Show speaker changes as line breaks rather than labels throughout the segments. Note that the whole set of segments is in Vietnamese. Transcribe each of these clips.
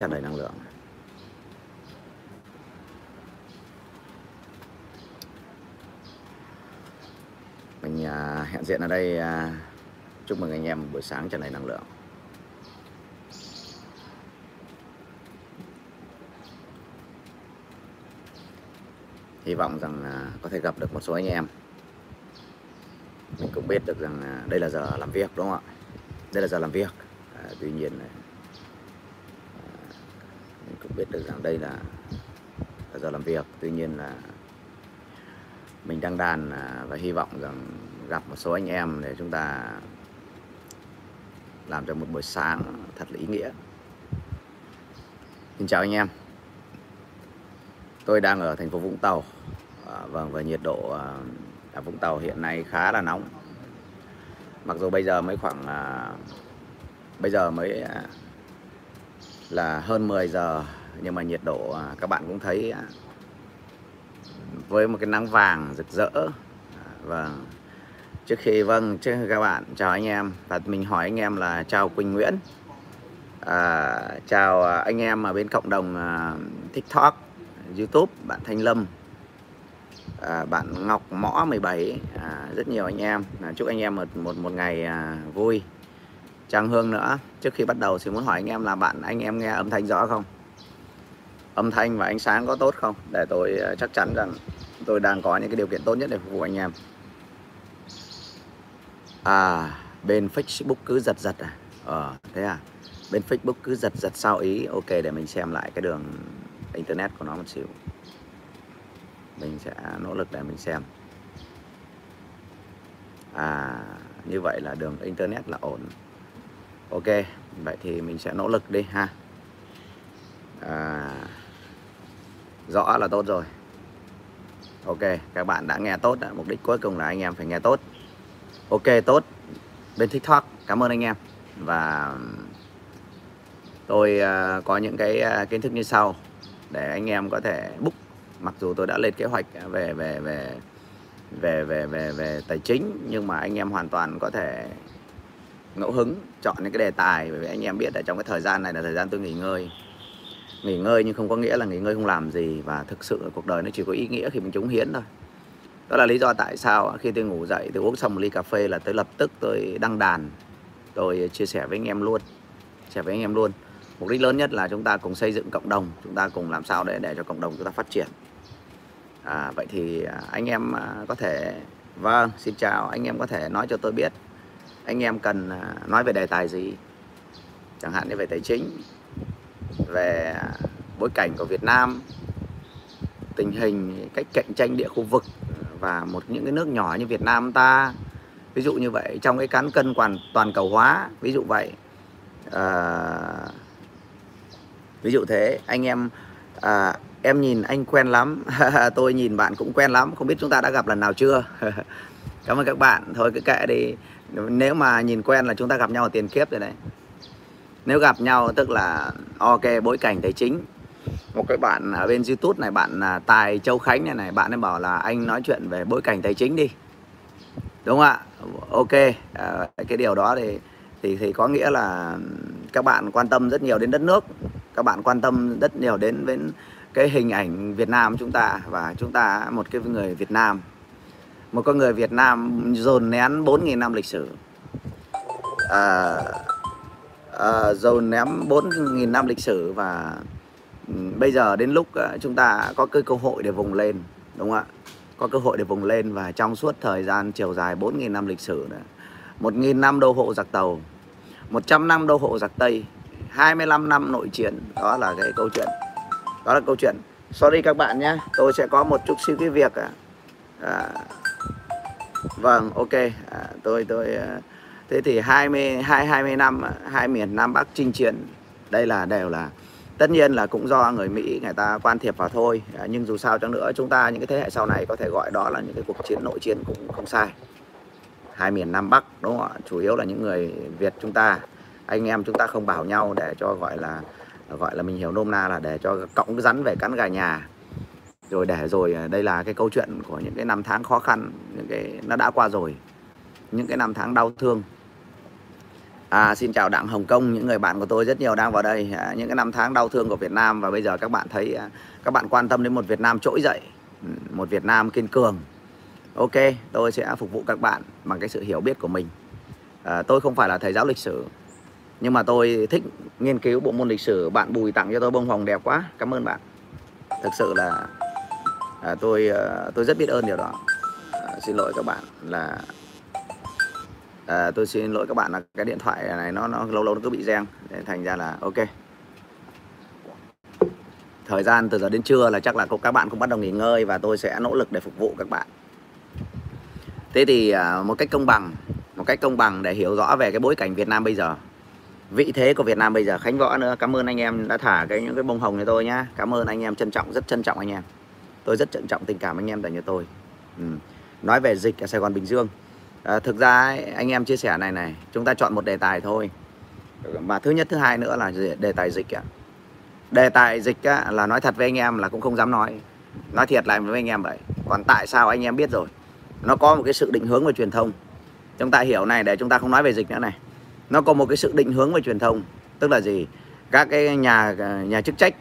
tràn đầy năng lượng. Mình à, hẹn diện ở đây à, chúc mừng anh em buổi sáng tràn đầy năng lượng. Hy vọng rằng à, có thể gặp được một số anh em. Mình cũng biết được rằng à, đây là giờ làm việc đúng không ạ? Đây là giờ làm việc. À, tuy nhiên biết được rằng đây là, là giờ làm việc. Tuy nhiên là mình đăng đàn à, và hy vọng rằng gặp một số anh em để chúng ta làm cho một buổi sáng thật là ý nghĩa. Xin chào anh em. Tôi đang ở thành phố Vũng Tàu. À, vâng và nhiệt độ à, ở Vũng Tàu hiện nay khá là nóng. Mặc dù bây giờ mới khoảng à, bây giờ mới à, là hơn 10 giờ nhưng mà nhiệt độ à, các bạn cũng thấy à, với một cái nắng vàng rực rỡ. Và trước khi vâng trước các bạn chào anh em. Và mình hỏi anh em là chào Quỳnh Nguyễn. À, chào à, anh em ở bên cộng đồng TikTok YouTube bạn Thanh Lâm. À, bạn Ngọc Mõ 17 à, rất nhiều anh em. À, chúc anh em một một một ngày à, vui. Trang Hương nữa. Trước khi bắt đầu thì muốn hỏi anh em là bạn anh em nghe âm thanh rõ không? Âm thanh và ánh sáng có tốt không? Để tôi ờ, chắc chắn rằng tôi đang có những cái điều kiện tốt nhất để phục vụ anh em. À bên Facebook cứ giật giật à? Ờ thế à? Bên Facebook cứ giật giật sao ý? Ok để mình xem lại cái đường internet của nó một xíu. Mình sẽ nỗ lực để mình xem. À như vậy là đường internet là ổn. Ok vậy thì mình sẽ nỗ lực đi ha. À, rõ là tốt rồi. Ok, các bạn đã nghe tốt đã. mục đích cuối cùng là anh em phải nghe tốt. Ok, tốt. Bên tiktok, cảm ơn anh em. Và tôi à, có những cái à, kiến thức như sau. Để anh em có thể book. Mặc dù tôi đã lên kế hoạch về về về về về về về tài chính, nhưng mà anh em hoàn toàn có thể ngẫu hứng chọn những cái đề tài. Bởi vì anh em biết là trong cái thời gian này là thời gian tôi nghỉ ngơi nghỉ ngơi nhưng không có nghĩa là nghỉ ngơi không làm gì và thực sự cuộc đời nó chỉ có ý nghĩa khi mình chống hiến thôi. Đó là lý do tại sao khi tôi ngủ dậy tôi uống xong một ly cà phê là tôi lập tức tôi đăng đàn tôi chia sẻ với anh em luôn chia sẻ với anh em luôn. Mục đích lớn nhất là chúng ta cùng xây dựng cộng đồng chúng ta cùng làm sao để để cho cộng đồng chúng ta phát triển. À, vậy thì à, anh em à, có thể vâng xin chào anh em có thể nói cho tôi biết anh em cần à, nói về đề tài gì? Chẳng hạn như về tài chính về bối cảnh của Việt Nam tình hình cách cạnh tranh địa khu vực và một những cái nước nhỏ như Việt Nam ta. Ví dụ như vậy trong cái cán cân toàn toàn cầu hóa ví dụ vậy. À, ví dụ thế anh em à, em nhìn anh quen lắm tôi nhìn bạn cũng quen lắm không biết chúng ta đã gặp lần nào chưa? Cảm ơn các bạn thôi cứ kệ đi. Nếu mà nhìn quen là chúng ta gặp nhau ở tiền kiếp rồi đấy nếu gặp nhau tức là ok bối cảnh tài chính. Một cái bạn ở bên youtube này bạn là tài châu khánh này này bạn ấy bảo là anh nói chuyện về bối cảnh tài chính đi. Đúng không ạ? Ok à, cái điều đó thì thì thì có nghĩa là các bạn quan tâm rất nhiều đến đất nước. Các bạn quan tâm rất nhiều đến đến cái hình ảnh Việt Nam chúng ta và chúng ta một cái người Việt Nam. Một con người Việt Nam dồn nén 4.000 năm lịch sử. À, à, dầu ném 4.000 năm lịch sử và ừ, bây giờ đến lúc ờ, chúng ta có cái cơ hội để vùng lên đúng không ạ? Có cơ hội để vùng lên và trong suốt thời gian chiều dài 4.000 năm lịch sử này 1.000 năm đô hộ giặc tàu 100 năm đô hộ giặc Tây 25 năm nội chiến. Đó là cái câu chuyện. Đó là câu chuyện. Sorry các bạn nhé tôi sẽ có một chút xíu cái việc à, à vâng ok. À, tôi tôi à, thế thì 20 hai 20 năm hai miền Nam Bắc chinh chiến đây là đều là tất nhiên là cũng do người Mỹ người ta quan thiệp vào thôi. À, nhưng dù sao chăng nữa chúng ta những cái thế hệ sau này có thể gọi đó là những cái cuộc chiến nội chiến cũng không sai. Hai miền Nam Bắc đúng không ạ? Chủ yếu là những người Việt chúng ta. Anh em chúng ta không bảo nhau để cho gọi là gọi là mình hiểu nôm na là để cho cõng rắn về cắn gà nhà. Rồi để rồi à, đây là cái câu chuyện của những cái năm tháng khó khăn những cái nó đã qua rồi. Những cái năm tháng đau thương. À, xin chào Đặng Hồng Kông, những người bạn của tôi rất nhiều đang vào đây. À, những cái năm tháng đau thương của Việt Nam và bây giờ các bạn thấy à, các bạn quan tâm đến một Việt Nam trỗi dậy, ừ, một Việt Nam kiên cường. Ok, tôi sẽ phục vụ các bạn bằng cái sự hiểu biết của mình. À, tôi không phải là thầy giáo lịch sử, nhưng mà tôi thích nghiên cứu bộ môn lịch sử. Bạn Bùi tặng cho tôi bông hồng đẹp quá, cảm ơn bạn. Thực sự là à, tôi à, tôi rất biết ơn điều đó. À, xin lỗi các bạn là à, tôi xin lỗi các bạn là cái điện thoại này nó nó lâu lâu nó cứ bị reng. Thành ra là ok. Thời gian từ giờ đến trưa là chắc là các bạn cũng bắt đầu nghỉ ngơi và tôi sẽ nỗ lực để phục vụ các bạn. Thế thì à, một cách công bằng một cách công bằng để hiểu rõ về cái bối cảnh Việt Nam bây giờ. Vị thế của Việt Nam bây giờ Khánh Võ nữa cảm ơn anh em đã thả cái những cái bông hồng cho tôi nhá. Cảm ơn anh em trân trọng rất trân trọng anh em. Tôi rất trân trọng tình cảm anh em dành cho tôi. Ừ. nói về dịch ở Sài Gòn Bình Dương à, thực ra anh em chia sẻ này này chúng ta chọn một đề tài thôi. Và thứ nhất thứ hai nữa là đề tài dịch ạ. Đề tài dịch á, là nói thật với anh em là cũng không dám nói. Nói thiệt lại với anh em vậy. Còn tại sao anh em biết rồi? Nó có một cái sự định hướng về truyền thông. Chúng ta hiểu này để chúng ta không nói về dịch nữa này. Nó có một cái sự định hướng về truyền thông. Tức là gì? Các cái nhà nhà chức trách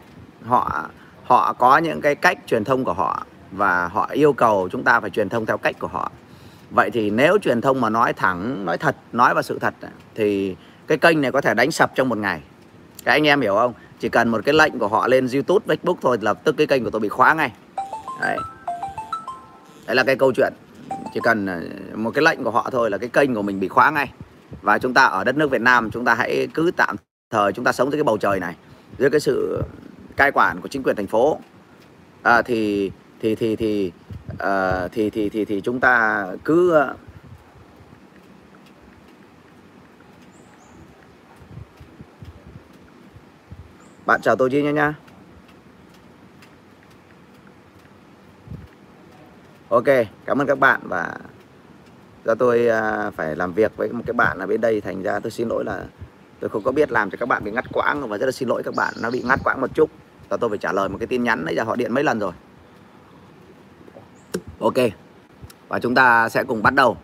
họ họ có những cái cách truyền thông của họ và họ yêu cầu chúng ta phải truyền thông theo cách của họ vậy thì nếu truyền thông mà nói thẳng nói thật nói vào sự thật thì cái kênh này có thể đánh sập trong một ngày. Các anh em hiểu không? Chỉ cần một cái lệnh của họ lên youtube facebook thôi lập tức cái kênh của tôi bị khóa ngay. Đấy. Đấy là cái câu chuyện. Chỉ cần ờ, một cái lệnh của họ thôi là cái kênh của mình bị khóa ngay. Và chúng ta ở đất nước Việt Nam chúng ta hãy cứ tạm thời chúng ta sống dưới cái bầu trời này dưới cái sự cai quản của chính quyền thành phố. À, thì thì thì thì uh, thì thì thì thì chúng ta cứ ờ, bạn chào tôi chi nha nha ok cảm ơn các bạn và do tôi uh, phải làm việc với một cái bạn ở bên đây thành ra tôi xin lỗi là tôi không có biết làm cho các bạn bị ngắt quãng và rất là xin lỗi các bạn nó bị ngắt quãng một chút. Và tôi phải trả lời một cái tin nhắn đấy giờ họ điện mấy lần rồi. Ok. Và chúng ta sẽ cùng bắt đầu.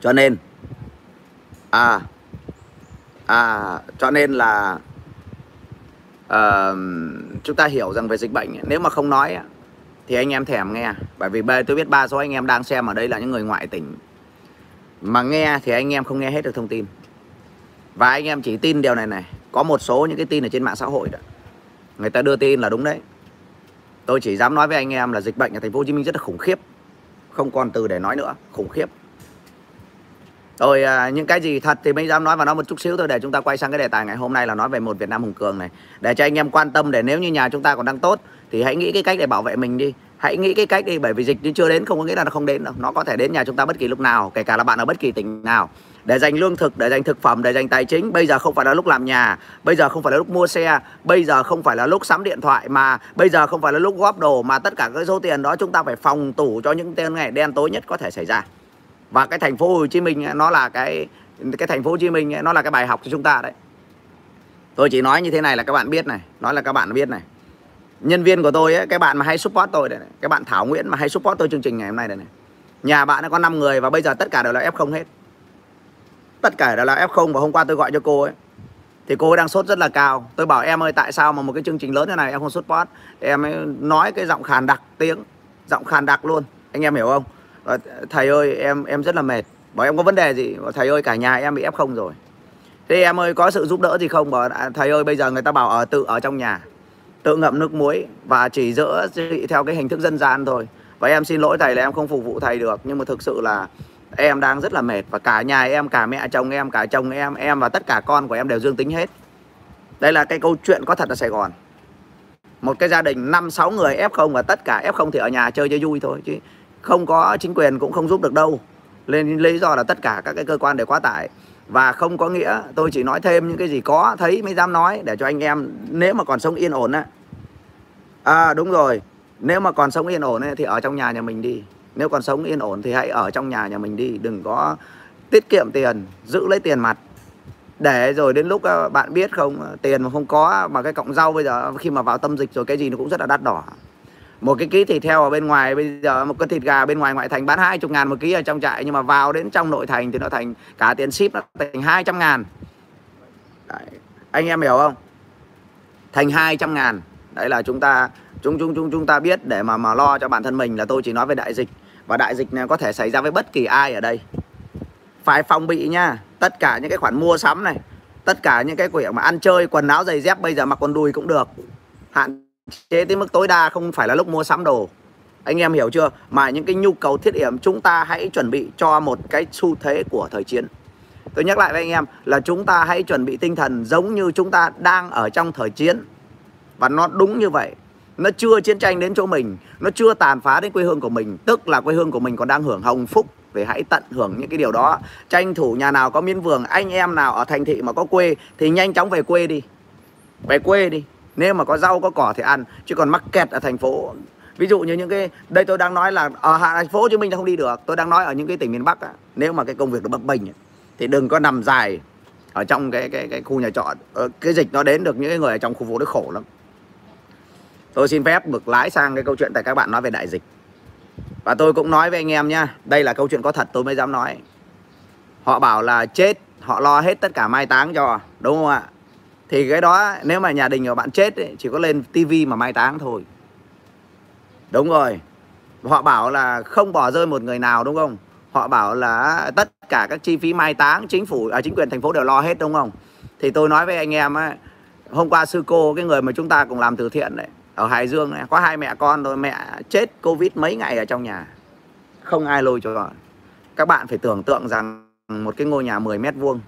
Cho nên À À Cho nên là à, Chúng ta hiểu rằng về dịch bệnh Nếu mà không nói Thì anh em thèm nghe. Bởi vì tôi biết ba số anh em đang xem ở đây là những người ngoại tỉnh. Mà nghe thì anh em không nghe hết được thông tin. Và anh em chỉ tin điều này này. Có một số những cái tin ở trên mạng xã hội đó. Người ta đưa tin là đúng đấy. Tôi chỉ dám nói với anh em là dịch bệnh ở thành phố Hồ Chí Minh rất là khủng khiếp. Không còn từ để nói nữa, khủng khiếp. Rồi à, những cái gì thật thì mới dám nói và nói một chút xíu thôi để chúng ta quay sang cái đề tài ngày hôm nay là nói về một Việt Nam hùng cường này. Để cho anh em quan tâm để nếu như nhà chúng ta còn đang tốt thì hãy nghĩ cái cách để bảo vệ mình đi. Hãy nghĩ cái cách đi bởi vì dịch chưa đến không có nghĩa là nó không đến đâu. Nó có thể đến nhà chúng ta bất kỳ lúc nào, kể cả là bạn ở bất kỳ tỉnh nào để dành lương thực, để dành thực phẩm, để dành tài chính. Bây giờ không phải là lúc làm nhà, bây giờ không phải là lúc mua xe, bây giờ không phải là lúc sắm điện thoại mà bây giờ không phải là lúc góp đồ mà tất cả cái số tiền đó chúng ta phải phòng tủ cho những tên ngày đen tối nhất có thể xảy ra. Và cái thành phố Hồ Chí Minh nó là cái cái thành phố Hồ Chí Minh nó là cái bài học cho chúng ta đấy. Tôi chỉ nói như thế này là các bạn biết này, nói là các bạn biết này. Nhân viên của tôi ấy, cái bạn mà hay support tôi đây này, cái bạn Thảo Nguyễn mà hay support tôi chương trình ngày hôm nay đây này. Nhà bạn nó có 5 người và bây giờ tất cả đều là F0 hết. Tất cả đều là F0 và hôm qua tôi gọi cho cô ấy. Thì cô ấy đang sốt rất là cao. Tôi bảo em ơi tại sao mà một cái chương trình lớn thế này em không support, em ấy nói cái giọng khàn đặc tiếng giọng khàn đặc luôn. Anh em hiểu không? Ờ, thầy ơi em em rất là mệt. Bảo em có vấn đề gì? Bảo, thầy ơi cả nhà em bị F0 rồi. Thế em ơi có sự giúp đỡ gì không? Bảo à, thầy ơi bây giờ người ta bảo ở tự ở trong nhà tự ngậm nước muối và chỉ dỡ theo cái hình thức dân gian thôi. Và em xin lỗi thầy là em không phục vụ thầy được, nhưng mà thực sự là em đang rất là mệt và cả nhà em, cả mẹ chồng em, cả chồng em em và tất cả con của em đều dương tính hết. Đây là cái câu chuyện có thật ở Sài Gòn. Một cái gia đình năm, sáu người F0 và tất cả F0 thì ở nhà chơi cho vui thôi, chứ không có chính quyền cũng không giúp được đâu. Nên lý do là tất cả các cái cơ quan đều quá tải và không có nghĩa tôi chỉ nói thêm những cái gì có thấy mới dám nói để cho anh em nếu mà còn sống yên ổn á. À đúng rồi. Nếu mà còn sống yên ổn ấy, thì ở trong nhà nhà mình đi. Nếu còn sống yên ổn thì hãy ở trong nhà nhà mình đi. Đừng có tiết kiệm tiền giữ lấy tiền mặt. Để rồi đến lúc ờ, bạn biết không tiền mà không có mà cái cọng rau bây giờ khi mà vào tâm dịch rồi cái gì nó cũng rất là đắt đỏ một cái ký thịt heo ở bên ngoài bây giờ, một cái thịt gà bên ngoài ngoại thành bán 20 ngàn một ký ở trong trại, nhưng mà vào đến trong nội thành thì nó thành, cả tiền ship nó thành 200 ngàn. Đấy. anh em hiểu không? Thành 200 ngàn. Đấy là chúng ta, chúng chúng chúng chúng ta biết để mà mà lo cho bản thân mình là tôi chỉ nói về đại dịch. Và đại dịch này có thể xảy ra với bất kỳ ai ở đây. Phải phòng bị nha. Tất cả những cái khoản mua sắm này, tất cả những cái quyển mà ăn chơi, quần áo giày dép bây giờ mặc quần đùi cũng được. Hạn chế tới mức tối đa không phải là lúc mua sắm đồ. Anh em hiểu chưa? Mà những cái nhu cầu thiết yếu chúng ta hãy chuẩn bị cho một cái xu thế của thời chiến. Tôi nhắc lại với anh em là chúng ta hãy chuẩn bị tinh thần giống như chúng ta đang ở trong thời chiến. Và nó đúng như vậy. Nó chưa chiến tranh đến chỗ mình, nó chưa tàn phá đến quê hương của mình, tức là quê hương của mình còn đang hưởng hồng phúc. Thì hãy tận hưởng những cái điều đó. Tranh thủ nhà nào có miếng vườn, anh em nào ở thành thị mà có quê thì nhanh chóng về quê đi. Về quê đi nếu mà có rau có cỏ thì ăn chứ còn mắc kẹt ở thành phố. Ví dụ như những cái đây tôi đang nói là ở thành phố Hồ Chí Minh không đi được. Tôi đang nói ở những cái tỉnh miền Bắc á, nếu mà cái công việc nó bấp bênh thì đừng có nằm dài ở trong cái cái cái khu nhà trọ. Ờ, cái dịch nó đến được những người ở trong khu phố nó khổ lắm. Tôi xin phép được lái sang cái câu chuyện tại các bạn nói về đại dịch. Và tôi cũng nói với anh em nhá đây là câu chuyện có thật tôi mới dám nói. Họ bảo là chết họ lo hết tất cả mai táng cho đúng không ạ? Thì cái đó nếu mà nhà đình của bạn chết ấy, chỉ có lên tivi mà mai táng thôi. Đúng rồi. Họ bảo là không bỏ rơi một người nào đúng không? Họ bảo là tất cả các chi phí mai táng chính phủ à, chính quyền thành phố đều lo hết đúng không? Thì tôi nói với anh em ấy, hôm qua sư cô cái người mà chúng ta cùng làm từ thiện đấy ở Hải Dương này có hai mẹ con rồi mẹ chết covid mấy ngày ở trong nhà. Không ai lôi cho các bạn phải tưởng tượng rằng một cái ngôi nhà 10 mét vuông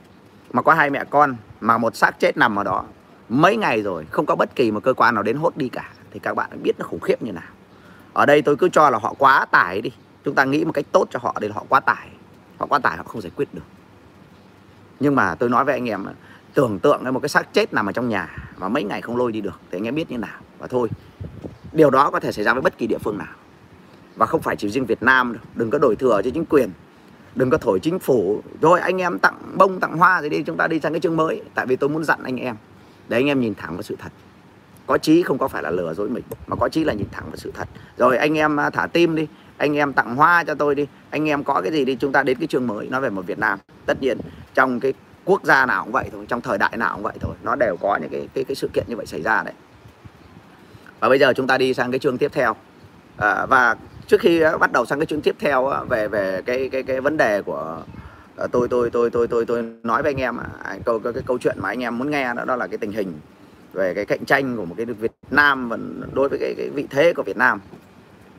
mà có hai mẹ con mà một xác chết nằm ở đó, mấy ngày rồi, không có bất kỳ một cơ quan nào đến hốt đi cả, thì các bạn biết nó khủng khiếp như nào. Ở đây tôi cứ cho là họ quá tải đi. Chúng ta nghĩ một cách tốt cho họ để họ quá tải. Họ quá tải, họ không giải quyết được. Nhưng mà tôi nói với anh em tưởng tượng một cái xác chết nằm ở trong nhà mà mấy ngày không lôi đi được, thì anh em biết như nào. Và thôi, điều đó có thể xảy ra với bất kỳ địa phương nào. Và không phải chỉ riêng Việt Nam đâu. đừng có đổi thừa cho chính quyền đừng có thổi chính phủ. Rồi anh em tặng bông tặng hoa gì đi chúng ta đi sang cái chương mới. Tại vì tôi muốn dặn anh em. Để anh em nhìn thẳng vào sự thật. Có trí không có phải là lừa dối mình mà có trí là nhìn thẳng vào sự thật. Rồi anh em à, thả tim đi. Anh em tặng hoa cho tôi đi. Anh em có cái gì đi chúng ta đến cái chương mới. Nói về một Việt Nam. Tất nhiên trong cái quốc gia nào cũng vậy thôi trong thời đại nào cũng vậy thôi nó đều có những cái cái, cái sự kiện như vậy xảy ra đấy. Và bây giờ chúng ta đi sang cái chương tiếp theo. À, và trước khi ờ, bắt đầu sang cái chương tiếp theo ờ, về về cái cái cái vấn đề của ờ, tôi tôi tôi tôi tôi tôi nói với anh em à, câu cái, cái câu chuyện mà anh em muốn nghe đó đó là cái tình hình về cái cạnh tranh của một cái Việt Nam và đối với cái, cái vị thế của Việt Nam.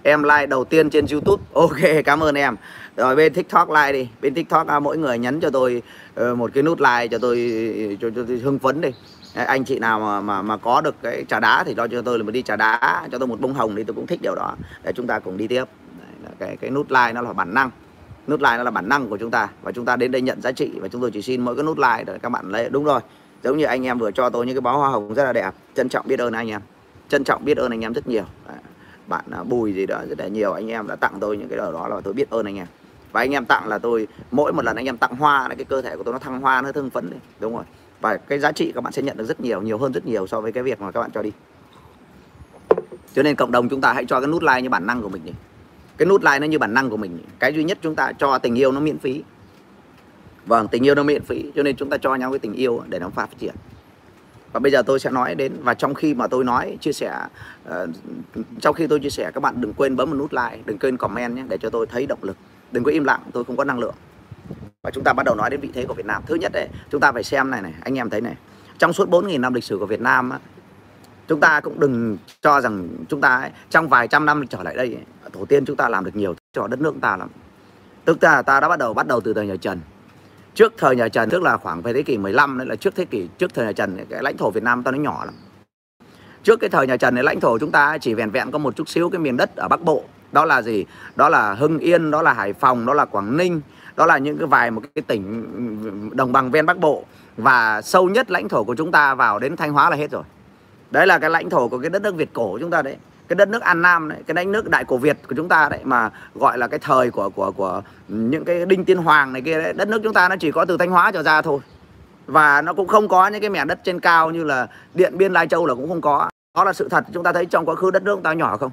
Em like đầu tiên trên YouTube. Ok cảm ơn em. Rồi bên TikTok like đi. Bên TikTok à, mỗi người nhấn cho tôi một cái nút like cho tôi cho, cho tôi hưng phấn đi anh chị nào mà mà mà có được cái trà đá thì cho cho tôi là một đi trà đá cho tôi một bông hồng thì tôi cũng thích điều đó. Để chúng ta cùng đi tiếp. Đấy, cái cái nút like nó là bản năng. Nút like nó là bản năng của chúng ta và chúng ta đến đây nhận giá trị và chúng tôi chỉ xin mỗi cái nút like để các bạn lấy. Đúng rồi giống như anh em vừa cho tôi những cái bó hoa hồng rất là đẹp. Trân trọng biết ơn anh em. Trân trọng biết ơn anh em rất nhiều. Đấy bạn à, bùi gì đó rất là nhiều. Anh em đã tặng tôi những cái điều đó là tôi biết ơn anh em. Và anh em tặng là tôi mỗi một lần anh em tặng hoa là cái cơ thể của tôi nó thăng hoa nó thương phấn đấy đúng rồi và cái giá trị các bạn sẽ nhận được rất nhiều nhiều hơn rất nhiều so với cái việc mà các bạn cho đi. Cho nên cộng đồng chúng ta hãy cho cái nút like như bản năng của mình đi. Cái nút like nó như bản năng của mình. Cái duy nhất chúng ta cho tình yêu nó miễn phí. Vâng tình yêu nó miễn phí cho nên chúng ta cho nhau cái tình yêu để nó phát triển. Và bây giờ tôi sẽ nói đến và trong khi mà tôi nói chia sẻ uh, trong khi tôi chia sẻ các bạn đừng quên bấm một nút like đừng quên comment nhé để cho tôi thấy động lực. Đừng có im lặng tôi không có năng lượng và chúng ta bắt đầu nói đến vị thế của Việt Nam. Thứ nhất đấy chúng ta phải xem này này anh em thấy này. Trong suốt 4.000 năm lịch sử của Việt Nam á, chúng ta cũng đừng cho rằng chúng ta ấy, trong vài trăm năm trở lại đây ấy, tổ tiên chúng ta làm được nhiều cho đất nước ta lắm. Tức là ta đã bắt đầu bắt đầu từ thời nhà Trần. Trước thời nhà Trần tức là khoảng về thế kỷ 15 đấy là trước thế kỷ trước thời nhà Trần cái lãnh thổ Việt Nam ta nó nhỏ lắm. Trước cái thời nhà Trần này lãnh thổ chúng ta chỉ vẹn vẹn có một chút xíu cái miền đất ở Bắc Bộ. Đó là gì? Đó là Hưng Yên đó là Hải Phòng đó là Quảng Ninh đó là những cái vài một cái tỉnh đồng bằng ven Bắc Bộ và sâu nhất lãnh thổ của chúng ta vào đến Thanh Hóa là hết rồi đấy là cái lãnh thổ của cái đất nước Việt cổ của chúng ta đấy cái đất nước An Nam đấy, cái đất nước đại cổ Việt của chúng ta đấy mà gọi là cái thời của của của những cái đinh tiên hoàng này kia đấy, đất nước chúng ta nó chỉ có từ Thanh Hóa trở ra thôi. Và nó cũng không có những cái mẻ đất trên cao như là Điện Biên Lai Châu là cũng không có. Đó là sự thật chúng ta thấy trong quá khứ đất nước chúng ta nhỏ không?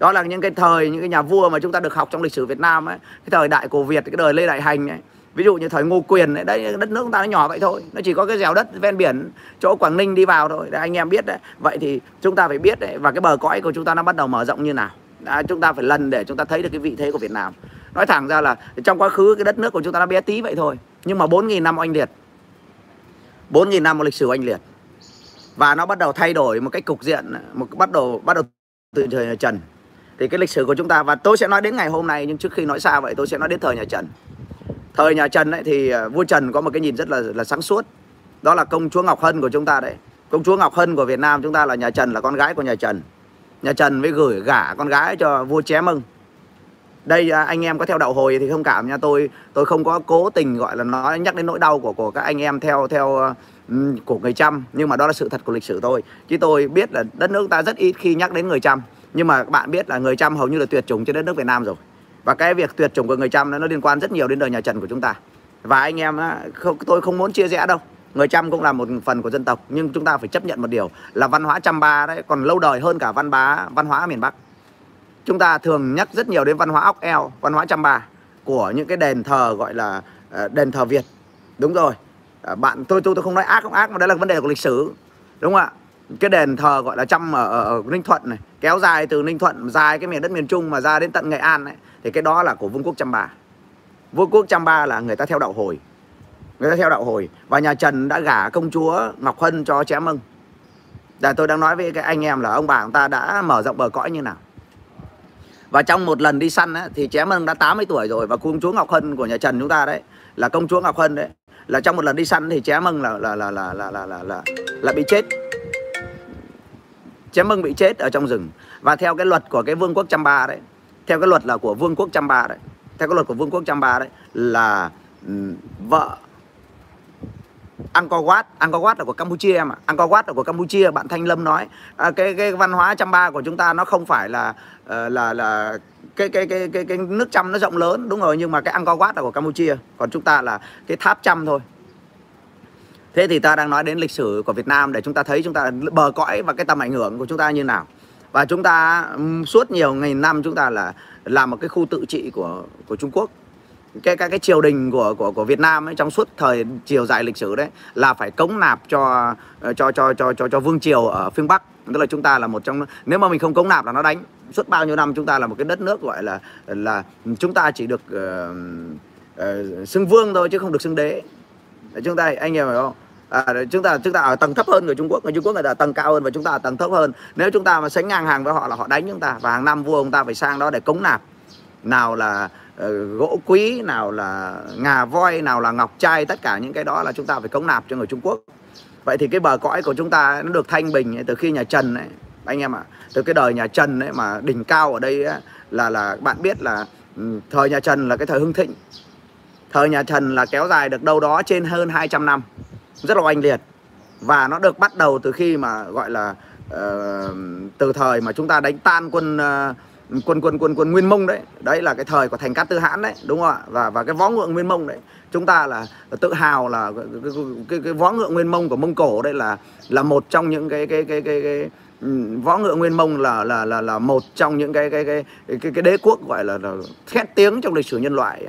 Đó là những cái thời những cái nhà vua mà chúng ta được học trong lịch sử Việt Nam ấy cái thời đại cổ Việt cái đời Lê Đại Hành ấy. Ví dụ như thời Ngô Quyền ấy đấy đất nước chúng ta nó nhỏ vậy thôi. Nó chỉ có cái dẻo đất ven biển chỗ Quảng Ninh đi vào thôi. Để anh em biết đấy. Vậy thì chúng ta phải biết đấy và cái bờ cõi của chúng ta nó bắt đầu mở rộng như nào. Đã, chúng ta phải lần để chúng ta thấy được cái vị thế của Việt Nam. Nói thẳng ra là trong quá khứ cái đất nước của chúng ta nó bé tí vậy thôi nhưng mà 4.000 năm oanh liệt. 4.000 năm lịch sử oanh liệt. Và nó bắt đầu thay đổi một cách cục diện một bắt đầu bắt đầu từ thời Trần thì cái lịch sử của chúng ta, và tôi sẽ nói đến ngày hôm nay, nhưng trước khi nói xa vậy, tôi sẽ nói đến thời nhà Trần. Thời nhà Trần ấy thì à, vua Trần có một cái nhìn rất là là sáng suốt. Đó là công chúa Ngọc Hân của chúng ta đấy. Công chúa Ngọc Hân của Việt Nam chúng ta là nhà Trần, là con gái của nhà Trần. Nhà Trần mới gửi gả con gái cho vua Ché Mưng đây à, anh em có theo đạo hồi thì không cảm nha, tôi tôi không có cố tình gọi là nói, nhắc đến nỗi đau của của các anh em theo theo à, của người Chăm, nhưng mà đó là sự thật của lịch sử thôi. Chứ tôi biết là đất nước ta rất ít khi nhắc đến người Chăm nhưng mà các bạn biết là người Chăm hầu như là tuyệt chủng trên đất nước Việt Nam rồi. Và cái việc tuyệt chủng của người Chăm nó liên quan rất nhiều đến đời nhà Trần của chúng ta. Và anh em không, tôi không muốn chia rẽ đâu. Người Chăm cũng là một phần của dân tộc, nhưng chúng ta phải chấp nhận một điều là văn hóa Chăm Ba đấy còn lâu đời hơn cả văn bá, văn hóa miền Bắc. Chúng ta thường nhắc rất nhiều đến văn hóa ốc eo, văn hóa Chăm Ba của những cái đền thờ gọi là ờ, đền thờ Việt. Đúng rồi. Ờ, bạn, tôi tôi tôi không nói ác, không ác, mà đây là vấn đề của lịch sử. Đúng không ạ? Cái đền thờ gọi là trăm ở, ở, ở Ninh Thuận này kéo dài từ Ninh Thuận dài cái miền đất miền Trung mà ra đến tận Nghệ An ấy, thì cái đó là của Vương quốc Chăm Ba. Vương quốc Chăm Ba là người ta theo đạo hồi người ta theo đạo hồi và nhà Trần đã gả công chúa Ngọc Hân cho Ché Mưng là tôi đang nói với cái anh em là ông bà chúng ta đã mở rộng bờ cõi như nào. Và trong một lần đi săn ấy, thì Ché Mưng đã 80 tuổi rồi và công chúa Ngọc Hân của nhà Trần chúng ta đấy là công chúa Ngọc Hân đấy là trong một lần đi săn thì Ché Mưng là là là là là là là, là, là bị chết chém Mưng bị chết ở trong rừng và theo cái luật của cái vương quốc Chăm Ba đấy theo cái luật là của vương quốc Chăm Ba đấy theo cái luật của vương quốc Chăm Ba đấy là um, vợ Angkor Wat, Angkor Wat là của Campuchia mà, Angkor Wat là của Campuchia. Bạn Thanh Lâm nói à, cái cái văn hóa Chăm Ba của chúng ta nó không phải là ờ, là là cái cái cái cái cái nước Chăm nó rộng lớn đúng rồi nhưng mà cái Angkor Wat là của Campuchia, còn chúng ta là cái tháp Chăm thôi. Thế thì ta đang nói đến lịch sử của Việt Nam để chúng ta thấy chúng ta bờ cõi và cái tầm ảnh hưởng của chúng ta như nào. Và chúng ta suốt nhiều ngày năm chúng ta là làm một cái khu tự trị của của Trung Quốc. Cái cái cái triều đình của của của Việt Nam ấy trong suốt thời chiều dài lịch sử đấy là phải cống nạp cho cho cho cho cho cho vương triều ở phương Bắc. Tức là chúng ta là một trong nếu mà mình không cống nạp là nó đánh. Suốt bao nhiêu năm chúng ta là một cái đất nước gọi là là chúng ta chỉ được uh, uh, xưng vương thôi chứ không được xưng đế chúng ta anh em hiểu không? À, chúng ta chúng ta ở tầng thấp hơn người Trung Quốc. Người Trung Quốc người ta ở tầng cao hơn và chúng ta ở tầng thấp hơn. Nếu chúng ta mà sánh ngang hàng với họ là họ đánh chúng ta và hàng năm vua ông ta phải sang đó để cống nạp. Nào là uh, gỗ quý nào là ngà voi nào là ngọc trai tất cả những cái đó là chúng ta phải cống nạp cho người Trung Quốc. Vậy thì cái bờ cõi của chúng ta nó được thanh bình ấy, từ khi nhà Trần ấy anh em ạ à, từ cái đời nhà Trần ấy mà đỉnh cao ở đây ấy, là là bạn biết là ừ, thời nhà Trần là cái thời hưng thịnh thời nhà Trần là kéo dài được đâu đó trên hơn 200 năm rất là oanh liệt và nó được bắt đầu từ khi mà gọi là uh, từ thời mà chúng ta đánh tan quân uh, quân quân quân quân Nguyên Mông đấy đấy là cái thời của thành Cát Tư Hãn đấy đúng không ạ và và cái võ ngựa Nguyên Mông đấy chúng ta là tự hào là cái, cái, cái, cái võ ngựa Nguyên Mông của Mông Cổ đây là là một trong những cái cái cái cái, cái, võ ngựa Nguyên Mông là là là là một trong những cái cái cái cái, cái đế quốc gọi là, là khét tiếng trong lịch sử nhân loại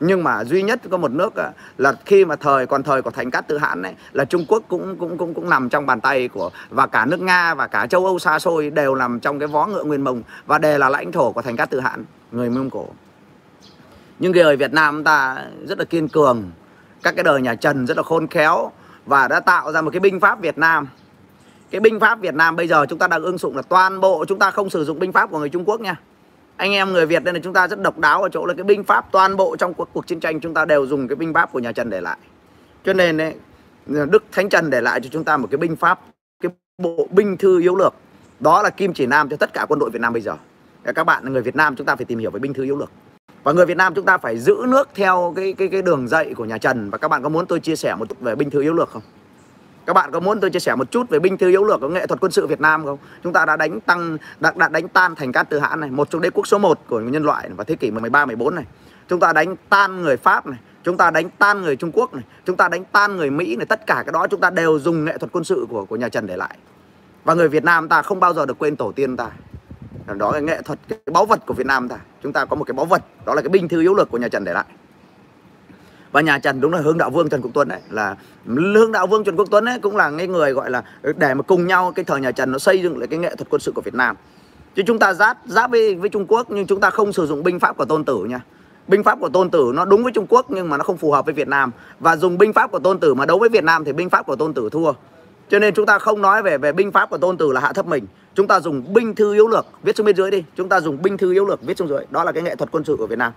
nhưng mà duy nhất có một nước là khi mà thời, còn thời của thành cát tự hãn ấy, là Trung Quốc cũng cũng cũng cũng nằm trong bàn tay của, và cả nước Nga và cả châu Âu xa xôi đều nằm trong cái vó ngựa Nguyên Mông, và đều là lãnh thổ của thành cát tự hãn, người Mông Cổ. Nhưng người Việt Nam ta rất là kiên cường, các cái đời nhà Trần rất là khôn khéo, và đã tạo ra một cái binh pháp Việt Nam. Cái binh pháp Việt Nam bây giờ chúng ta đang ứng dụng là toàn bộ, chúng ta không sử dụng binh pháp của người Trung Quốc nha anh em người Việt nên là chúng ta rất độc đáo ở chỗ là cái binh pháp toàn bộ trong cuộc, cuộc chiến tranh chúng ta đều dùng cái binh pháp của nhà Trần để lại. Cho nên ấy, Đức Thánh Trần để lại cho chúng ta một cái binh pháp cái bộ binh thư yếu lược. Đó là kim chỉ nam cho tất cả quân đội Việt Nam bây giờ. Các bạn là người Việt Nam chúng ta phải tìm hiểu về binh thư yếu lược. Và người Việt Nam chúng ta phải giữ nước theo cái cái cái đường dạy của nhà Trần. Và các bạn có muốn tôi chia sẻ một chút về binh thư yếu lược không? Các bạn có muốn tôi chia sẻ một chút về binh thư yếu lược của nghệ thuật quân sự Việt Nam không? Chúng ta đã đánh tăng đã, đã đánh tan thành Cát từ Hãn này, một trong đế quốc số 1 của nhân loại vào thế kỷ 13 14 này. Chúng ta đánh tan người Pháp này, chúng ta đánh tan người Trung Quốc này, chúng ta đánh tan người Mỹ này, tất cả cái đó chúng ta đều dùng nghệ thuật quân sự của của nhà Trần để lại. Và người Việt Nam ta không bao giờ được quên tổ tiên ta. đó là nghệ thuật cái báu vật của Việt Nam ta chúng ta có một cái báu vật đó là cái binh thư yếu lược của nhà Trần để lại và nhà Trần đúng là hướng Đạo Vương Trần Quốc Tuấn đấy là hướng Đạo Vương Trần Quốc Tuấn ấy cũng là cái người gọi là để mà cùng nhau cái thời nhà Trần nó xây dựng lại cái nghệ thuật quân sự của Việt Nam. Chứ chúng ta giáp giáp với với Trung Quốc nhưng chúng ta không sử dụng binh pháp của Tôn Tử nha. Binh pháp của Tôn Tử nó đúng với Trung Quốc nhưng mà nó không phù hợp với Việt Nam. Và dùng binh pháp của Tôn Tử mà đấu với Việt Nam thì binh pháp của Tôn Tử thua. Cho nên chúng ta không nói về về binh pháp của Tôn Tử là hạ thấp mình. Chúng ta dùng binh thư yếu lược, viết xuống bên dưới đi. Chúng ta dùng binh thư yếu lược, viết xuống dưới. Đó là cái nghệ thuật quân sự của Việt Nam.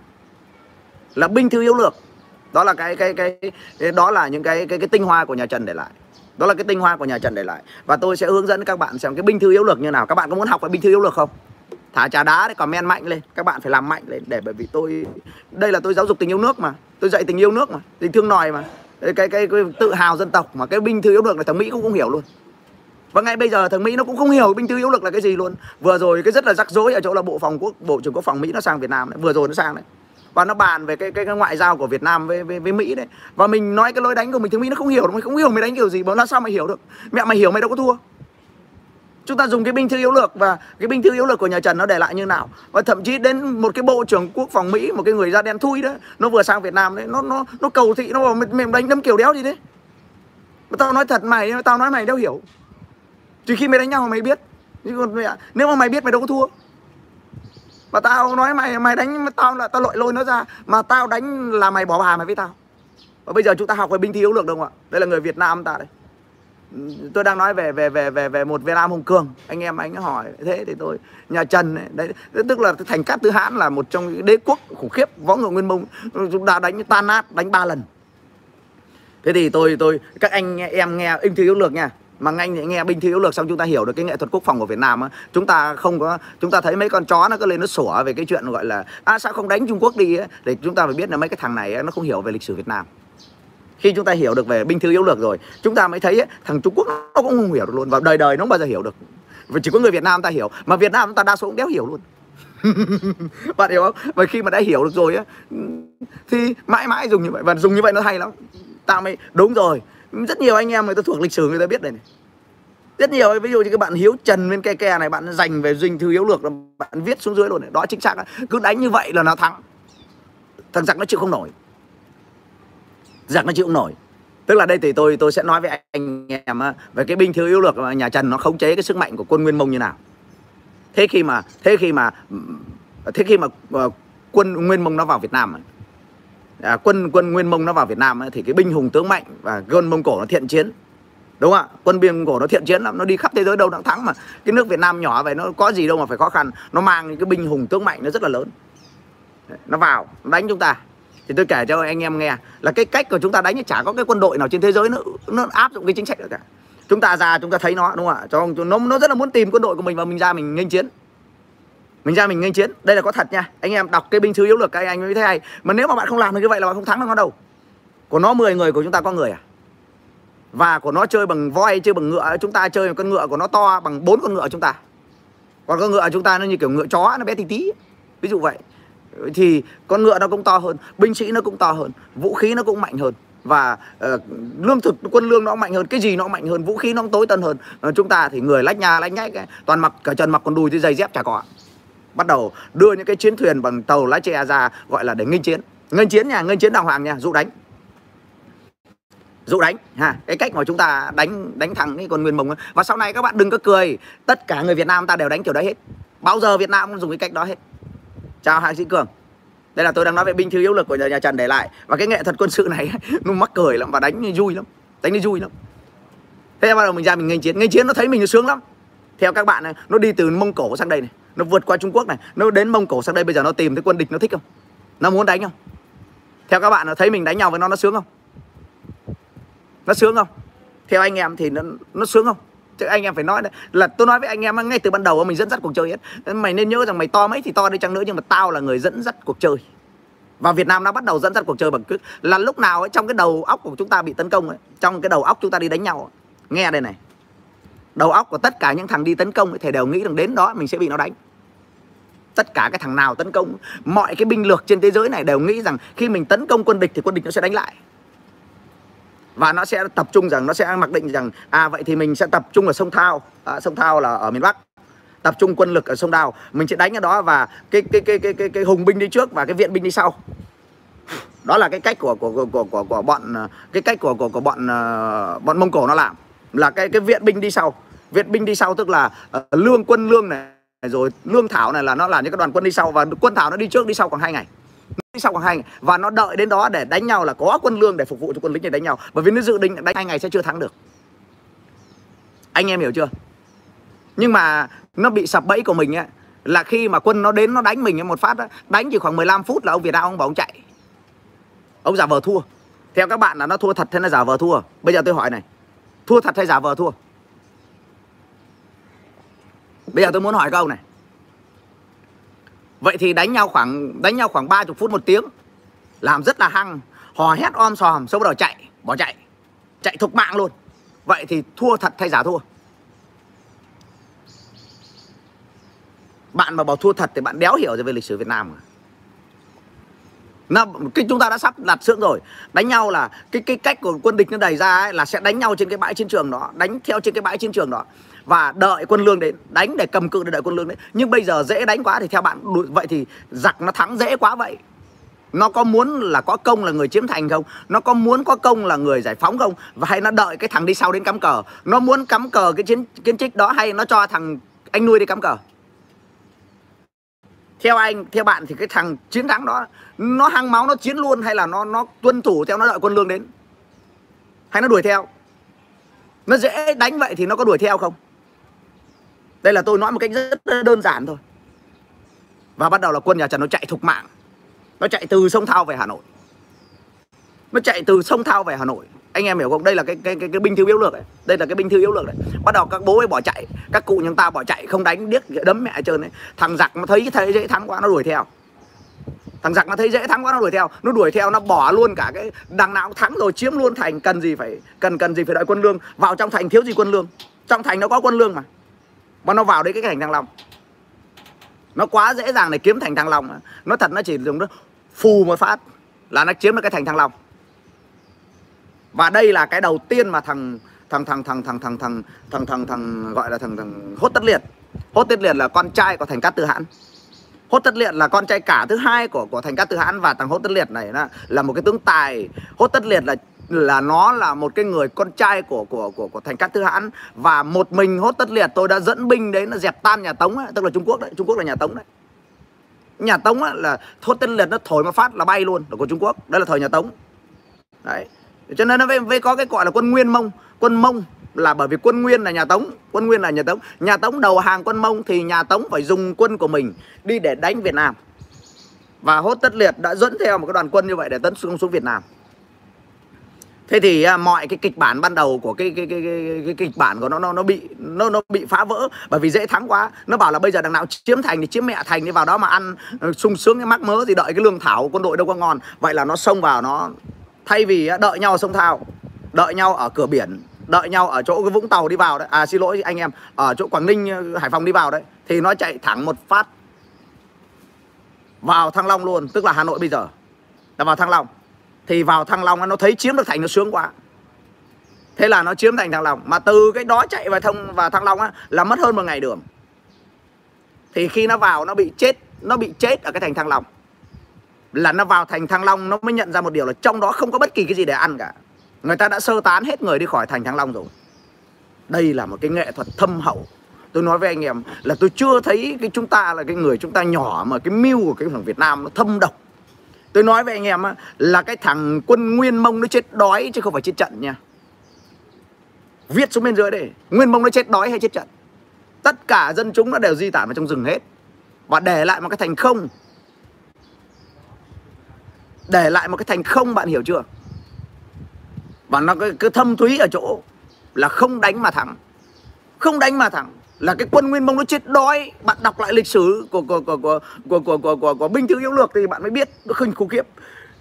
Là binh thư yếu lược đó là cái cái cái, cái đó là những cái cái cái tinh hoa của nhà Trần để lại. Đó là cái tinh hoa của nhà Trần để lại. Và tôi sẽ hướng dẫn các bạn xem cái binh thư yếu lược như nào. Các bạn có muốn học về binh thư yếu lược không? Thả trà đá để comment mạnh lên. Các bạn phải làm mạnh lên để bởi vì tôi đây là tôi giáo dục tình yêu nước mà. Tôi dạy tình yêu nước mà. Tình thương nòi mà. Cái, cái cái, cái tự hào dân tộc mà. Cái binh thư yếu lược này thằng Mỹ cũng không hiểu luôn. Và ngay bây giờ thằng Mỹ nó cũng không hiểu binh thư yếu lực là cái gì luôn. Vừa rồi cái rất là rắc rối ở chỗ là bộ phòng quốc bộ trưởng quốc phòng Mỹ nó sang Việt Nam này. vừa rồi nó sang đấy và nó bàn về cái cái, cái ngoại giao của Việt Nam với, với với Mỹ đấy. Và mình nói cái lối đánh của mình tiếng Mỹ nó không hiểu mày không hiểu mày đánh kiểu gì mà làm sao mày hiểu được? Mẹ mày hiểu mày đâu có thua. Chúng ta dùng cái binh thư yếu lược và cái binh thư yếu lược của nhà Trần nó để lại như nào? Và thậm chí đến một cái bộ trưởng quốc phòng Mỹ một cái người da đen thui đó nó vừa sang Việt Nam đấy nó nó nó cầu thị nó bảo mày đánh đấm kiểu đéo gì đấy mà tao nói thật mày tao nói mày đâu hiểu. Chỉ khi mày đánh nhau mày biết. Nhưng mẹ, nếu mà mày biết mày đâu có thua mà tao nói mày mày đánh tao là tao lội lôi nó ra. Mà tao đánh là mày bỏ bà mày với tao. Và bây giờ chúng ta học về binh thi yếu lược đâu ạ? Đây là người Việt Nam ta đây. Tôi đang nói về về về về về một Việt Nam hùng cường. Anh em anh hỏi thế thì tôi nhà Trần ấy, đấy. Tức là thành cát tư hãn là một trong những đế quốc khủng khiếp võ ngựa nguyên mông. Chúng ta đánh tan nát đánh ba lần. Thế thì tôi tôi các anh em nghe binh thi yếu lược nha mà anh nghe binh thư yếu lược xong chúng ta hiểu được cái nghệ thuật quốc phòng của Việt Nam á. Chúng ta không có chúng ta thấy mấy con chó nó cứ lên nó sủa về cái chuyện gọi là à sao không đánh Trung Quốc đi ấy? để chúng ta phải biết là mấy cái thằng này ấy, nó không hiểu về lịch sử Việt Nam. Khi chúng ta hiểu được về binh thư yếu lược rồi chúng ta mới thấy ấy, thằng Trung Quốc nó cũng không hiểu được luôn. Và đời đời nó không bao giờ hiểu được. Và chỉ có người Việt Nam ta hiểu. Mà Việt Nam chúng ta đa số cũng đéo hiểu luôn. Bạn hiểu không? Và khi mà đã hiểu được rồi á thì mãi mãi dùng như vậy. Và dùng như vậy nó hay lắm. Ta mới đúng rồi rất nhiều anh em người ta thuộc lịch sử người ta biết đây này. Rất nhiều, ví dụ như các bạn hiếu trần bên ke ke này, bạn dành về dinh thư yếu lược là bạn viết xuống dưới luôn này. Đó chính xác cứ đánh như vậy là nó thắng. Thằng giặc nó chịu không nổi. Giặc nó chịu không nổi. Tức là đây thì tôi tôi sẽ nói với anh em về cái binh thư yếu lược mà nhà trần nó khống chế cái sức mạnh của quân nguyên mông như nào. Thế khi mà, thế khi mà, thế khi mà ờ, quân nguyên mông nó vào việt nam à, quân quân nguyên mông nó vào việt nam thì cái binh hùng tướng mạnh và quân mông cổ nó thiện chiến. Đúng không ạ? Quân biên cổ nó thiện chiến lắm nó đi khắp thế giới đâu nó thắng mà. Cái nước việt nam nhỏ vậy nó có gì đâu mà phải khó khăn. Nó mang cái binh hùng tướng mạnh nó rất là lớn. Nó vào nó đánh chúng ta. Thì tôi kể cho anh em nghe là cái cách của chúng ta đánh chả có cái quân đội nào trên thế giới nó nó áp dụng cái chính sách được cả. Chúng ta ra chúng ta thấy nó đúng không ạ? Cho nó nó rất là muốn tìm quân đội của mình và mình ra mình nghênh chiến mình ra mình nghênh chiến. Đây là có thật nha. Anh em đọc cái binh thư yếu lược các anh mới thấy hay. Mà nếu mà bạn không làm được như vậy là bạn không thắng được nó đâu. Của nó 10 người của chúng ta có người à? Và của nó chơi bằng voi chơi bằng ngựa chúng ta chơi con ngựa của nó to bằng bốn con ngựa chúng ta. Còn con ngựa chúng ta nó như kiểu ngựa chó nó bé tí tí. Ví dụ vậy. Thì con ngựa nó cũng to hơn binh sĩ nó cũng to hơn vũ khí nó cũng mạnh hơn. Và uh, lương thực quân lương nó mạnh hơn cái gì nó mạnh hơn vũ khí nó tối tân hơn. Uh, chúng ta thì người lách nhà lách nhách toàn mặc cả trần mặc còn đùi thì giày dép chả có bắt đầu đưa những cái chiến thuyền bằng tàu lá tre ra gọi là để nghênh chiến. Nghênh chiến nha nghênh chiến đàng hoàng nha dụ đánh. Dụ đánh ha cái cách mà chúng ta đánh đánh thẳng cái con nguyên mông và sau này các bạn đừng có cười tất cả người Việt Nam ta đều đánh kiểu đấy hết. Bao giờ Việt Nam cũng dùng cái cách đó hết. Chào hai sĩ cường. Đây là tôi đang nói về binh thư yếu lực của nhà, nhà Trần để lại. Và cái nghệ thuật quân sự này nó mắc cười lắm và đánh vui lắm đánh đi vui lắm. Thế bắt đầu mình ra mình nghênh chiến. Nghênh chiến nó thấy mình nó sướng lắm theo các bạn này nó đi từ mông cổ sang đây này nó vượt qua Trung Quốc này nó đến Mông Cổ sang đây bây giờ nó tìm thấy quân địch nó thích không? Nó muốn đánh không? Theo các bạn nó thấy mình đánh nhau với nó nó sướng không? Nó sướng không? Theo anh em thì nó nó sướng không? Chứ anh em phải nói đấy là tôi nói với anh em ngay từ ban đầu mình dẫn dắt cuộc chơi hết. Mày nên nhớ rằng mày to mấy thì to đi chăng nữa nhưng mà tao là người dẫn dắt cuộc chơi. Và Việt Nam đã bắt đầu dẫn dắt cuộc chơi bằng cứ là lúc nào ấy, trong cái đầu óc của chúng ta bị tấn công ấy, trong cái đầu óc chúng ta đi đánh nhau ấy. nghe đây này đầu óc của tất cả những thằng đi tấn công thì đều nghĩ rằng đến đó mình sẽ bị nó đánh. Tất cả cái thằng nào tấn công mọi cái binh lược trên thế giới này đều nghĩ rằng khi mình tấn công quân địch thì quân địch nó sẽ đánh lại. Và nó sẽ tập trung rằng nó sẽ mặc định rằng à vậy thì mình sẽ tập trung ở sông Thao. À, sông Thao là ở miền Bắc. Tập trung quân lực ở sông Đào. Mình sẽ đánh ở đó và cái cái cái cái cái, cái hùng binh đi trước và cái viện binh đi sau. Đó là cái cách của của của của, của, của bọn cái cách của của của bọn uh, bọn mông cổ nó làm. Là cái cái viện binh đi sau viện binh đi sau tức là uh, lương quân lương này rồi lương thảo này là nó là những cái đoàn quân đi sau và quân thảo nó đi trước đi sau khoảng hai ngày. Đi sau khoảng hai ngày. Và nó đợi đến đó để đánh nhau là có quân lương để phục vụ cho quân lính để đánh nhau. Bởi vì nó dự định đánh hai ngày sẽ chưa thắng được. Anh em hiểu chưa? Nhưng mà nó bị sập bẫy của mình ấy là khi mà quân nó đến nó đánh mình một phát đánh chỉ khoảng 15 phút là ông Việt Nam ông bảo ông chạy. Ông giả vờ thua. Theo các bạn là nó thua thật hay là giả vờ thua? Bây giờ tôi hỏi này. Thua thật hay giả vờ thua? Bây giờ tôi muốn hỏi câu này. Vậy thì đánh nhau khoảng đánh nhau khoảng 30 phút một tiếng làm rất là hăng hò hét om sòm sau bắt đầu chạy bỏ chạy chạy thục mạng luôn. Vậy thì thua thật hay giả thua? Bạn mà bảo thua thật thì bạn đéo hiểu về lịch sử Việt Nam mà. Nó cái chúng ta đã sắp đặt sướng rồi. Đánh nhau là cái cái cách của quân địch nó đẩy ra ấy, là sẽ đánh nhau trên cái bãi chiến trường đó đánh theo trên cái bãi chiến trường đó và đợi quân lương đến đánh để cầm cự, để đợi quân lương đến nhưng bây giờ dễ đánh quá thì theo bạn vậy thì giặc nó thắng dễ quá vậy. Nó có muốn là có công là người chiếm thành không? Nó có muốn có công là người giải phóng không? Và hay nó đợi cái thằng đi sau đến cắm cờ? Nó muốn cắm cờ cái chiến kiến trích đó hay nó cho thằng anh nuôi đi cắm cờ? Theo anh, theo bạn thì cái thằng chiến thắng đó, nó hăng máu, nó chiến luôn hay là nó nó tuân thủ theo, nó đợi quân lương đến? Hay nó đuổi theo? Nó dễ đánh vậy thì nó có đuổi theo không? Đây là tôi nói một cách rất đơn giản thôi. Và bắt đầu là quân nhà Trần nó chạy thục mạng. Nó chạy từ sông Thao về Hà Nội. Nó chạy từ sông Thao về Hà Nội. Anh em hiểu không? Đây là cái cái cái, cái binh thư yếu lược đấy đây là cái binh thư yếu lược đấy bắt đầu các bố ấy bỏ chạy. Các cụ chúng ta bỏ chạy không đánh điếc đấm mẹ trơn đấy thằng giặc nó thấy thấy dễ thắng quá nó đuổi theo. Thằng giặc nó thấy dễ thắng quá nó đuổi theo. Nó đuổi theo nó bỏ luôn cả cái đằng nào cũng thắng rồi chiếm luôn thành cần gì phải cần cần gì phải đợi quân lương. Vào trong thành thiếu gì quân lương. Trong thành nó có quân lương mà mà nó vào đấy cái thành thăng long nó quá dễ dàng để kiếm thành thăng long nó thật nó chỉ dùng nó phù một phát là nó chiếm được cái thành thăng long và đây là cái đầu tiên mà thằng thằng thằng thằng thằng thằng thằng thằng thằng thằng gọi là thằng thằng hốt tất liệt hốt tất liệt là con trai của thành cát tư hãn hốt tất liệt là con trai cả thứ hai của của thành cát tư hãn và thằng hốt tất liệt này là, là một cái tướng tài hốt tất liệt là là nó là một cái người con trai của của của của thành cát tư hãn. Và một mình hốt tất liệt tôi đã dẫn binh đấy nó dẹp tan nhà tống ấy, tức là trung quốc đấy trung quốc là nhà tống đấy. Nhà tống ấy, là hốt tất liệt nó thổi một phát là bay luôn là của trung quốc đây là thời nhà tống. Đấy. Cho nên nó mới, mới có cái gọi là quân nguyên mông. Quân mông là bởi vì quân nguyên là nhà tống quân nguyên là nhà tống. Nhà tống đầu hàng quân mông thì nhà tống phải dùng quân của mình đi để đánh việt nam. Và hốt tất liệt đã dẫn theo một cái đoàn quân như vậy để tấn công xuống việt nam thế thì à, mọi cái kịch bản ban đầu của cái cái cái cái, cái kịch bản của nó nó nó bị nó nó bị phá vỡ bởi vì dễ thắng quá. Nó bảo là bây giờ đằng nào chiếm thành thì chiếm mẹ thành đi vào đó mà ăn ờ, sung sướng cái mắc mớ thì đợi cái lương thảo của quân đội đâu có ngon. Vậy là nó xông vào nó thay vì đợi nhau ở sông thao đợi nhau ở cửa biển đợi nhau ở chỗ cái vũng tàu đi vào đấy. À xin lỗi anh em ở chỗ quảng ninh ờ, hải phòng đi vào đấy thì nó chạy thẳng một phát vào thăng long luôn tức là hà nội bây giờ. Là vào thăng long thì vào thăng long nó thấy chiếm được thành nó sướng quá thế là nó chiếm thành thăng long mà từ cái đó chạy vào thông và thăng long á, là mất hơn một ngày đường thì khi nó vào, nó bị chết, nó bị chết ở cái thành thăng long là nó vào thành Thăng Long, nó mới nhận ra một điều là trong đó không có bất kỳ cái gì để ăn cả. Người ta đã sơ tán hết người đi khỏi thành Thăng Long rồi. Đây là một cái nghệ thuật thâm hậu. Tôi nói với anh em là tôi chưa thấy cái chúng ta là cái người chúng ta nhỏ mà cái mưu của cái thằng Việt Nam nó thâm độc. Tôi nói với anh em là cái thằng quân Nguyên Mông nó chết đói chứ không phải chết trận nha. Viết xuống bên dưới đây, Nguyên Mông nó chết đói hay chết trận. Tất cả dân chúng nó đều di tản vào trong rừng hết. Và để lại một cái thành không để lại một cái thành không bạn hiểu chưa và nó cứ, cứ thâm thúy ở chỗ là không đánh mà thắng không đánh mà thắng là cái quân nguyên mông nó chết đói. Bạn đọc lại lịch sử của của của của của của, của, của, của binh thư yếu lược thì bạn mới biết nó khinh khủng khiếp.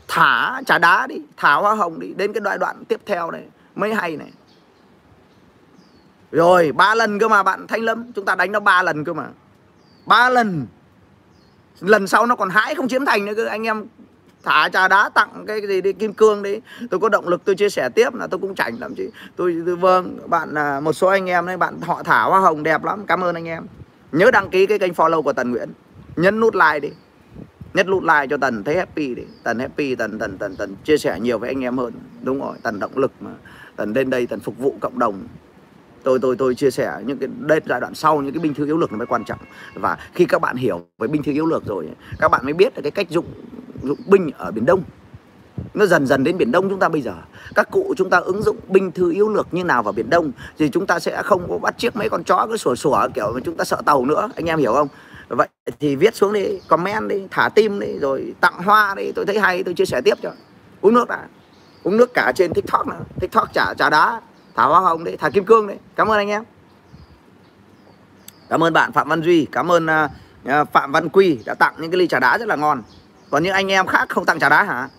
Thả trả đá đi thả hoa hồng đi đến cái đoạn đoạn tiếp theo này mới hay này. Rồi ba lần cơ mà bạn thanh lâm chúng ta đánh nó ba lần cơ mà. Ba lần. Lần sau nó còn hãi không chiếm thành nữa cơ anh em thả trà đá tặng cái gì đi kim cương đi. Tôi có động lực tôi chia sẻ tiếp là tôi cũng chảnh lắm chứ tôi, tôi vâng bạn à, một số anh em đấy bạn họ thả hoa hồng đẹp lắm cảm ơn anh em. Nhớ đăng ký cái kênh follow của Tần Nguyễn. Nhấn nút like đi. Nhất nút like cho Tần thấy happy đi. Tần happy Tần Tần Tần Tần chia sẻ nhiều với anh em hơn. Đúng rồi Tần động lực mà. Tần lên đây Tần phục vụ cộng đồng tôi tôi tôi chia sẻ những cái đây giai đoạn sau, những cái binh thư yếu lược nó mới quan trọng. Và khi các bạn hiểu về binh thư yếu lược rồi, các bạn mới biết được cái cách dụng dụng binh ở biển đông. Nó dần dần đến biển đông chúng ta bây giờ. Các cụ chúng ta ứng dụng binh thư yếu lược như nào vào biển đông thì chúng ta sẽ không có bắt chiếc mấy con chó cứ sủa sủa kiểu mà chúng ta sợ tàu nữa. Anh em hiểu không? Vậy thì viết xuống đi, comment đi, thả tim đi, rồi tặng hoa đi. Tôi thấy hay, tôi chia sẻ tiếp cho. Uống nước đã. Uống nước cả trên tiktok nữa. Tiktok chả trà đá thả hoa hồng đấy thả kim cương đấy. Cảm ơn anh em. Cảm ơn bạn phạm văn duy cảm ơn uh, phạm văn quy đã tặng những cái ly trà đá rất là ngon. Còn những anh em khác không tặng trà đá hả?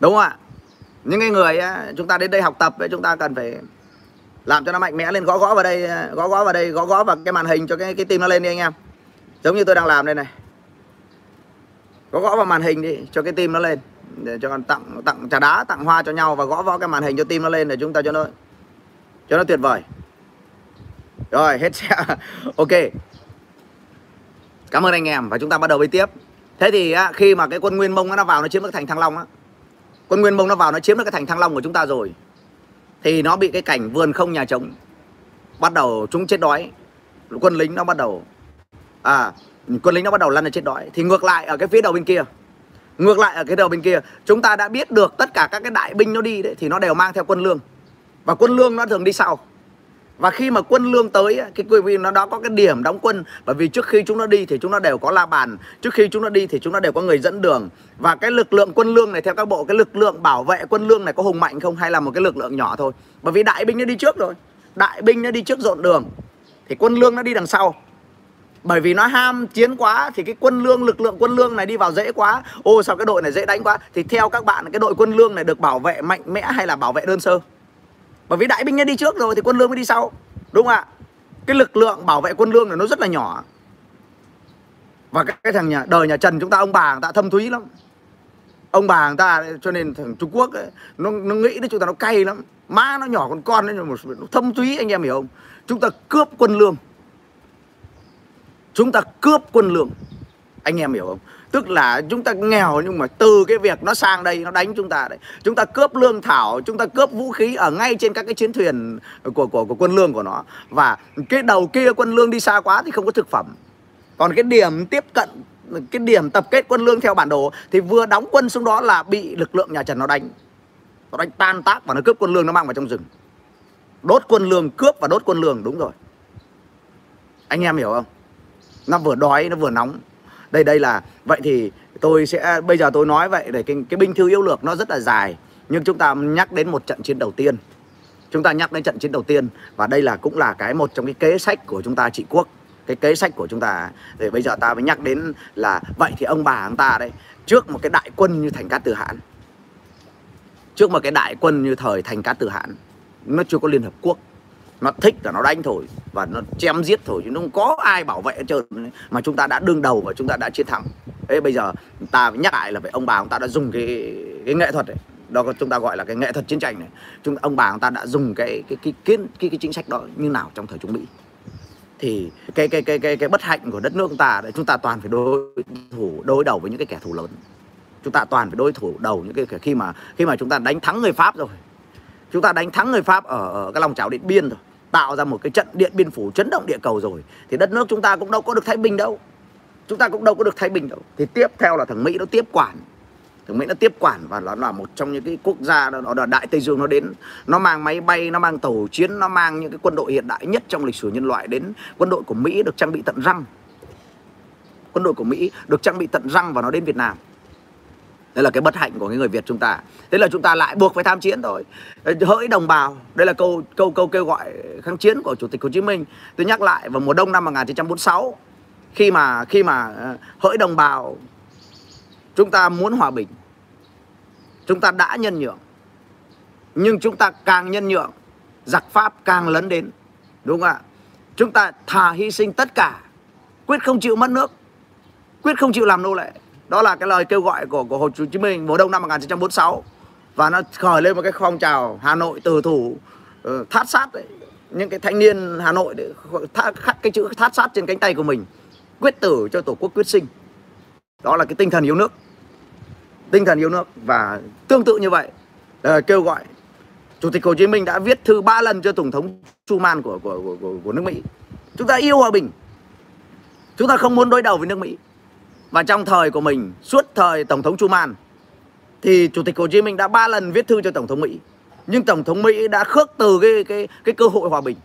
Đúng không ạ? Những cái người à, chúng ta đến đây học tập chúng ta cần phải làm cho nó mạnh mẽ lên gõ gõ vào đây gõ gõ vào đây gõ gõ vào cái màn hình cho cái cái tim nó lên đi anh em. Giống như tôi đang làm đây này. Gõ gõ vào màn hình đi cho cái tim nó lên để cho tặng tặng trà đá, tặng hoa cho nhau và gõ vào cái màn hình cho tim nó lên để chúng ta cho nó cho nó tuyệt vời. Rồi, hết xe ok. Cảm ơn anh em và chúng ta bắt đầu đi tiếp. Thế thì khi mà cái quân nguyên mông nó vào nó chiếm được thành thăng long á, quân nguyên mông nó vào nó chiếm được cái thành thăng long của chúng ta rồi, thì nó bị cái cảnh vườn không nhà trống bắt đầu chúng chết đói. Quân lính nó bắt đầu à quân lính nó bắt đầu lăn ra chết đói. Thì ngược lại ở cái phía đầu bên kia ngược lại ở cái đầu bên kia, chúng ta đã biết được tất cả các cái đại binh nó đi đấy, thì nó đều mang theo quân lương. Và quân lương nó thường đi sau. Và khi mà quân lương tới cái quý vị nó đó có cái điểm đóng quân, bởi vì trước khi chúng nó đi thì chúng nó đều có la bàn, trước khi chúng nó đi thì chúng nó đều có người dẫn đường. Và cái lực lượng quân lương này, theo các bộ, cái lực lượng bảo vệ quân lương này có hùng mạnh không, hay là một cái lực lượng nhỏ thôi. Bởi vì đại binh nó đi trước rồi. Đại binh nó đi trước dọn đường, thì quân lương nó đi đằng sau bởi vì nó ham chiến quá thì cái quân lương lực lượng quân lương này đi vào dễ quá. Ô sao cái đội này dễ đánh quá? Thì theo các bạn cái đội quân lương này được bảo vệ mạnh mẽ hay là bảo vệ đơn sơ? Bởi vì đại binh nó đi trước rồi thì quân lương mới đi sau đúng không ạ? Cái lực lượng bảo vệ quân lương này nó rất là nhỏ. Và cái, cái thằng nhà đời nhà Trần chúng ta ông bà người ta thâm thúy lắm. Ông bà người ta cho nên thằng Trung Quốc ấy, nó nó nghĩ đến chúng ta nó cay lắm. Má nó nhỏ con con đấy một nó thâm thúy anh em hiểu không? Chúng ta cướp quân lương chúng ta cướp quân lương. Anh em hiểu không? Tức là chúng ta nghèo nhưng mà từ cái việc nó sang đây, nó đánh chúng ta đấy. Chúng ta cướp lương thảo, chúng ta cướp vũ khí ở ngay trên các cái chiến thuyền của của của quân lương của nó. Và cái đầu kia quân lương đi xa quá thì không có thực phẩm. Còn cái điểm tiếp cận, cái điểm tập kết quân lương theo bản đồ thì vừa đóng quân xuống đó là bị lực lượng nhà Trần nó đánh. Nó đánh tan tác và nó cướp quân lương, nó mang vào trong rừng. Đốt quân lương, cướp và đốt quân lương, đúng rồi. Anh em hiểu không? Nó vừa đói nó vừa nóng. Đây đây là vậy thì tôi sẽ bây giờ tôi nói vậy để cái, cái binh thư yếu lược nó rất là dài. Nhưng chúng ta nhắc đến một trận chiến đầu tiên. Chúng ta nhắc đến trận chiến đầu tiên và đây là cũng là cái một trong cái kế sách của chúng ta trị quốc. Cái kế sách của chúng ta. Để bây giờ ta mới nhắc đến là vậy thì ông bà chúng ta đây trước một cái đại quân như thành cát từ hãn trước một cái đại quân như thời thành cát từ hãn nó chưa có liên hợp quốc nó thích là nó đánh thôi và nó chém giết thôi chứ không có ai bảo vệ hết trơn mà chúng ta đã đương đầu và chúng ta đã chiến thắng. Thế bây giờ ta nhắc lại là phải ông bà chúng ta đã dùng cái cái nghệ thuật đấy đó chúng ta gọi là cái nghệ thuật chiến tranh này. Chúng ông bà chúng ta đã dùng cái cái cái cái, cái, cái chính sách đó như nào trong thời chống mỹ? Thì cái cái cái cái cái bất hạnh của đất nước chúng ta đấy chúng ta toàn phải đối thủ đối đầu với những cái kẻ thù lớn. Chúng ta toàn phải đối thủ đầu những cái khi mà khi mà chúng ta đánh thắng người pháp rồi. Chúng ta đánh thắng người pháp ở, ở cái lòng chảo điện biên rồi tạo ra một cái trận điện biên phủ chấn động địa cầu rồi thì đất nước chúng ta cũng đâu có được thái bình đâu. Chúng ta cũng đâu có được thái bình đâu. Thì tiếp theo là thằng mỹ nó tiếp quản. Thằng mỹ nó tiếp quản và nó là một trong những cái quốc gia đó, là đại tây dương nó đến nó mang máy bay nó mang tàu chiến nó mang những cái quân đội hiện đại nhất trong lịch sử nhân loại đến. Quân đội của mỹ được trang bị tận răng. Quân đội của mỹ được trang bị tận răng và nó đến việt nam đây là cái bất hạnh của cái người Việt chúng ta. Thế là chúng ta lại buộc phải tham chiến rồi. Hỡi đồng bào, đây là câu câu câu kêu gọi kháng chiến của chủ tịch Hồ Chí Minh. Tôi nhắc lại, vào mùa đông năm 1946 khi mà khi mà ờ, hỡi đồng bào, chúng ta muốn hòa bình, chúng ta đã nhân nhượng. Nhưng chúng ta càng nhân nhượng, giặc pháp càng lấn đến, đúng không ạ? Chúng ta thà hy sinh tất cả, quyết không chịu mất nước, quyết không chịu làm nô lệ đó là cái lời kêu gọi của của Hồ Chí Minh mùa đông năm 1946 và nó khởi lên một cái phong trào Hà Nội từ thủ uh, thát sát đấy những cái thanh niên Hà Nội để khắc cái chữ thát sát trên cánh tay của mình quyết tử cho tổ quốc quyết sinh. Đó là cái tinh thần yêu nước. Tinh thần yêu nước và tương tự như vậy là kêu gọi chủ tịch hồ chí minh đã viết thư ba lần cho tổng thống truman của, của, của, của, của nước mỹ. Chúng ta yêu hòa bình. Chúng ta không muốn đối đầu với nước mỹ và trong thời của mình suốt thời tổng thống truman thì chủ tịch hồ chí minh đã ba lần viết thư cho tổng thống mỹ. Nhưng tổng thống mỹ đã khước từ cái cái cái cơ hội hòa bình.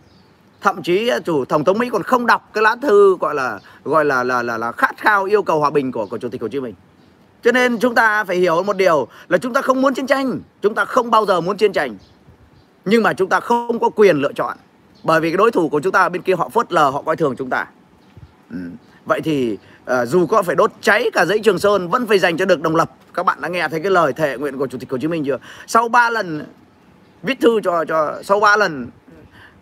Thậm chí à, chủ tổng thống mỹ còn không đọc cái lá thư gọi là gọi là là là, là khát khao yêu cầu hòa bình của của chủ tịch hồ chí minh. Cho nên chúng ta phải hiểu một điều là chúng ta không muốn chiến tranh chúng ta không bao giờ muốn chiến tranh. Nhưng mà chúng ta không có quyền lựa chọn bởi vì cái đối thủ của chúng ta bên kia họ phớt lờ họ coi thường chúng ta. Ừ. vậy thì à, dù có phải đốt cháy cả dãy trường sơn vẫn phải dành cho được độc lập. Các bạn đã nghe thấy cái lời thệ nguyện của chủ tịch hồ chí minh chưa? Sau 3 lần viết thư cho cho sau 3 lần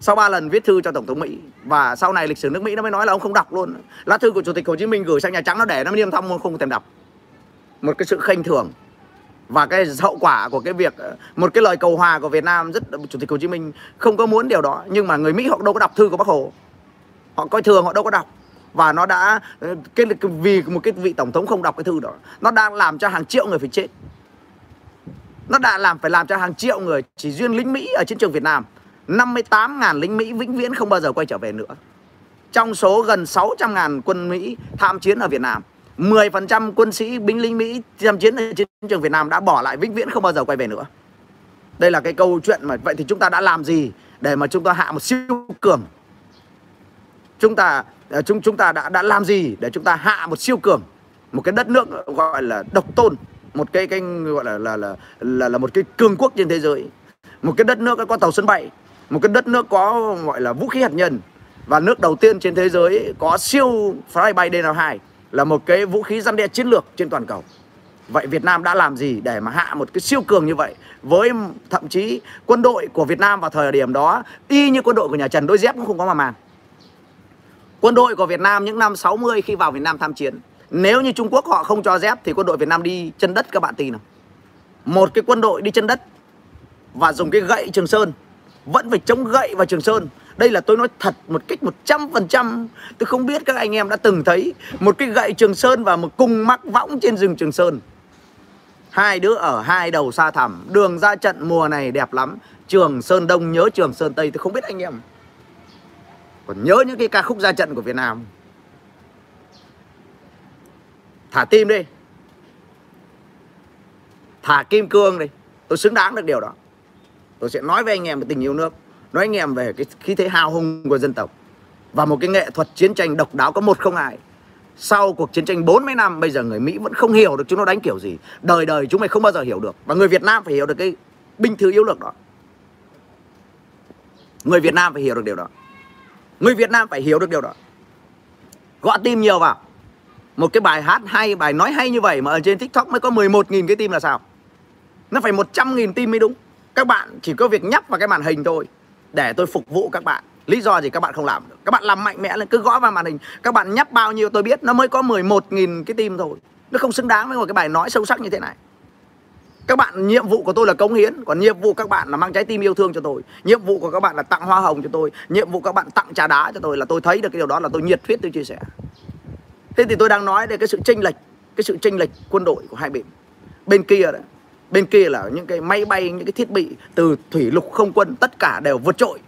sau 3 lần viết thư cho tổng thống mỹ và sau này lịch sử nước mỹ nó mới nói là ông không đọc luôn. Lá thư của chủ tịch hồ chí minh gửi sang nhà trắng nó để nó niêm thăm không thèm đọc. Một cái sự khinh thường và cái hậu quả của cái việc một cái lời cầu hòa của Việt Nam rất chủ tịch Hồ Chí Minh không có muốn điều đó. Nhưng mà người Mỹ họ đâu có đọc thư của Bác Hồ. Họ coi thường họ đâu có đọc và nó đã, cái vì một cái vị tổng thống không đọc cái thư đó, nó đang làm cho hàng triệu người phải chết nó đã làm, phải làm cho hàng triệu người, chỉ riêng lính Mỹ ở chiến trường Việt Nam 58.000 lính Mỹ vĩnh viễn không bao giờ quay trở về nữa trong số gần 600.000 quân Mỹ tham chiến ở Việt Nam 10% quân sĩ binh lính Mỹ tham chiến ở chiến trường Việt Nam đã bỏ lại vĩnh viễn không bao giờ quay về nữa. Đây là cái câu chuyện mà, vậy thì chúng ta đã làm gì để mà chúng ta hạ một siêu cường? Chúng ta ờ, chúng chúng ta đã đã làm gì để chúng ta hạ một siêu cường, một cái đất nước gọi là độc tôn, một cái cái gọi là là là là, là một cái cường quốc trên thế giới, một cái đất nước có tàu sân bay, một cái đất nước có gọi là vũ khí hạt nhân và nước đầu tiên trên thế giới có siêu máy bay DN2 là một cái vũ khí răn đe chiến lược trên toàn cầu. Vậy Việt Nam đã làm gì để mà hạ một cái siêu cường như vậy với thậm chí quân đội của Việt Nam vào thời điểm đó y như quân đội của nhà Trần đối dép cũng không có mà màn. Quân đội của Việt Nam những năm 60 khi vào Việt Nam tham chiến. Nếu như Trung Quốc họ không cho dép thì quân đội Việt Nam đi chân đất các bạn tin không? Một cái quân đội đi chân đất và dùng cái gậy Trường Sơn, vẫn phải chống gậy vào Trường Sơn. Đây là tôi nói thật một cách 100% Tôi không biết các anh em đã từng thấy Một cái gậy Trường Sơn và một cung mắc võng trên rừng Trường Sơn. Hai đứa ở hai đầu xa thẳm, Đường ra trận mùa này đẹp lắm. Trường Sơn Đông nhớ Trường Sơn Tây, Tôi không biết anh em. Còn nhớ những cái ca khúc ra trận của Việt Nam. Thả tim đi. Thả kim cương đi. Tôi xứng đáng được điều đó. Tôi sẽ nói với anh em về tình yêu nước, nói anh em về cái khí thế hào hùng của dân tộc và một cái nghệ thuật chiến tranh độc đáo có một không ai sau cuộc chiến tranh 40 năm, bây giờ người Mỹ vẫn không hiểu được chúng nó đánh kiểu gì. Đời đời chúng mày không bao giờ hiểu được. Và người Việt Nam phải hiểu được cái binh thư yếu lược đó. Người Việt Nam phải hiểu được điều đó người Việt Nam phải hiểu được điều đó. Gõ tim nhiều vào. Một cái bài hát hay, bài nói hay như vậy mà ở trên TikTok mới có 11.000 cái tim là sao? Nó phải 100.000 tim mới đúng. Các bạn chỉ có việc nhấp vào cái màn hình thôi, để tôi phục vụ các bạn. Lý do gì các bạn không làm được? Các bạn làm mạnh mẽ lên, cứ gõ vào màn hình. Các bạn nhấp bao nhiêu tôi biết, nó mới có 11.000 cái tim thôi. Nó không xứng đáng với một cái bài nói sâu sắc như thế này các bạn, nhiệm vụ của tôi là cống hiến, còn nhiệm vụ các bạn là mang trái tim yêu thương cho tôi. Nhiệm vụ của các bạn là tặng hoa hồng cho tôi. Nhiệm vụ các bạn tặng trà đá cho tôi là tôi thấy được cái điều đó là tôi nhiệt huyết, tôi chia sẻ. Thế thì tôi đang nói về cái sự chênh lệch, cái sự chênh lệch quân đội của hai bên. Bên kia đấy bên kia là những cái máy bay, những cái thiết bị từ thủy lục không quân tất cả đều vượt trội.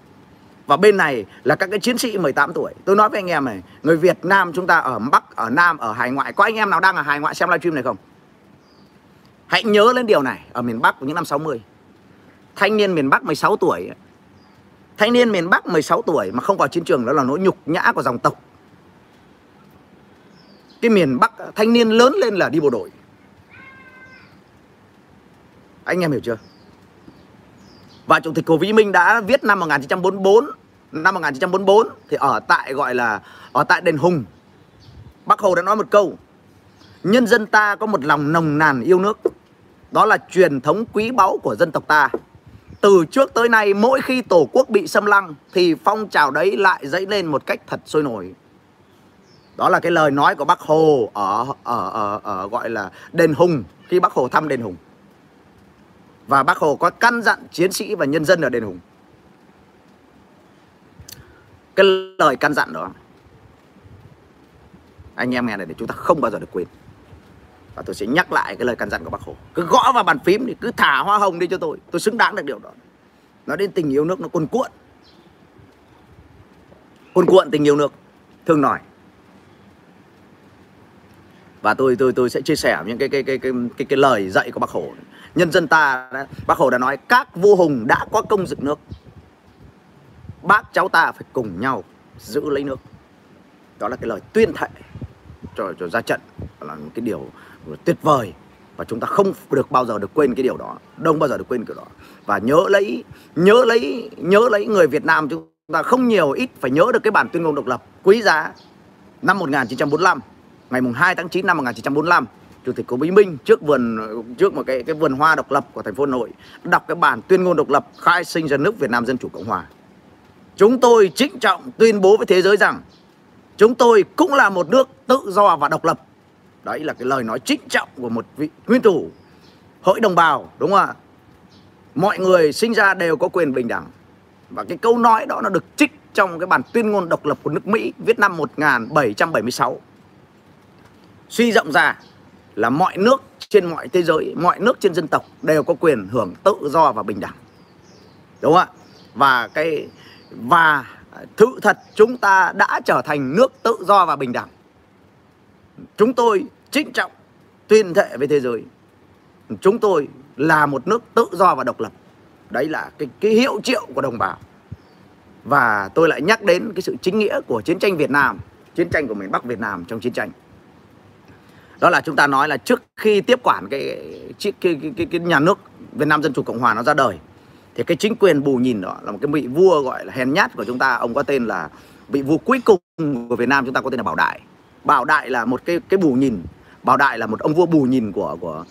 Và bên này là các cái chiến sĩ 18 tuổi. Tôi nói với anh em này, người Việt Nam chúng ta ở Bắc, ở Nam, ở hải ngoại, có anh em nào đang ở hải ngoại xem livestream này không? Hãy nhớ lên điều này ở miền Bắc của những năm 60 thanh niên miền Bắc 16 tuổi thanh niên miền Bắc 16 tuổi mà không vào chiến trường đó là nỗi nhục nhã của dòng tộc. Cái miền Bắc, thanh niên lớn lên là đi bộ đội. Anh em hiểu chưa? Và Chủ tịch Hồ Chí Minh đã viết năm 1944 Năm 1944 Thì ở tại gọi là, Ở tại đền Hùng. Bác Hồ đã nói một câu, Nhân dân ta có một lòng nồng nàn yêu nước. Đó là truyền thống quý báu của dân tộc ta. Từ trước tới nay mỗi khi Tổ quốc bị xâm lăng Thì phong trào đấy lại dậy lên một cách thật sôi nổi. Đó là cái lời nói của bác Hồ ở, ở, ở, ở gọi là đền Hùng Khi bác Hồ thăm đền Hùng. Và bác Hồ có căn dặn chiến sĩ và nhân dân ở đền Hùng. Cái lời căn dặn đó anh em nghe này để chúng ta không bao giờ được quên và tôi sẽ nhắc lại cái lời căn dặn của bác hồ. Cứ gõ vào bàn phím thì cứ thả hoa hồng đi cho tôi. Tôi xứng đáng được điều đó. Nó đến tình yêu nước nó cuồn cuộn. Cuồn cuộn tình yêu nước thương nổi và tôi tôi tôi sẽ chia sẻ những cái cái cái cái cái, cái lời dạy của bác hồ. Nhân dân ta đã, bác hồ đã nói các vua hùng đã có công dựng nước. Bác cháu ta phải cùng nhau giữ lấy nước. Đó là cái lời tuyên thệ cho cho ra trận. Là một cái điều tuyệt vời. Và chúng ta không được bao giờ được quên cái điều đó. Không bao giờ được quên cái đó. Và nhớ lấy nhớ lấy nhớ lấy người Việt Nam chúng ta không nhiều, ít phải nhớ được cái bản tuyên ngôn độc lập quý giá năm 1945 ngày mùng 2 tháng 9 năm 1945 chủ tịch Hồ Chí Minh trước vườn, trước một cái cái vườn hoa độc lập của thành phố Hà Nội, đọc cái bản tuyên ngôn độc lập khai sinh ra nước Việt Nam Dân chủ Cộng hòa. Chúng tôi trịnh trọng tuyên bố với thế giới rằng, chúng tôi cũng là một nước tự do và độc lập đấy là cái lời nói trịnh trọng của một vị nguyên thủ. Hỡi đồng bào, đúng không ạ? Mọi người sinh ra đều có quyền bình đẳng. Và cái câu nói đó nó được trích trong cái bản tuyên ngôn độc lập của nước Mỹ, viết năm 1776 suy rộng ra là mọi nước trên mọi thế giới, mọi nước trên dân tộc đều có quyền hưởng tự do và bình đẳng. Đúng không ạ? Và cái, và thự thật, chúng ta đã trở thành nước tự do và bình đẳng chúng tôi trịnh trọng tuyên thệ với thế giới. Chúng tôi là một nước tự do và độc lập. Đấy là cái, cái hiệu triệu của đồng bào. Và tôi lại nhắc đến cái sự chính nghĩa của chiến tranh Việt Nam chiến tranh của miền Bắc Việt Nam trong chiến tranh. Đó là chúng ta nói là trước khi tiếp quản cái cái, cái, cái, cái nhà nước Việt Nam Dân Chủ Cộng Hòa nó ra đời thì cái chính quyền bù nhìn đó là một cái vị vua gọi là hèn nhát của chúng ta. Ông có tên là vị vua cuối cùng của Việt Nam chúng ta có tên là Bảo Đại. Bảo Đại là một cái cái bù nhìn. Bảo Đại là một ông vua bù nhìn của của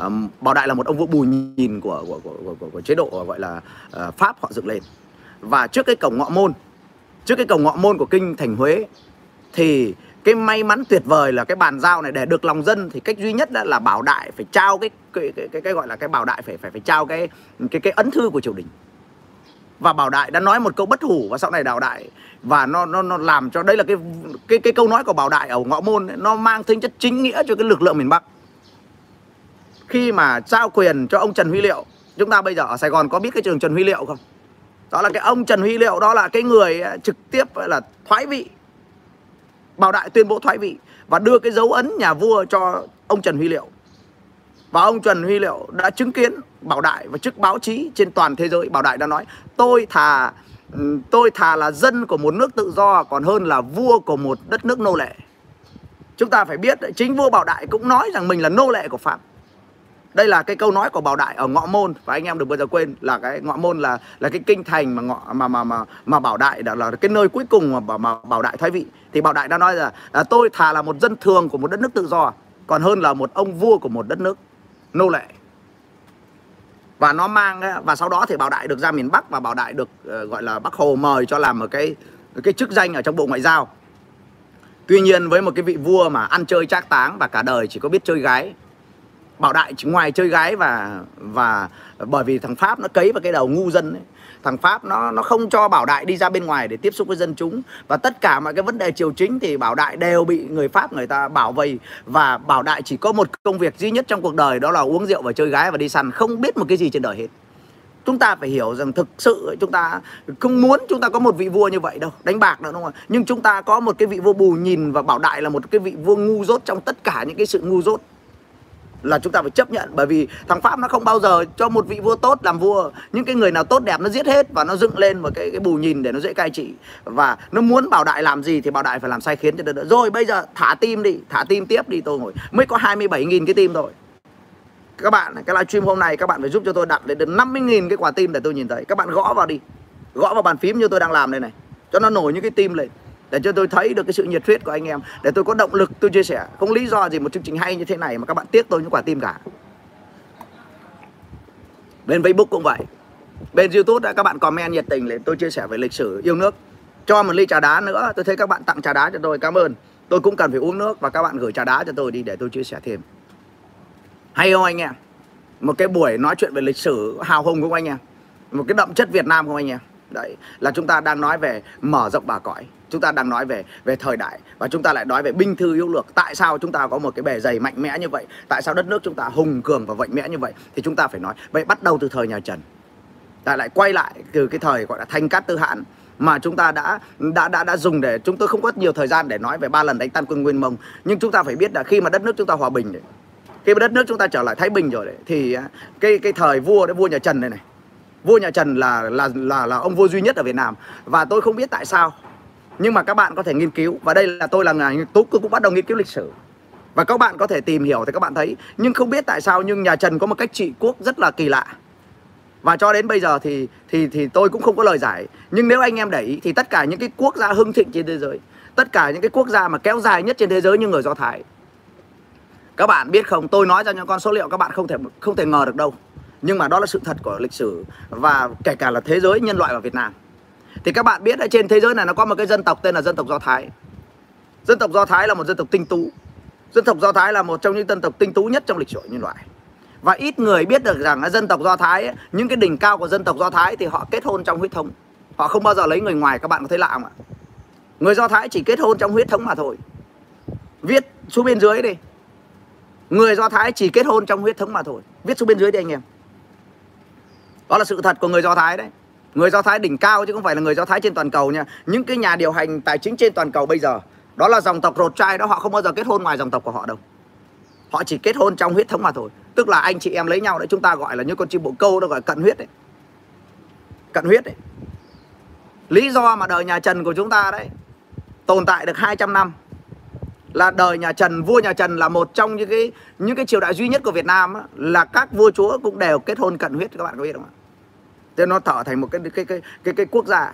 um, Bảo Đại là một ông vua bù nhìn của của của, của, của, của chế độ gọi là uh, Pháp họ dựng lên. Và trước cái cổng ngọ môn trước cái cổng ngọ môn của kinh thành Huế thì cái may mắn tuyệt vời là cái bàn giao này để được lòng dân thì cách duy nhất là bảo đại phải trao cái cái cái, cái, cái gọi là cái bảo đại phải phải phải trao cái cái cái ấn thư của triều đình. Và bảo đại đã nói một câu bất hủ và sau này đào đại và nó nó nó làm cho đây là cái cái cái câu nói của bảo đại ở ngõ môn ấy, nó mang tính chất chính nghĩa cho cái lực lượng miền bắc. Khi mà trao quyền cho ông trần huy liệu chúng ta bây giờ ở sài gòn có biết cái trường trần huy liệu không? Đó là cái ông trần huy liệu đó là cái người à, trực tiếp là thoái vị. Bảo Đại tuyên bố thoái vị và đưa cái dấu ấn nhà vua cho ông Trần Huy Liệu. Và ông Trần Huy Liệu đã chứng kiến Bảo Đại và trước báo chí trên toàn thế giới Bảo Đại đã nói tôi thà Ừ, tôi thà là dân của một nước tự do còn hơn là vua của một đất nước nô lệ. Chúng ta phải biết chính vua Bảo Đại cũng nói rằng mình là nô lệ của Pháp đây là cái câu nói của bảo đại ở ngọ môn và anh em đừng bao giờ quên là cái ngọ môn là là cái kinh thành mà ngọ mà mà mà mà bảo đại đã là cái nơi cuối cùng mà, mà, mà bảo đại thoái vị. Thì bảo đại đã nói là, là tôi thà là một dân thường của một đất nước tự do còn hơn là một ông vua của một đất nước nô lệ và nó mang, và sau đó thì bảo đại được ra miền bắc và bảo đại được ờ, gọi là bắc hồ mời cho làm một cái cái chức danh ở trong bộ ngoại giao. Tuy nhiên với một cái vị vua mà ăn chơi trác táng và cả đời chỉ có biết chơi gái Bảo Đại chỉ ngoài chơi gái và và bởi vì thằng Pháp nó cấy vào cái đầu ngu dân ấy. Thằng Pháp nó nó không cho Bảo Đại đi ra bên ngoài để tiếp xúc với dân chúng. Và tất cả mọi cái vấn đề triều chính thì Bảo Đại đều bị người Pháp người ta bảo vệ và Bảo Đại chỉ có một công việc duy nhất trong cuộc đời đó là uống rượu và chơi gái và đi săn, không biết một cái gì trên đời hết. Chúng ta phải hiểu rằng thực sự chúng ta không muốn chúng ta có một vị vua như vậy đâu. Đánh bạc nữa đúng không nhưng chúng ta có một cái vị vua bù nhìn và bảo đại là một cái vị vua ngu dốt trong tất cả những cái sự ngu dốt là chúng ta phải chấp nhận. Bởi vì thằng pháp nó không bao giờ cho một vị vua tốt làm vua. Những cái người nào tốt đẹp nó giết hết và nó dựng lên một cái cái bù nhìn để nó dễ cai trị. Và nó muốn bảo đại làm gì thì bảo đại phải làm sai khiến cho đỡ rồi bây giờ thả tim đi, thả tim tiếp đi tôi ngồi. Mới có 27.000 cái tim thôi. Các bạn, cái livestream hôm nay các bạn phải giúp cho tôi đặt lên đến 50.000 cái quả tim để tôi nhìn thấy. Các bạn gõ vào đi. Gõ vào bàn phím như tôi đang làm đây này. Cho nó nổi những cái tim lên để cho tôi thấy được cái sự nhiệt huyết của anh em, để tôi có động lực tôi chia sẻ. Không lý do gì một chương trình hay như thế này mà các bạn tiếc tôi những quả tim cả. Bên Facebook cũng vậy. Bên YouTube đã các bạn comment nhiệt tình để tôi chia sẻ về lịch sử yêu nước. Cho một ly trà đá nữa, tôi thấy các bạn tặng trà đá cho tôi, cảm ơn. Tôi cũng cần phải uống nước và các bạn gửi trà đá cho tôi đi để tôi chia sẻ thêm. Hay không anh em? Một cái buổi nói chuyện về lịch sử hào hùng không anh em? Một cái đậm chất Việt Nam không anh em? Đấy, là chúng ta đang nói về mở rộng bà cõi chúng ta đang nói về về thời đại và chúng ta lại nói về binh thư yếu lược. Tại sao chúng ta có một cái bề dày mạnh mẽ như vậy? Tại sao đất nước chúng ta hùng cường và mạnh mẽ như vậy? Thì chúng ta phải nói. Vậy bắt đầu từ thời nhà Trần. Ta lại quay lại từ cái thời gọi là thanh cát tư hãn mà chúng ta đã đã đã đã dùng để, chúng tôi không có nhiều thời gian để nói về ba lần đánh tan quân Nguyên Mông. Nhưng chúng ta phải biết là khi mà đất nước chúng ta hòa bình đấy khi mà đất nước chúng ta trở lại thái bình rồi đấy, thì à, cái cái thời vua đấy, vua nhà Trần này này. Vua nhà Trần là là là là ông vua duy nhất ở Việt Nam. Và tôi không biết tại sao nhưng mà các bạn có thể nghiên cứu, và đây là tôi là người tú cũng bắt đầu nghiên cứu lịch sử. Và các bạn có thể tìm hiểu thì các bạn thấy. Nhưng không biết tại sao nhưng nhà Trần có một cách trị quốc rất là kỳ lạ. Và cho đến bây giờ thì thì thì tôi cũng không có lời giải. Nhưng nếu anh em để ý thì tất cả những cái quốc gia hưng thịnh trên thế giới, tất cả những cái quốc gia mà kéo dài nhất trên thế giới như người do thái. Các bạn biết không? Tôi nói ra những con số liệu, các bạn không thể không thể ngờ được đâu. Nhưng mà đó là sự thật của lịch sử và kể cả là thế giới nhân loại và việt nam thì các bạn biết ở trên thế giới này nó có một cái dân tộc tên là dân tộc do thái. Dân tộc do thái là một dân tộc tinh tú. Dân tộc do thái là một trong những dân tộc tinh tú nhất trong lịch sử nhân loại. Và ít người biết được rằng dân tộc do thái ấy, những cái đỉnh cao của dân tộc do thái thì họ kết hôn trong huyết thống. Họ không bao giờ lấy người ngoài các bạn có thấy lạ không ạ? Người do thái chỉ kết hôn trong huyết thống mà thôi. Viết xuống bên dưới đi. Người do thái chỉ kết hôn trong huyết thống mà thôi. Viết xuống bên dưới đi anh em. Đó là sự thật của người do thái đấy người do thái đỉnh cao chứ không phải là người do thái trên toàn cầu nha. Những cái nhà điều hành tài chính trên toàn cầu bây giờ đó là dòng tộc rột trai đó họ không bao giờ kết hôn ngoài dòng tộc của họ đâu. Họ chỉ kết hôn trong huyết thống mà thôi. Tức là anh chị em lấy nhau đấy chúng ta gọi là những con chim bồ câu đó gọi cận huyết đấy. Cận huyết đấy. Lý do mà đời nhà Trần của chúng ta đấy tồn tại được 200 năm là đời nhà Trần vua nhà Trần là một trong những cái những cái triều đại duy nhất của Việt Nam đó, là các vua chúa cũng đều kết hôn cận huyết các bạn có biết không ạ? Cho nó trở thành một cái cái cái cái cái quốc gia.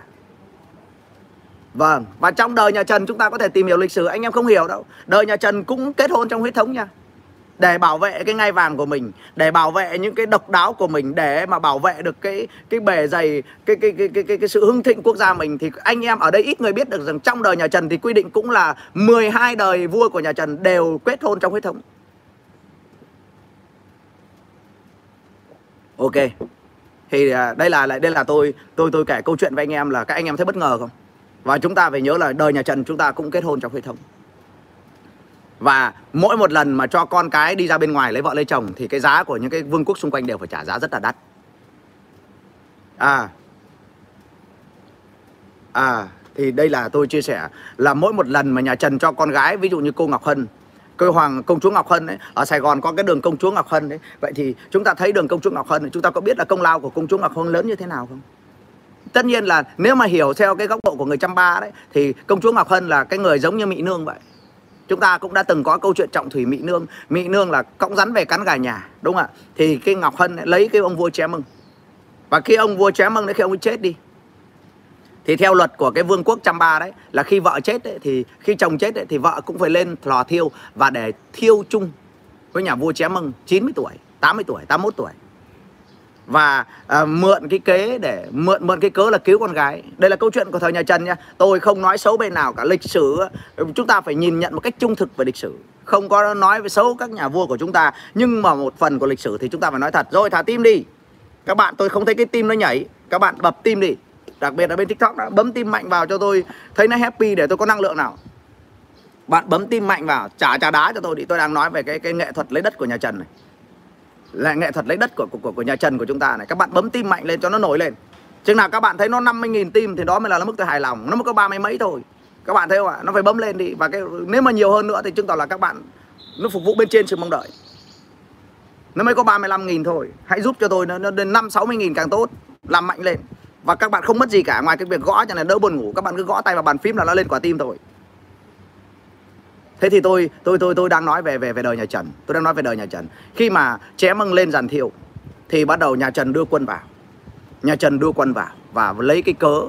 Vâng, và trong đời nhà Trần chúng ta có thể tìm hiểu lịch sử anh em không hiểu đâu. Đời nhà Trần cũng kết hôn trong huyết thống nha để bảo vệ cái ngai vàng của mình để bảo vệ những cái độc đáo của mình để mà bảo vệ được cái cái bề dày cái cái cái cái cái, cái sự hưng thịnh quốc gia mình thì anh em ở đây ít người biết được rằng trong đời nhà Trần thì quy định cũng là 12 đời vua của nhà Trần đều kết hôn trong huyết thống ok thì à, đây là đây là tôi tôi tôi kể câu chuyện với anh em là các anh em thấy bất ngờ không? Và chúng ta phải nhớ là đời nhà Trần chúng ta cũng kết hôn trong huyết thống. Và mỗi một lần mà cho con cái đi ra bên ngoài lấy vợ lấy chồng thì cái giá của những cái vương quốc xung quanh đều phải trả giá rất là đắt. À. À thì đây là tôi chia sẻ là mỗi một lần mà nhà Trần cho con gái, ví dụ như cô Ngọc Hân cô hoàng công chúa Ngọc Hân ấy, ở Sài Gòn có cái đường công chúa Ngọc Hân đấy. Vậy thì chúng ta thấy đường công chúa Ngọc Hân, chúng ta có biết là công lao của công chúa Ngọc Hân lớn như thế nào không? Tất nhiên là nếu mà hiểu theo cái góc độ của người chăm ba đấy, thì công chúa Ngọc Hân là cái người giống như Mỹ Nương vậy. Chúng ta cũng đã từng có câu chuyện trọng thủy mỹ nương. Mỹ nương là cõng rắn về cắn gà nhà, đúng không ạ? Thì cái ngọc hân lấy cái ông vua chém mừng và khi ông vua chém mừng đấy, khi ông ấy chết đi thì theo luật của cái vương quốc trăm ba đấy là khi vợ chết ấy, thì khi chồng chết ấy, thì vợ cũng phải lên lò thiêu và để thiêu chung với nhà vua chém mừng 90 tuổi 80 tuổi 81 tuổi. Và à, mượn cái kế để mượn mượn cái cớ là cứu con gái. Đây là câu chuyện của thời nhà Trần nha. Tôi không nói xấu bên nào cả. Lịch sử chúng ta phải nhìn nhận một cách trung thực về lịch sử. Không có nói với xấu các nhà vua của chúng ta nhưng mà một phần của lịch sử thì chúng ta phải nói thật. Rồi thả tim đi. Các bạn tôi không thấy cái tim nó nhảy. Các bạn bập tim đi đặc biệt là bên tiktok đó bấm tim mạnh vào cho tôi thấy nó happy để tôi có năng lượng nào. Bạn bấm tim mạnh vào trả trả đá cho tôi thì tôi đang nói về cái cái nghệ thuật lấy đất của nhà Trần này. Là nghệ thuật lấy đất của, của, của nhà Trần của chúng ta này. Các bạn bấm tim mạnh lên cho nó nổi lên. Chừng nào các bạn thấy nó 50.000 tim thì đó mới là nó mức tôi hài lòng. Nó mới có ba mươi mấy thôi. Các bạn thấy không ạ? Nó phải bấm lên đi. Và cái nếu mà nhiều hơn nữa thì chứng tỏ là các bạn nó phục vụ bên trên sự mong đợi. Nó mới có 35.000 thôi. Hãy giúp cho tôi nó, nó đến 5 60.000 càng tốt. Làm mạnh lên và các bạn không mất gì cả, ngoài cái việc gõ cho nên đỡ buồn ngủ. Các bạn cứ gõ tay vào bàn phím là nó lên quả tim thôi thế thì tôi tôi tôi tôi đang nói về về về đời nhà Trần. Tôi đang nói về đời nhà Trần. Khi mà chém măng lên giàn thiệu, thì bắt đầu nhà Trần đưa quân vào. Nhà Trần đưa quân vào và lấy cái cớ,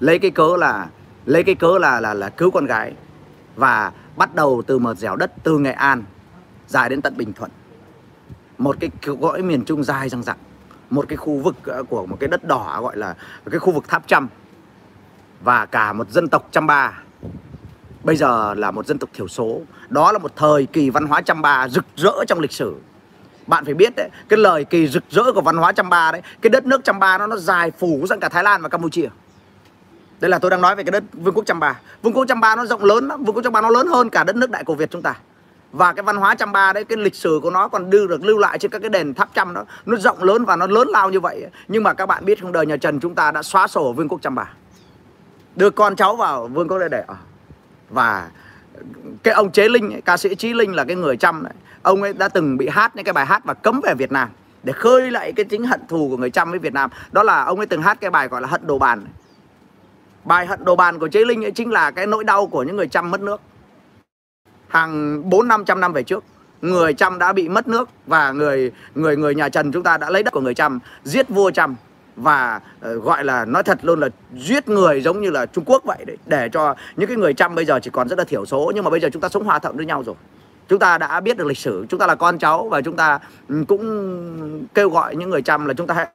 lấy cái cớ là, lấy cái cớ là là là cứu con gái và bắt đầu từ một dẻo đất từ Nghệ An dài đến tận Bình Thuận. Một cái cõi miền Trung dài răng rặng một cái khu vực ờ, của một cái đất đỏ gọi là cái khu vực tháp trăm và cả một dân tộc trăm ba. Bây giờ là một dân tộc thiểu số. Đó là một thời kỳ văn hóa trăm ba rực rỡ trong lịch sử. Bạn phải biết đấy, cái lời kỳ rực rỡ của văn hóa trăm ba đấy, cái đất nước trăm ba nó nó dài phủ sang cả Thái Lan và Campuchia. Đây là tôi đang nói về cái đất vương quốc trăm ba. Vương quốc trăm ba nó rộng lớn lắm, vương quốc trăm ba nó lớn hơn cả đất nước Đại cổ Việt chúng ta và cái văn hóa trăm ba đấy, cái lịch sử của nó còn đưa được, lưu lại trên các cái đền tháp trăm đó. Nó rộng lớn và nó lớn lao như vậy. Nhưng mà các bạn biết không, đời nhà Trần chúng ta đã xóa sổ vương quốc trăm ba. Đưa con cháu vào vương quốc để để ở. Và cái ông Chế Linh ca sĩ trí Linh là cái người trăm này ông ấy đã từng bị hát những cái bài hát và cấm về Việt Nam để khơi lại cái chính hận thù của người trăm với Việt Nam. Đó là ông ấy từng hát cái bài gọi là hận đồ bàn. Bài hận đồ bàn của Chế Linh ấy chính là cái nỗi đau của những người trăm mất nước hàng bốn năm, trăm năm về trước, người Chăm đã bị mất nước và người người người nhà Trần chúng ta đã lấy đất của người Chăm giết vua Chăm và ờ, gọi là nói thật luôn là giết người giống như là Trung Quốc vậy đấy, để cho những cái người Chăm bây giờ chỉ còn rất là thiểu số. Nhưng mà bây giờ chúng ta sống hòa thuận với nhau rồi. Chúng ta đã biết được lịch sử, chúng ta là con cháu và chúng ta ừ, cũng kêu gọi những người Chăm là chúng ta hãy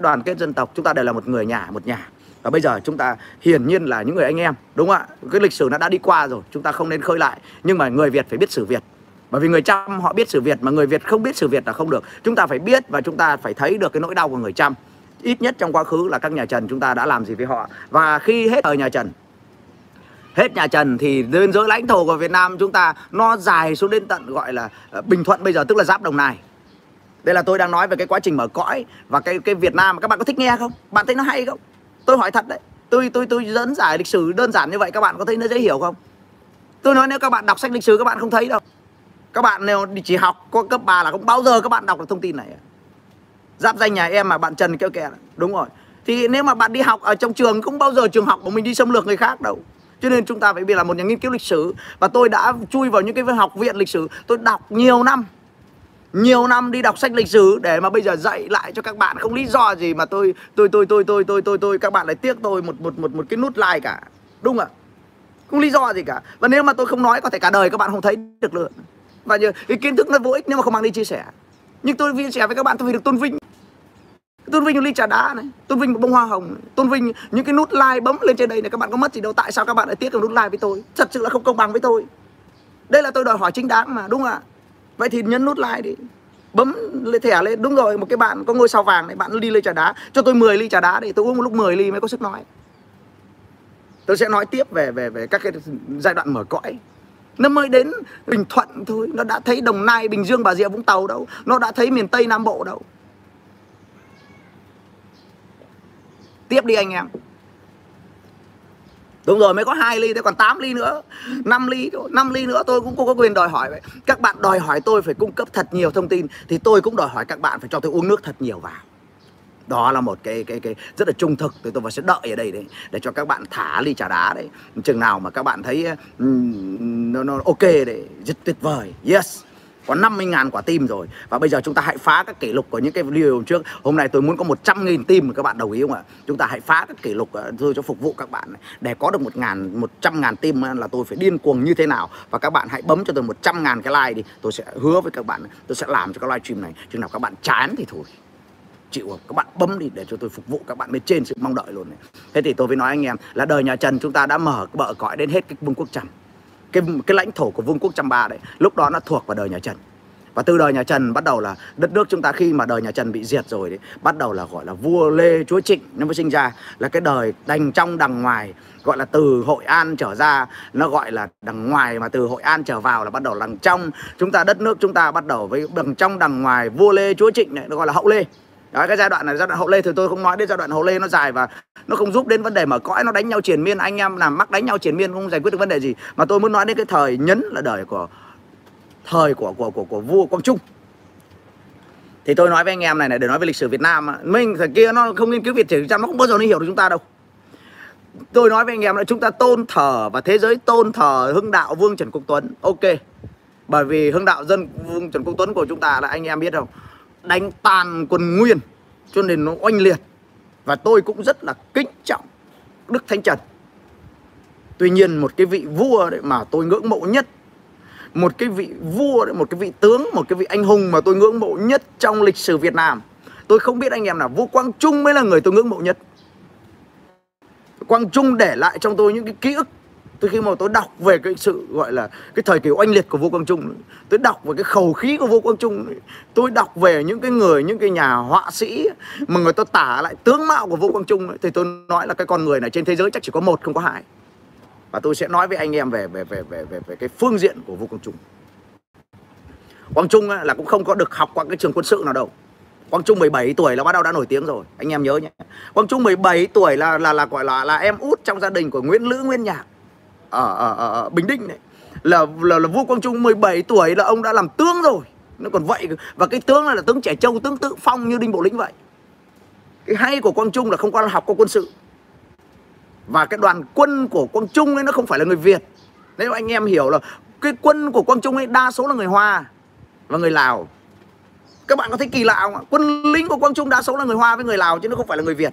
đoàn kết dân tộc, chúng ta đều là một người nhà, một nhà và bây giờ chúng ta hiển nhiên là những người anh em, đúng không ạ? Cái lịch sử nó đã đi qua rồi, chúng ta không nên khơi lại. Nhưng mà người việt phải biết sử việt. Bởi vì người trăm họ biết sử việt mà người việt không biết sử việt là không được. Chúng ta phải biết và chúng ta phải thấy được cái nỗi đau của người trăm ít nhất trong quá khứ là các nhà trần chúng ta đã làm gì với họ. Và khi hết thời nhà trần, hết nhà Trần thì biên giới lãnh thổ của Việt Nam chúng ta nó dài xuống đến tận gọi là ờ, Bình Thuận bây giờ, tức là giáp Đồng Nai. Đây là tôi đang nói về cái quá trình mở cõi và cái cái Việt Nam. Các bạn có thích nghe không? Bạn thấy nó hay không? Tôi hỏi thật đấy, tôi tôi tôi dẫn giải lịch sử đơn giản như vậy, các bạn có thấy nó dễ hiểu không? Tôi nói nếu các bạn đọc sách lịch sử các bạn không thấy đâu. Các bạn nếu chỉ học có cấp 3 là không bao giờ các bạn đọc được thông tin này. Giáp danh nhà em mà bạn Trần kêu kè đúng rồi. Thì nếu mà bạn đi học ở trong trường không bao giờ trường học của mình đi xâm lược người khác đâu. Cho nên chúng ta phải biết là một nhà nghiên cứu lịch sử. Và tôi đã chui vào những cái học viện lịch sử. Tôi đọc nhiều năm nhiều năm đi đọc sách lịch sử để mà bây giờ dạy lại cho các bạn. Không lý do gì mà tôi tôi tôi tôi tôi tôi tôi tôi, các bạn lại tiếc tôi một một một một cái nút like cả. Đúng không ạ? Không lý do gì cả. Và nếu mà tôi không nói, có thể cả đời các bạn không thấy được luôn. Và như cái kiến thức nó vô ích nếu mà không mang đi chia sẻ. Nhưng tôi chia sẻ với các bạn, tôi vì được tôn vinh. Tôn vinh một ly trà đá này, tôn vinh một bông hoa hồng này. tôn vinh những cái nút like bấm lên trên đây này. Các bạn có mất gì đâu. Tại sao các bạn lại tiếc cái nút like với tôi? Thật sự là không công bằng với tôi. Đây là tôi đòi hỏi chính đáng mà, đúng không ạ? Vậy thì nhấn nút like đi. Bấm lên, thẻ lên. Đúng rồi, một cái bạn có ngôi sao vàng này, bạn đi ly trà đá. Cho tôi 10 ly trà đá để tôi uống một lúc 10 ly mới có sức nói. Tôi sẽ nói tiếp về về về các cái giai đoạn mở cõi. Nó mới đến bình thuận thôi. Nó đã thấy đồng nai, bình dương, bà rịa, vũng tàu đâu. Nó đã thấy miền tây nam bộ đâu. Tiếp đi anh em. Đúng rồi mới có 2 ly, thế còn 8 ly nữa. 5 ly, 5 ly nữa tôi cũng có quyền đòi hỏi vậy. Các bạn đòi hỏi tôi phải cung cấp thật nhiều thông tin Thì tôi cũng đòi hỏi các bạn phải cho tôi uống nước thật nhiều vào. Đó là một cái cái cái rất là trung thực thì tôi sẽ đợi ở đây đấy để cho các bạn thả ly trà đá đấy. Chừng nào mà các bạn thấy um, nó, nó ok đấy rất tuyệt vời. Yes! Có 50.000 quả tim rồi. Và bây giờ chúng ta hãy phá các kỷ lục của những cái video trước. Hôm nay tôi muốn có 100.000 tim các bạn đồng ý không ạ? Chúng ta hãy phá các kỷ lục ờ, tôi thôi cho phục vụ các bạn Để có được 1 ngàn, 100 ngàn tim là tôi phải điên cuồng như thế nào? Và các bạn hãy bấm cho tôi 100 ngàn cái like đi. Tôi sẽ hứa với các bạn Tôi sẽ làm cho cái livestream này. Chừng nào các bạn chán thì thôi. Chịu các bạn bấm đi để cho tôi phục vụ các bạn bên trên sự mong đợi luôn này. Thế thì tôi mới nói anh em là đời nhà Trần chúng ta đã mở bờ cõi đến hết cái vương quốc Trần cái cái lãnh thổ của vương quốc trăm ba đấy, lúc đó nó thuộc vào đời nhà Trần. Và từ đời nhà Trần bắt đầu là đất nước chúng ta khi mà đời nhà Trần bị diệt rồi đấy, bắt đầu là gọi là vua Lê Chúa Trịnh nó mới sinh ra. Là cái đời đành trong đằng ngoài, gọi là từ Hội An trở ra, nó gọi là đằng ngoài mà từ Hội An trở vào là bắt đầu đằng trong. Chúng ta, đất nước chúng ta bắt đầu với đằng trong đằng ngoài vua Lê Chúa Trịnh này nó gọi là hậu Lê đó cái giai đoạn này, giai đoạn hậu lê thì tôi không nói, đến giai đoạn hậu lê nó dài và nó không giúp đến vấn đề mở cõi nó đánh nhau triển miên, anh em làm mắc đánh nhau triển miên không giải quyết được vấn đề gì. Mà tôi muốn nói đến cái thời nhấn là đời của, thời của của của của vua Quang Trung. Thì tôi nói với anh em này này, để nói về lịch sử Việt Nam mình thời kia nó không nghiên cứu Việt sử nó không bao giờ nó hiểu được chúng ta đâu. Tôi nói với anh em là chúng ta tôn thờ và thế giới tôn thờ hưng đạo vương Trần Quốc Tuấn. Ok. Bởi vì hưng đạo dân vương Trần Quốc Tuấn của chúng ta là anh em biết không? Đánh tàn quân Nguyên cho nên nó oanh liệt. Và tôi cũng rất là kính trọng Đức Thánh Trần. Tuy nhiên một cái vị vua đấy mà tôi ngưỡng mộ nhất Một cái vị vua, đấy, một cái vị tướng, một cái vị anh hùng mà tôi ngưỡng mộ nhất trong lịch sử Việt Nam Tôi không biết anh em nào, vua Quang Trung mới là người tôi ngưỡng mộ nhất. Quang Trung để lại trong tôi những cái ký ức tôi khi mà tôi đọc về cái sự gọi là cái thời kỳ oanh liệt của vua quang trung tôi đọc về cái khẩu khí của vua quang trung tôi đọc về những cái người những cái nhà họa sĩ mà người ta tả lại tướng mạo của vua quang trung thì tôi nói là cái con người này trên thế giới chắc chỉ có một không có hai. Và tôi sẽ nói với anh em về về về về về, về cái phương diện của vua quang trung. Quang trung là cũng không có được học qua cái trường quân sự nào đâu. Quang Trung 17 tuổi là bắt đầu đã nổi tiếng rồi anh em nhớ nhé. Quang Trung 17 tuổi là là là gọi là là em út trong gia đình của Nguyễn Lữ Nguyên Nhạc ở ở, ở, Bình Định này. Là, là là vua Quang Trung 17 tuổi là ông đã làm tướng rồi. Nó còn vậy và cái tướng này là tướng trẻ trâu tướng tự phong như đinh bộ lĩnh vậy. Cái hay của Quang Trung là không qua học qua quân sự. Và cái đoàn quân của Quang Trung ấy nó không phải là người Việt. Nếu anh em hiểu là cái quân của Quang Trung ấy đa số là người Hoa và người Lào. Các bạn có thấy kỳ lạ không ạ? Quân lính của Quang Trung đa số là người Hoa với người Lào chứ nó không phải là người Việt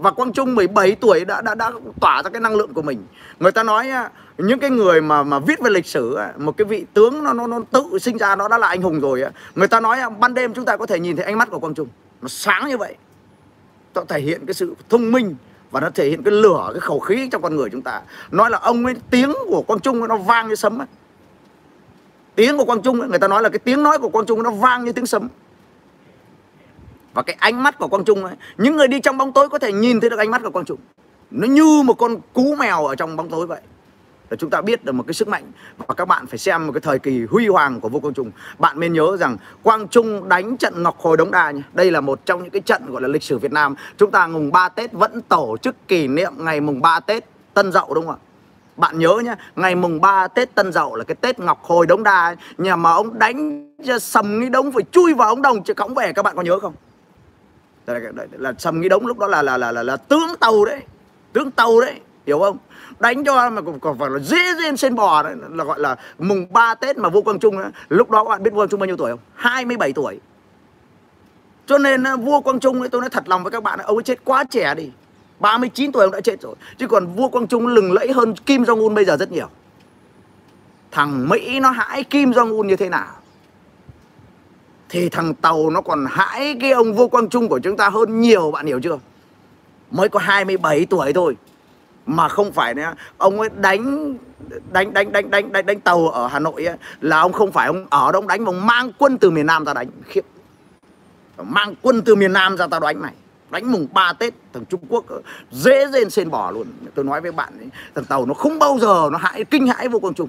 và Quang Trung 17 tuổi đã đã đã tỏa ra cái năng lượng của mình. Người ta nói những cái người mà mà viết về lịch sử một cái vị tướng nó nó nó tự sinh ra nó đã là anh hùng rồi người ta nói ban đêm chúng ta có thể nhìn thấy ánh mắt của Quang Trung. Nó sáng như vậy. Nó thể hiện cái sự thông minh và nó thể hiện cái lửa cái khẩu khí trong con người chúng ta. Nói là ông ấy tiếng của Quang Trung nó vang như sấm ấy. tiếng của Quang Trung ấy, người ta nói là cái tiếng nói của Quang Trung nó vang như tiếng sấm và cái ánh mắt của Quang Trung ấy, những người đi trong bóng tối có thể nhìn thấy được ánh mắt của Quang Trung. Nó như một con cú mèo ở trong bóng tối vậy. Là chúng ta biết được một cái sức mạnh và các bạn phải xem một cái thời kỳ huy hoàng của vua Quang Trung. Bạn nên nhớ rằng Quang Trung đánh trận Ngọc Hồi Đống Đa nhé. Đây là một trong những cái trận gọi là lịch sử Việt Nam. Chúng ta mùng 3 Tết vẫn tổ chức kỷ niệm ngày mùng 3 Tết Tân Dậu đúng không ạ? Bạn nhớ nhé ngày mùng 3 Tết Tân Dậu là cái Tết Ngọc Hồi Đống Đa nhà mà ông đánh sầm cái đống phải chui vào ống đồng chứ cõng về các bạn có nhớ không? Là, là, là sầm nghĩ đống lúc đó là là là là, là tướng tàu đấy. Tướng tàu đấy hiểu không? Đánh cho mà còn, còn phải là dễ dên sen bò đấy là gọi là mùng 3 Tết mà vua Quang Trung đó. lúc đó các bạn biết vua Quang Trung bao nhiêu tuổi không? 27 tuổi. Cho nên vua Quang Trung ấy tôi nói thật lòng với các bạn ông ấy chết quá trẻ đi. 39 tuổi ông đã chết rồi. Chứ còn vua Quang Trung lừng lẫy hơn Kim Jong Un bây giờ rất nhiều. Thằng Mỹ nó hãi Kim Jong Un như thế nào? Thì thằng Tàu nó còn hãi cái ông vua Quang Trung của chúng ta hơn nhiều bạn hiểu chưa? Mới có 27 tuổi thôi mà không phải nữa. Ông ấy đánh đánh đánh đánh đánh đánh đánh tàu ở Hà Nội ấy, là ông không phải ông ở đó ông đánh mà ông mang quân từ miền Nam ra đánh. Khiếp. Mang quân từ miền Nam ra tao đánh này. Đánh mùng 3 Tết thằng Trung Quốc dễ dên xên bỏ luôn. Tôi nói với bạn ấy, thằng tàu nó không bao giờ nó hãi kinh hãi vô quang trung.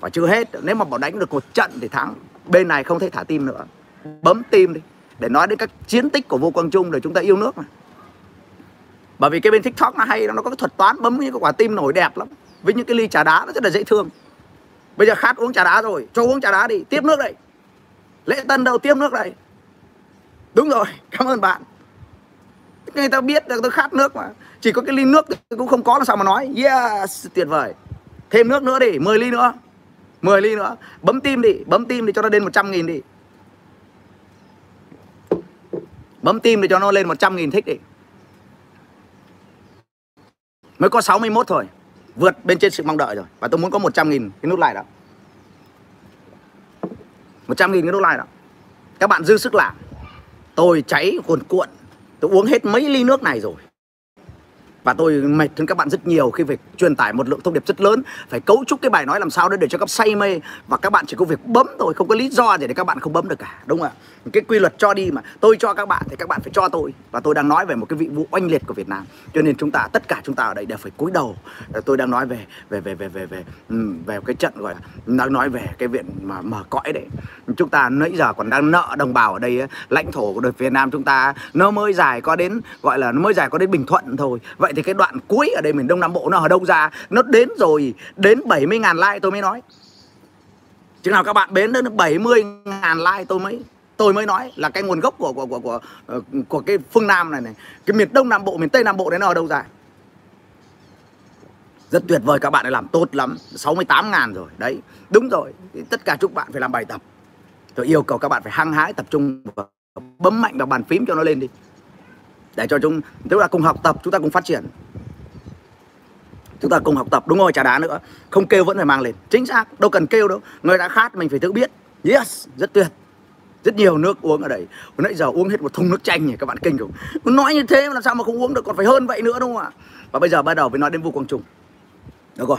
Và chưa hết nếu mà bảo đánh được một trận thì thắng bên này không thể thả tim nữa. Bấm tim đi, để nói đến các chiến tích của vô quang trung để chúng ta yêu nước mà. Bởi vì cái bên tiktok nó hay, nó có cái thuật toán bấm những cái quả tim nổi đẹp lắm, với những cái ly trà đá nó rất là dễ thương. Bây giờ khát uống trà đá rồi, cho uống trà đá đi, tiếp nước đây. Lễ tân đâu, tiếp nước đây. Đúng rồi, cảm ơn bạn. Người ta biết là tôi khát nước mà. Chỉ có cái ly nước cũng không có là sao mà nói. Yes, tuyệt vời. Thêm nước nữa đi 10 ly nữa. 10 ly nữa. Bấm tim đi, bấm tim đi cho nó lên 100 nghìn đi. Bấm tim để cho nó lên 100 nghìn thích đi. Mới có 61 thôi, vượt bên trên sự mong đợi rồi. Và tôi muốn có 100 nghìn cái nút like đó. 100 nghìn cái nút like đó. Các bạn dư sức làm. Tôi cháy cuồn cuộn. Tôi uống hết mấy ly nước này rồi và tôi mệt hơn các bạn rất nhiều khi phải truyền tải một lượng thông điệp rất lớn, phải cấu trúc cái bài nói làm sao để cho các say mê. Và các bạn chỉ có việc bấm thôi, không có lý do gì để các bạn không bấm được cả, đúng không ạ? Cái quy luật cho đi mà, tôi cho các bạn thì các bạn phải cho tôi. Và tôi đang nói về một cái vị vụ oanh liệt của Việt Nam. Cho nên chúng ta, tất cả chúng ta ở đây đều phải cúi đầu. Tôi đang nói về về về về về về về cái trận gọi là, đang nói về cái viện mà mở cõi đấy chúng ta nãy giờ còn đang nợ đồng bào ở đây lãnh thổ của đội Việt Nam chúng ta nó mới dài có đến, gọi là nó mới dài có đến Bình Thuận thôi. Vậy thì cái đoạn cuối ở đây miền Đông Nam Bộ nó ở đâu ra? Nó đến rồi đến 70 ngàn like tôi mới nói. Chứ nào các bạn đến đến 70 ngàn like tôi mới tôi mới nói là cái nguồn gốc của của của của của, của cái phương Nam này này. Cái miền Đông Nam Bộ miền Tây Nam Bộ đấy nó ở đâu ra? Rất tuyệt vời các bạn đã làm tốt lắm. 68 ngàn rồi đấy. Đúng rồi tất cả chúc bạn phải làm bài tập. Tôi yêu cầu các bạn phải hăng hái tập trung và bấm mạnh vào bàn phím cho nó lên đi để cho chúng tức là cùng học tập chúng ta cùng phát triển. Chúng ta cùng học tập đúng rồi trà đá nữa. Không kêu vẫn phải mang lên. Chính xác đâu cần kêu đâu. Người đã khát mình phải tự biết. Yes rất tuyệt. Rất nhiều nước uống ở đây. Nãy giờ uống hết một thùng nước chanh nhỉ các bạn kinh không nói như thế mà làm sao mà không uống được còn phải hơn vậy nữa đúng không ạ? Và bây giờ bắt đầu mới nói đến Vu quang trung. Được rồi.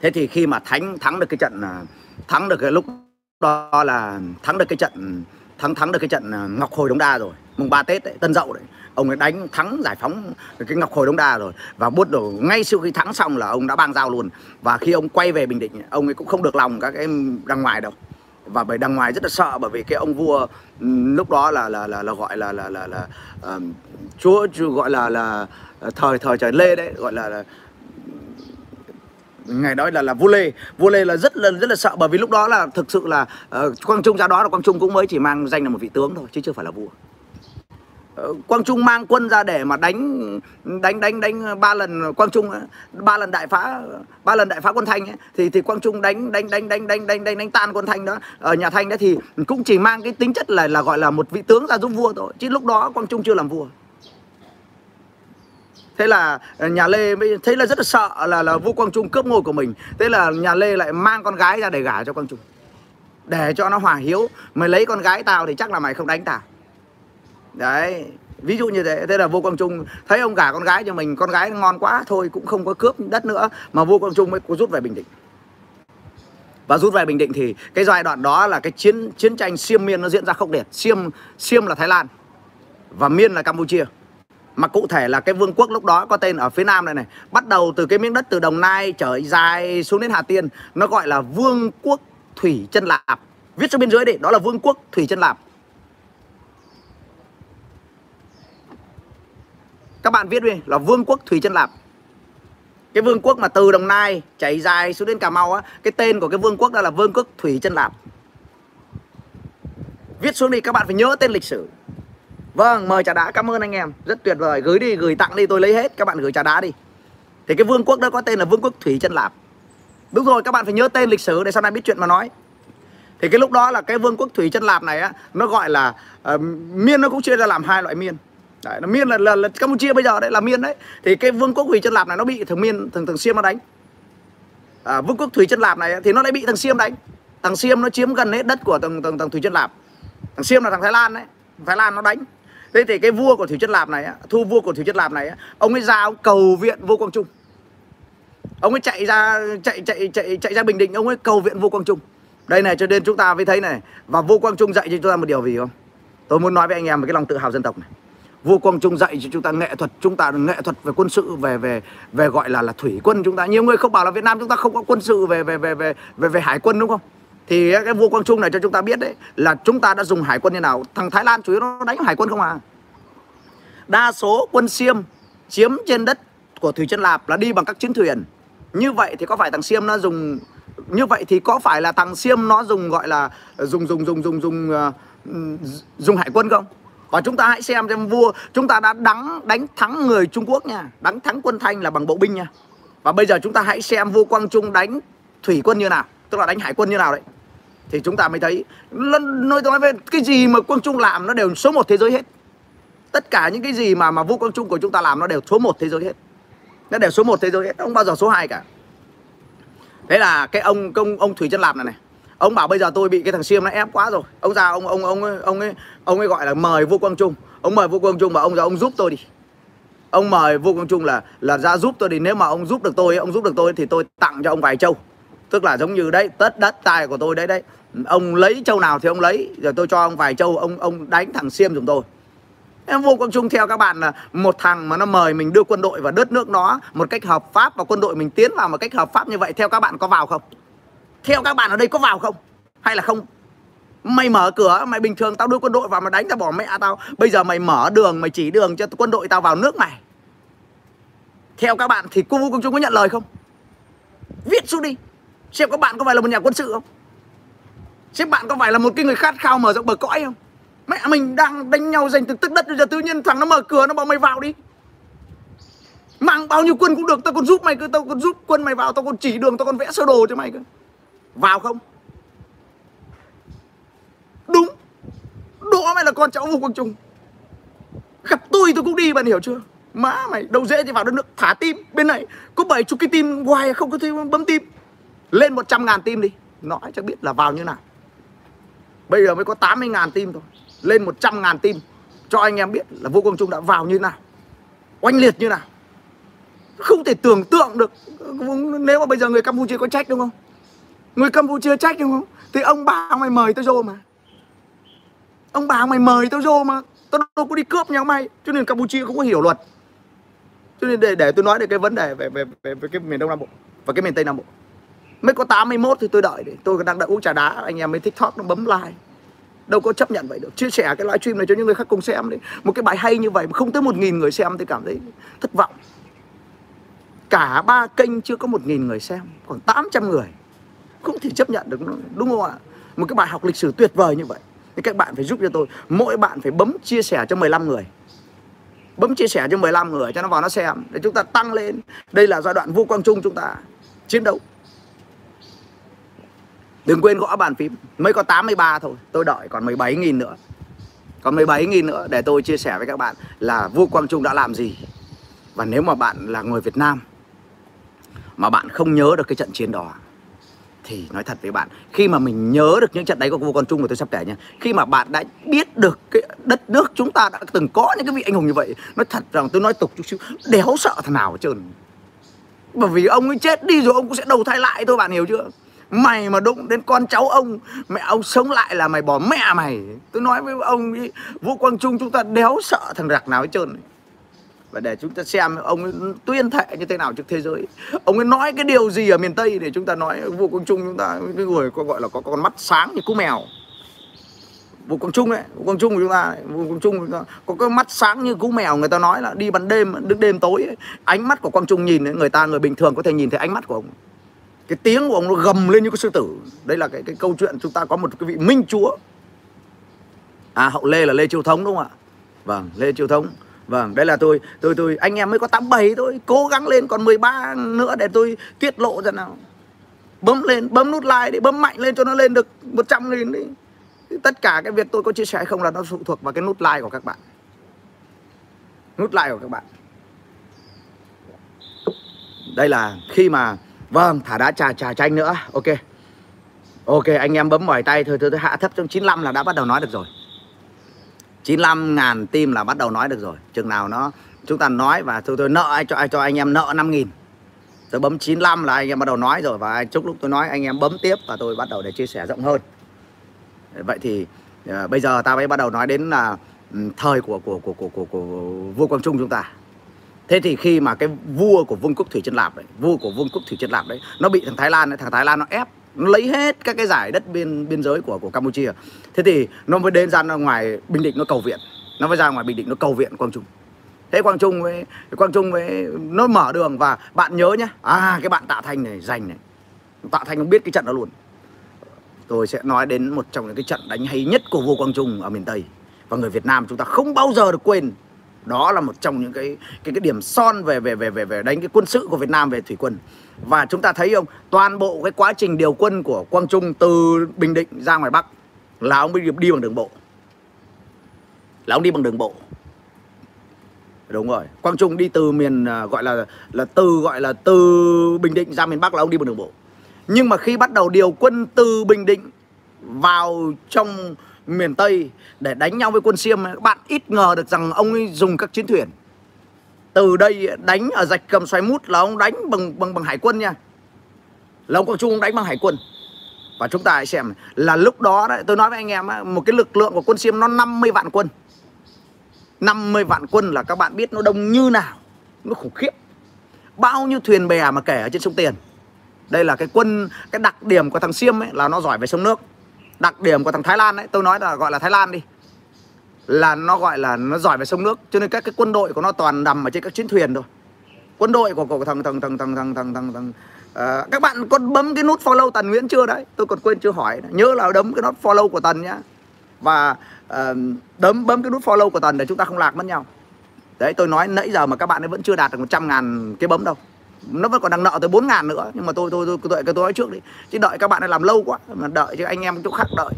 Thế thì khi mà thánh thắng được cái trận à, thắng được cái lúc đó là thắng được cái trận thắng thắng được cái trận à, ngọc hồi đống đa rồi. Mùng 3 tết đấy, tân dậu đấy ông ấy đánh thắng giải phóng cái ngọc hồi đông đa rồi. Và bút đầu ngay sau khi thắng xong là ông đã bang giao luôn. Và khi ông quay về bình định ông ấy cũng không được lòng các em đằng ngoài đâu. Và bởi đằng ngoài rất là sợ bởi vì cái ông vua lúc đó là là là, là gọi là là là, là uh, chúa, chúa gọi là là thời thời trời lê đấy gọi là, là ngày đó là là vua lê. Vua lê là rất là rất là sợ bởi vì lúc đó là thực sự là uh, quang trung ra đó là quang trung cũng mới chỉ mang danh là một vị tướng thôi chứ chưa phải là vua. Ờ, Quang Trung mang quân ra để mà đánh đánh đánh đánh ba lần Quang Trung ba lần đại phá ba lần đại phá quân Thanh ấy, thì thì Quang Trung đánh đánh đánh đánh đánh đánh đánh đánh tan quân Thanh đó. Ở nhà Thanh đó thì cũng chỉ mang cái tính chất là là gọi là một vị tướng ra giúp vua thôi. Chứ lúc đó Quang Trung chưa làm vua. Thế là nhà Lê mới thấy là rất là sợ là là vua Quang Trung cướp ngôi của mình. Thế là nhà Lê lại mang con gái ra để gả cho Quang Trung. Để cho nó hòa hiếu. Mày lấy con gái tao thì chắc là mày không đánh tao đấy, ví dụ như thế thế là vua quang trung thấy ông gả con gái cho mình, con gái ngon quá, thôi cũng không có cướp đất nữa, mà vua quang trung mới rút về bình định. Và rút về bình định thì cái giai đoạn đó là cái chiến chiến tranh xiêm miên nó diễn ra khốc liệt. Xiêm xiêm là thái lan và miên là campuchia. Mà cụ thể là cái vương quốc lúc đó có tên ở phía nam này này, bắt đầu từ cái miếng đất từ đồng nai trở dài xuống đến hà tiên, nó gọi là vương quốc thủy chân lạp. Viết cho bên dưới đi, đó là vương quốc thủy chân lạp. Các bạn viết đi là vương quốc thủy chân lạp. Cái vương quốc mà từ đồng nai chảy dài xuống đến cà mau á cái tên của cái vương quốc đó là vương quốc thủy chân lạp. Viết xuống đi các bạn phải nhớ tên lịch sử. Vâng mời trà đá cảm ơn anh em. Rất tuyệt vời gửi đi gửi tặng đi tôi lấy hết các bạn gửi trà đá đi. Thì cái vương quốc đó có tên là vương quốc thủy chân lạp. Đúng rồi các bạn phải nhớ tên lịch sử để sau này biết chuyện mà nói. Thì cái lúc đó là cái vương quốc thủy chân lạp này á nó gọi là uh, miên nó cũng chia ra làm hai loại miên đấy, là miên là, là, là campuchia bây giờ đấy là miên đấy. Thì cái vương quốc thủy chân lạp này nó bị thằng miên thằng thằng xiêm nó đánh. À, vương quốc thủy chân lạp này thì nó lại bị thằng xiêm đánh. Thằng xiêm nó chiếm gần hết đất của thằng thằng, thằng thủy chân lạp. Thằng xiêm là thằng thái lan đấy. Thái lan nó đánh. Thế thì cái vua của thủy chân lạp này thu vua của thủy chân lạp này ông ấy ra ông cầu viện vô quang trung. Ông ấy chạy ra chạy chạy chạy chạy ra bình định ông ấy cầu viện vô quang trung. Đây này cho nên chúng ta mới thấy này và vô quang trung dạy cho chúng ta một điều gì không? Tôi muốn nói với anh em về cái lòng tự hào dân tộc này vua quang trung dạy cho chúng ta nghệ thuật chúng ta nghệ thuật về quân sự về về về gọi là là thủy quân chúng ta. Nhiều người không bảo là việt nam chúng ta không có quân sự về về về về về, về hải quân đúng không? Thì cái vua quang trung này cho chúng ta biết đấy là chúng ta đã dùng hải quân như nào? Thằng thái lan chủ yếu nó đánh hải quân không à? Đa số quân xiêm chiếm trên đất của thủy chân lạp là đi bằng các chiến thuyền. Như vậy thì có phải thằng xiêm nó dùng như vậy thì có phải là thằng xiêm nó dùng gọi là dùng dùng dùng dùng dùng uh, dùng hải quân không? Và chúng ta hãy xem xem vua, chúng ta đã đánh đánh thắng người Trung Quốc nha. Đánh thắng quân Thanh là bằng bộ binh nha. Và bây giờ chúng ta hãy xem vua Quang Trung đánh thủy quân như nào, tức là đánh hải quân như nào đấy. Thì chúng ta mới thấy nói nói về cái gì mà Quang Trung làm nó đều số một thế giới hết. Tất cả những cái gì mà mà vua Quang Trung của chúng ta làm nó đều số một thế giới hết. Nó đều số một thế giới hết, không bao giờ số 2 cả. Thế là cái ông công ông thủy chân lạp này này ông bảo bây giờ tôi bị cái thằng xiêm nó ép quá rồi. Ông ra ông ông ông ấy, ông ấy ông ấy gọi là mời vua quang trung. Ông mời vua quang trung bảo ông ra ông giúp tôi đi. Ông mời vua quang trung là là ra giúp tôi đi. Nếu mà ông giúp được tôi ông giúp được tôi thì tôi tặng cho ông vài châu tức là giống như đấy tất đất tài của tôi đấy đấy. Ông lấy châu nào thì ông lấy. Rồi tôi cho ông vài châu ông ông đánh thằng xiêm giùm tôi. Em vô quang trung theo các bạn là một thằng mà nó mời mình đưa quân đội vào đất nước nó một cách hợp pháp và quân đội mình tiến vào một cách hợp pháp như vậy. Theo các bạn có vào không? Theo các bạn ở đây có vào không? Hay là không? Mày mở cửa, mày bình thường tao đưa quân đội vào mà đánh tao bỏ mẹ tao Bây giờ mày mở đường, mày chỉ đường cho quân đội tao vào nước mày Theo các bạn thì cô công chúng có nhận lời không? Viết xuống đi Xem các bạn có phải là một nhà quân sự không? Xem bạn có phải là một cái người khát khao mở rộng bờ cõi không? Mẹ mình đang đánh nhau giành từng tức đất Bây giờ tự nhiên thằng nó mở cửa nó bảo mày vào đi Mang bao nhiêu quân cũng được Tao còn giúp mày cơ Tao còn giúp quân mày vào Tao còn chỉ đường Tao còn vẽ sơ đồ cho mày cơ vào không? Đúng. Đó mày là con cháu vô quang trung gặp tôi tôi cũng đi, bạn hiểu chưa? Má mày đâu dễ thì vào đất nước, thả tim. Bên này có bảy chục cái tim, hoài không có thêm bấm tim. Lên một trăm ngàn tim đi. Nói cho biết là vào như nào. Bây giờ mới có 80 ngàn tim thôi. Lên 100 ngàn tim. Cho anh em biết là vô Quang Trung đã vào như nào. Oanh liệt như nào. Không thể tưởng tượng được. Nếu mà bây giờ người Campuchia có trách đúng không? Người Campuchia trách đúng không? Thì ông bà ông mày mời tôi vô mà. Ông bà ông mày mời tôi vô mà. Tôi đâu có đi cướp nhà ông mày. Cho nên Campuchia không có hiểu luật. Cho nên để để tôi nói được cái vấn đề về về về, về cái miền Đông Nam Bộ và cái miền Tây Nam Bộ. Mới có 81 thì tôi đợi đấy tôi đang đợi uống trà đá. Anh em mới tiktok nó bấm like. Đâu có chấp nhận vậy được. Chia sẻ cái livestream này cho những người khác cùng xem đi, một cái bài hay như vậy mà không tới một nghìn người xem tôi cảm thấy thất vọng. Cả ba kênh chưa có một nghìn người xem. Còn 800 người không thể chấp nhận được đúng không ạ? Một cái bài học lịch sử tuyệt vời như vậy. Thì các bạn phải giúp cho tôi. Mỗi bạn phải bấm chia sẻ cho 15 người. Bấm chia sẻ cho 15 người cho nó vào nó xem. Để chúng ta tăng lên. Đây là giai đoạn vô quang trung chúng ta chiến đấu. Đừng quên gõ bàn phím. Mới có 83 thôi. Tôi đợi còn 17.000 nữa. Còn 17.000 nữa để tôi chia sẻ với các bạn Là Vua Quang Trung đã làm gì. Và nếu mà bạn là người Việt Nam Mà bạn không nhớ được cái trận chiến đó thì nói thật với bạn Khi mà mình nhớ được những trận đấy của Vua Quang Trung Mà tôi sắp kể nha Khi mà bạn đã biết được cái đất nước chúng ta đã từng có những cái vị anh hùng như vậy Nói thật rằng tôi nói tục chút xíu Đéo sợ thằng nào hết trơn. Bởi vì ông ấy chết đi rồi ông cũng sẽ đầu thai lại thôi bạn hiểu chưa? Mày mà đụng đến con cháu ông Mẹ ông sống lại là mày bỏ mẹ mày. Tôi nói với ông ấy, Vũ Quang Trung chúng ta đéo sợ thằng rạc nào hết trơn. Và để chúng ta xem ông ấy tuyên thệ như thế nào trước thế giới. Ông ấy nói cái điều gì ở miền Tây Để chúng ta nói vua Quang Trung chúng ta Cái người có gọi là có con mắt sáng như cú mèo. Vua Quang Trung đấy vua Quang Trung của chúng ta vua Quang Trung chúng ta có cái mắt sáng như cú mèo Người ta nói là đi ban đêm Đứng đêm tối ấy. Ánh mắt của Quang Trung nhìn ấy, Người ta người bình thường có thể nhìn thấy ánh mắt của ông. Cái tiếng của ông nó gầm lên như cái sư tử. Đây là cái cái câu chuyện chúng ta có một cái vị minh chúa. À hậu lê là lê chiêu thống đúng không ạ? Vâng lê chiêu thống vâng đây là tôi tôi tôi anh em mới có 87 thôi cố gắng lên còn 13 nữa để tôi tiết lộ ra nào bấm lên bấm nút like đi bấm mạnh lên cho nó lên được 100 nghìn đi tất cả cái việc tôi có chia sẻ không là nó phụ thuộc vào cái nút like của các bạn nút like của các bạn đây là khi mà Vâng, thả đá trà trà chanh nữa. Ok. Ok, anh em bấm mỏi tay thôi, thôi, thôi hạ thấp trong 95 là đã bắt đầu nói được rồi. 95 ngàn tim là bắt đầu nói được rồi. Chừng nào nó chúng ta nói và tôi tôi nợ ai cho ai cho anh em nợ 5 nghìn. Tôi bấm 95 là anh em bắt đầu nói rồi và chúc lúc tôi nói anh em bấm tiếp và tôi bắt đầu để chia sẻ rộng hơn. Vậy thì uh, bây giờ ta mới bắt đầu nói đến là ừ, thời của của của của của, của vua Quang Trung chúng ta thế thì khi mà cái vua của vương quốc thủy chân lạp đấy vua của vương quốc thủy chân lạp đấy nó bị thằng thái lan đấy thằng thái lan nó ép nó lấy hết các cái giải đất biên biên giới của của campuchia. Thế thì nó mới đến ra ngoài bình định nó cầu viện. Nó mới ra ngoài bình định nó cầu viện quang trung. Thế quang trung với, quang trung với, nó mở đường và bạn nhớ nhá. À cái bạn tạ thanh này dành này. Tạ thanh không biết cái trận đó luôn. Tôi sẽ nói đến một trong những cái trận đánh hay nhất của vua quang trung ở miền tây. Và người việt nam chúng ta không bao giờ được quên đó là một trong những cái cái cái điểm son về về về về về đánh cái quân sự của Việt Nam về thủy quân. Và chúng ta thấy không? Toàn bộ cái quá trình điều quân của Quang Trung từ Bình Định ra ngoài Bắc là ông đi, đi bằng đường bộ. Là ông đi bằng đường bộ. Đúng rồi. Quang Trung đi từ miền à, gọi là là từ gọi là từ Bình Định ra miền Bắc là ông đi bằng đường bộ. Nhưng mà khi bắt đầu điều quân từ Bình Định vào trong miền Tây để đánh nhau với quân Xiêm các bạn ít ngờ được rằng ông ấy dùng các chiến thuyền. Từ đây đánh ở rạch cầm xoáy mút là ông đánh bằng bằng bằng hải quân nha. Là ông Quang Trung đánh bằng hải quân. Và chúng ta hãy xem là lúc đó đấy, tôi nói với anh em một cái lực lượng của quân Xiêm nó 50 vạn quân. 50 vạn quân là các bạn biết nó đông như nào, nó khủng khiếp. Bao nhiêu thuyền bè mà kể ở trên sông Tiền. Đây là cái quân, cái đặc điểm của thằng Xiêm ấy là nó giỏi về sông nước đặc điểm của thằng Thái Lan đấy tôi nói là gọi là Thái Lan đi là nó gọi là nó giỏi về sông nước cho nên các cái quân đội của nó toàn nằm ở trên các chiến thuyền thôi. Quân đội của, của thằng thằng thằng thằng thằng thằng thằng, thằng uh, các bạn còn bấm cái nút follow tần nguyễn chưa đấy? Tôi còn quên chưa hỏi nhớ là đấm cái nút follow của tần nhá. Và uh, đấm bấm cái nút follow của tần để chúng ta không lạc mất nhau. Đấy tôi nói nãy giờ mà các bạn ấy vẫn chưa đạt được 100 ngàn cái bấm đâu nó vẫn còn đang nợ tới 4 ngàn nữa. Nhưng mà tôi tôi tôi tôi, tôi, tôi nói trước đi. Chứ đợi các bạn ấy làm lâu quá mà đợi chứ anh em chỗ khác đợi.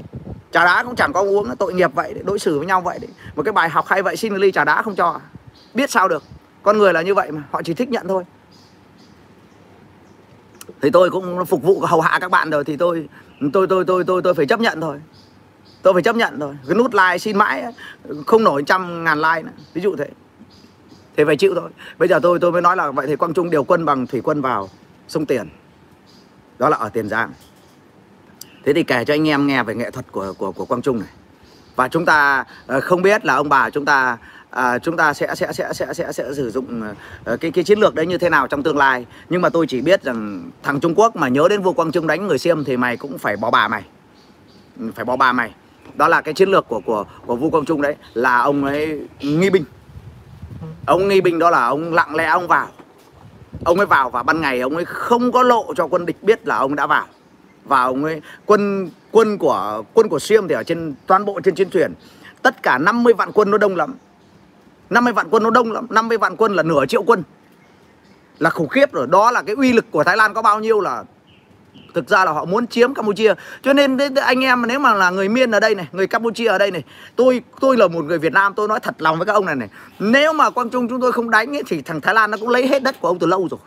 Trà đá cũng chẳng có uống tội nghiệp vậy đối xử với nhau vậy đấy một cái bài học hay vậy xin ly trà đá không cho à? biết sao được. Con người là như vậy mà họ chỉ thích nhận thôi. Thì tôi cũng phục vụ hầu hạ các bạn rồi thì tôi tôi tôi tôi tôi tôi phải chấp nhận thôi. Tôi phải chấp nhận rồi cái nút like xin mãi không nổi trăm ngàn like nữa. Ví dụ thế thế phải chịu thôi. Bây giờ tôi tôi mới nói là vậy thì quang trung điều quân bằng thủy quân vào sông tiền. Đó là ở tiền giang. Thế thì kể cho anh em nghe về nghệ thuật của của của quang trung này. Và chúng ta ờ, không biết là ông bà chúng ta à, chúng ta sẽ sẽ sẽ sẽ sẽ sẽ sử dụng uh, cái cái chiến lược đấy như thế nào trong tương lai. Nhưng mà tôi chỉ biết rằng thằng Trung Quốc mà nhớ đến vua Quang Trung đánh người Xiêm thì mày cũng phải bỏ bà mày. Phải bỏ bà mày. Đó là cái chiến lược của của của vua Quang Trung đấy là ông ấy nghi binh ông nghi binh đó là ông lặng lẽ ông vào. Ông ấy vào và ban ngày ông ấy không có lộ cho quân địch biết là ông đã vào. Và ông ấy, quân quân của quân của Xiêm thì ở trên, toàn bộ trên chiến thuyền. Tất cả 50 vạn quân nó đông lắm. 50 vạn quân nó đông lắm. 50 vạn quân là nửa triệu quân. Là khủng khiếp rồi. Đó là cái uy lực của Thái Lan có bao nhiêu là thực ra là họ muốn chiếm Campuchia. Cho nên anh em nếu mà là người Miên ở đây này người Campuchia ở đây này tôi tôi là một người Việt Nam tôi nói thật lòng với các ông này này. Nếu mà Quang Trung chúng tôi không đánh ấy, thì thằng Thái Lan nó cũng lấy hết đất của ông từ lâu rồi.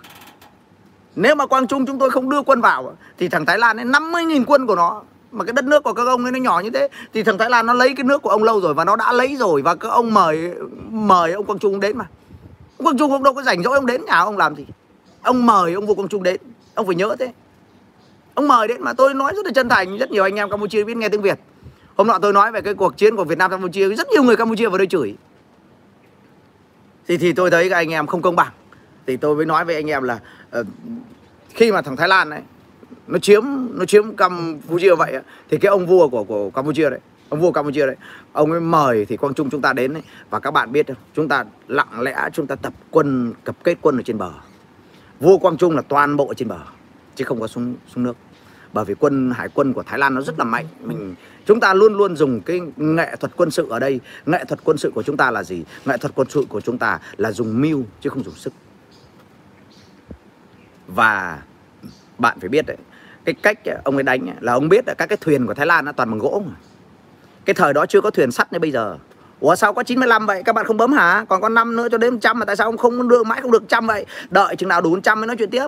Nếu mà Quang Trung chúng tôi không đưa quân vào thì thằng Thái Lan ấy 50.000 quân của nó mà cái đất nước của các ông ấy nó nhỏ như thế thì thằng Thái Lan nó lấy cái nước của ông lâu rồi và nó đã lấy rồi và các ông mời mời ông Quang Trung đến mà. Ông Quang Trung ông đâu có rảnh rỗi ông đến nhà ông làm gì. Ông mời ông vô Quang Trung đến ông phải nhớ thế ông mời đến mà tôi nói rất là chân thành. Rất nhiều anh em Campuchia biết nghe tiếng Việt. Hôm nọ tôi nói về cái cuộc chiến của Việt Nam Campuchia rất nhiều người Campuchia vào đây chửi. Thì thì tôi thấy các anh em không công bằng. Thì tôi mới nói với anh em là uh, khi mà thằng Thái Lan ấy nó chiếm nó chiếm Campuchia vậy thì cái ông vua của của Campuchia đấy ông vua Campuchia đấy ông ấy mời thì Quang Trung chúng ta đến đấy và các bạn biết không chúng ta lặng lẽ chúng ta tập quân tập kết quân ở trên bờ. Vua Quang Trung là toàn bộ ở trên bờ chứ không có xuống xuống nước bởi vì quân, hải quân của Thái Lan nó rất là mạnh mình, chúng ta luôn luôn dùng cái nghệ thuật quân sự ở đây nghệ thuật quân sự của chúng ta là gì nghệ thuật quân sự của chúng ta là dùng mưu, chứ không dùng sức và bạn phải biết đấy, cái cách ông ấy đánh là ông biết là các cái thuyền của Thái Lan nó toàn bằng gỗ mà. cái thời đó chưa có thuyền sắt như bây giờ Ủa, sao có 95 vậy? Các bạn không bấm hả? Còn có 5 nữa cho đến 100 mà tại sao ông không được mãi không được trăm vậy? Đợi chừng nào đủ 100 mới nói chuyện tiếp.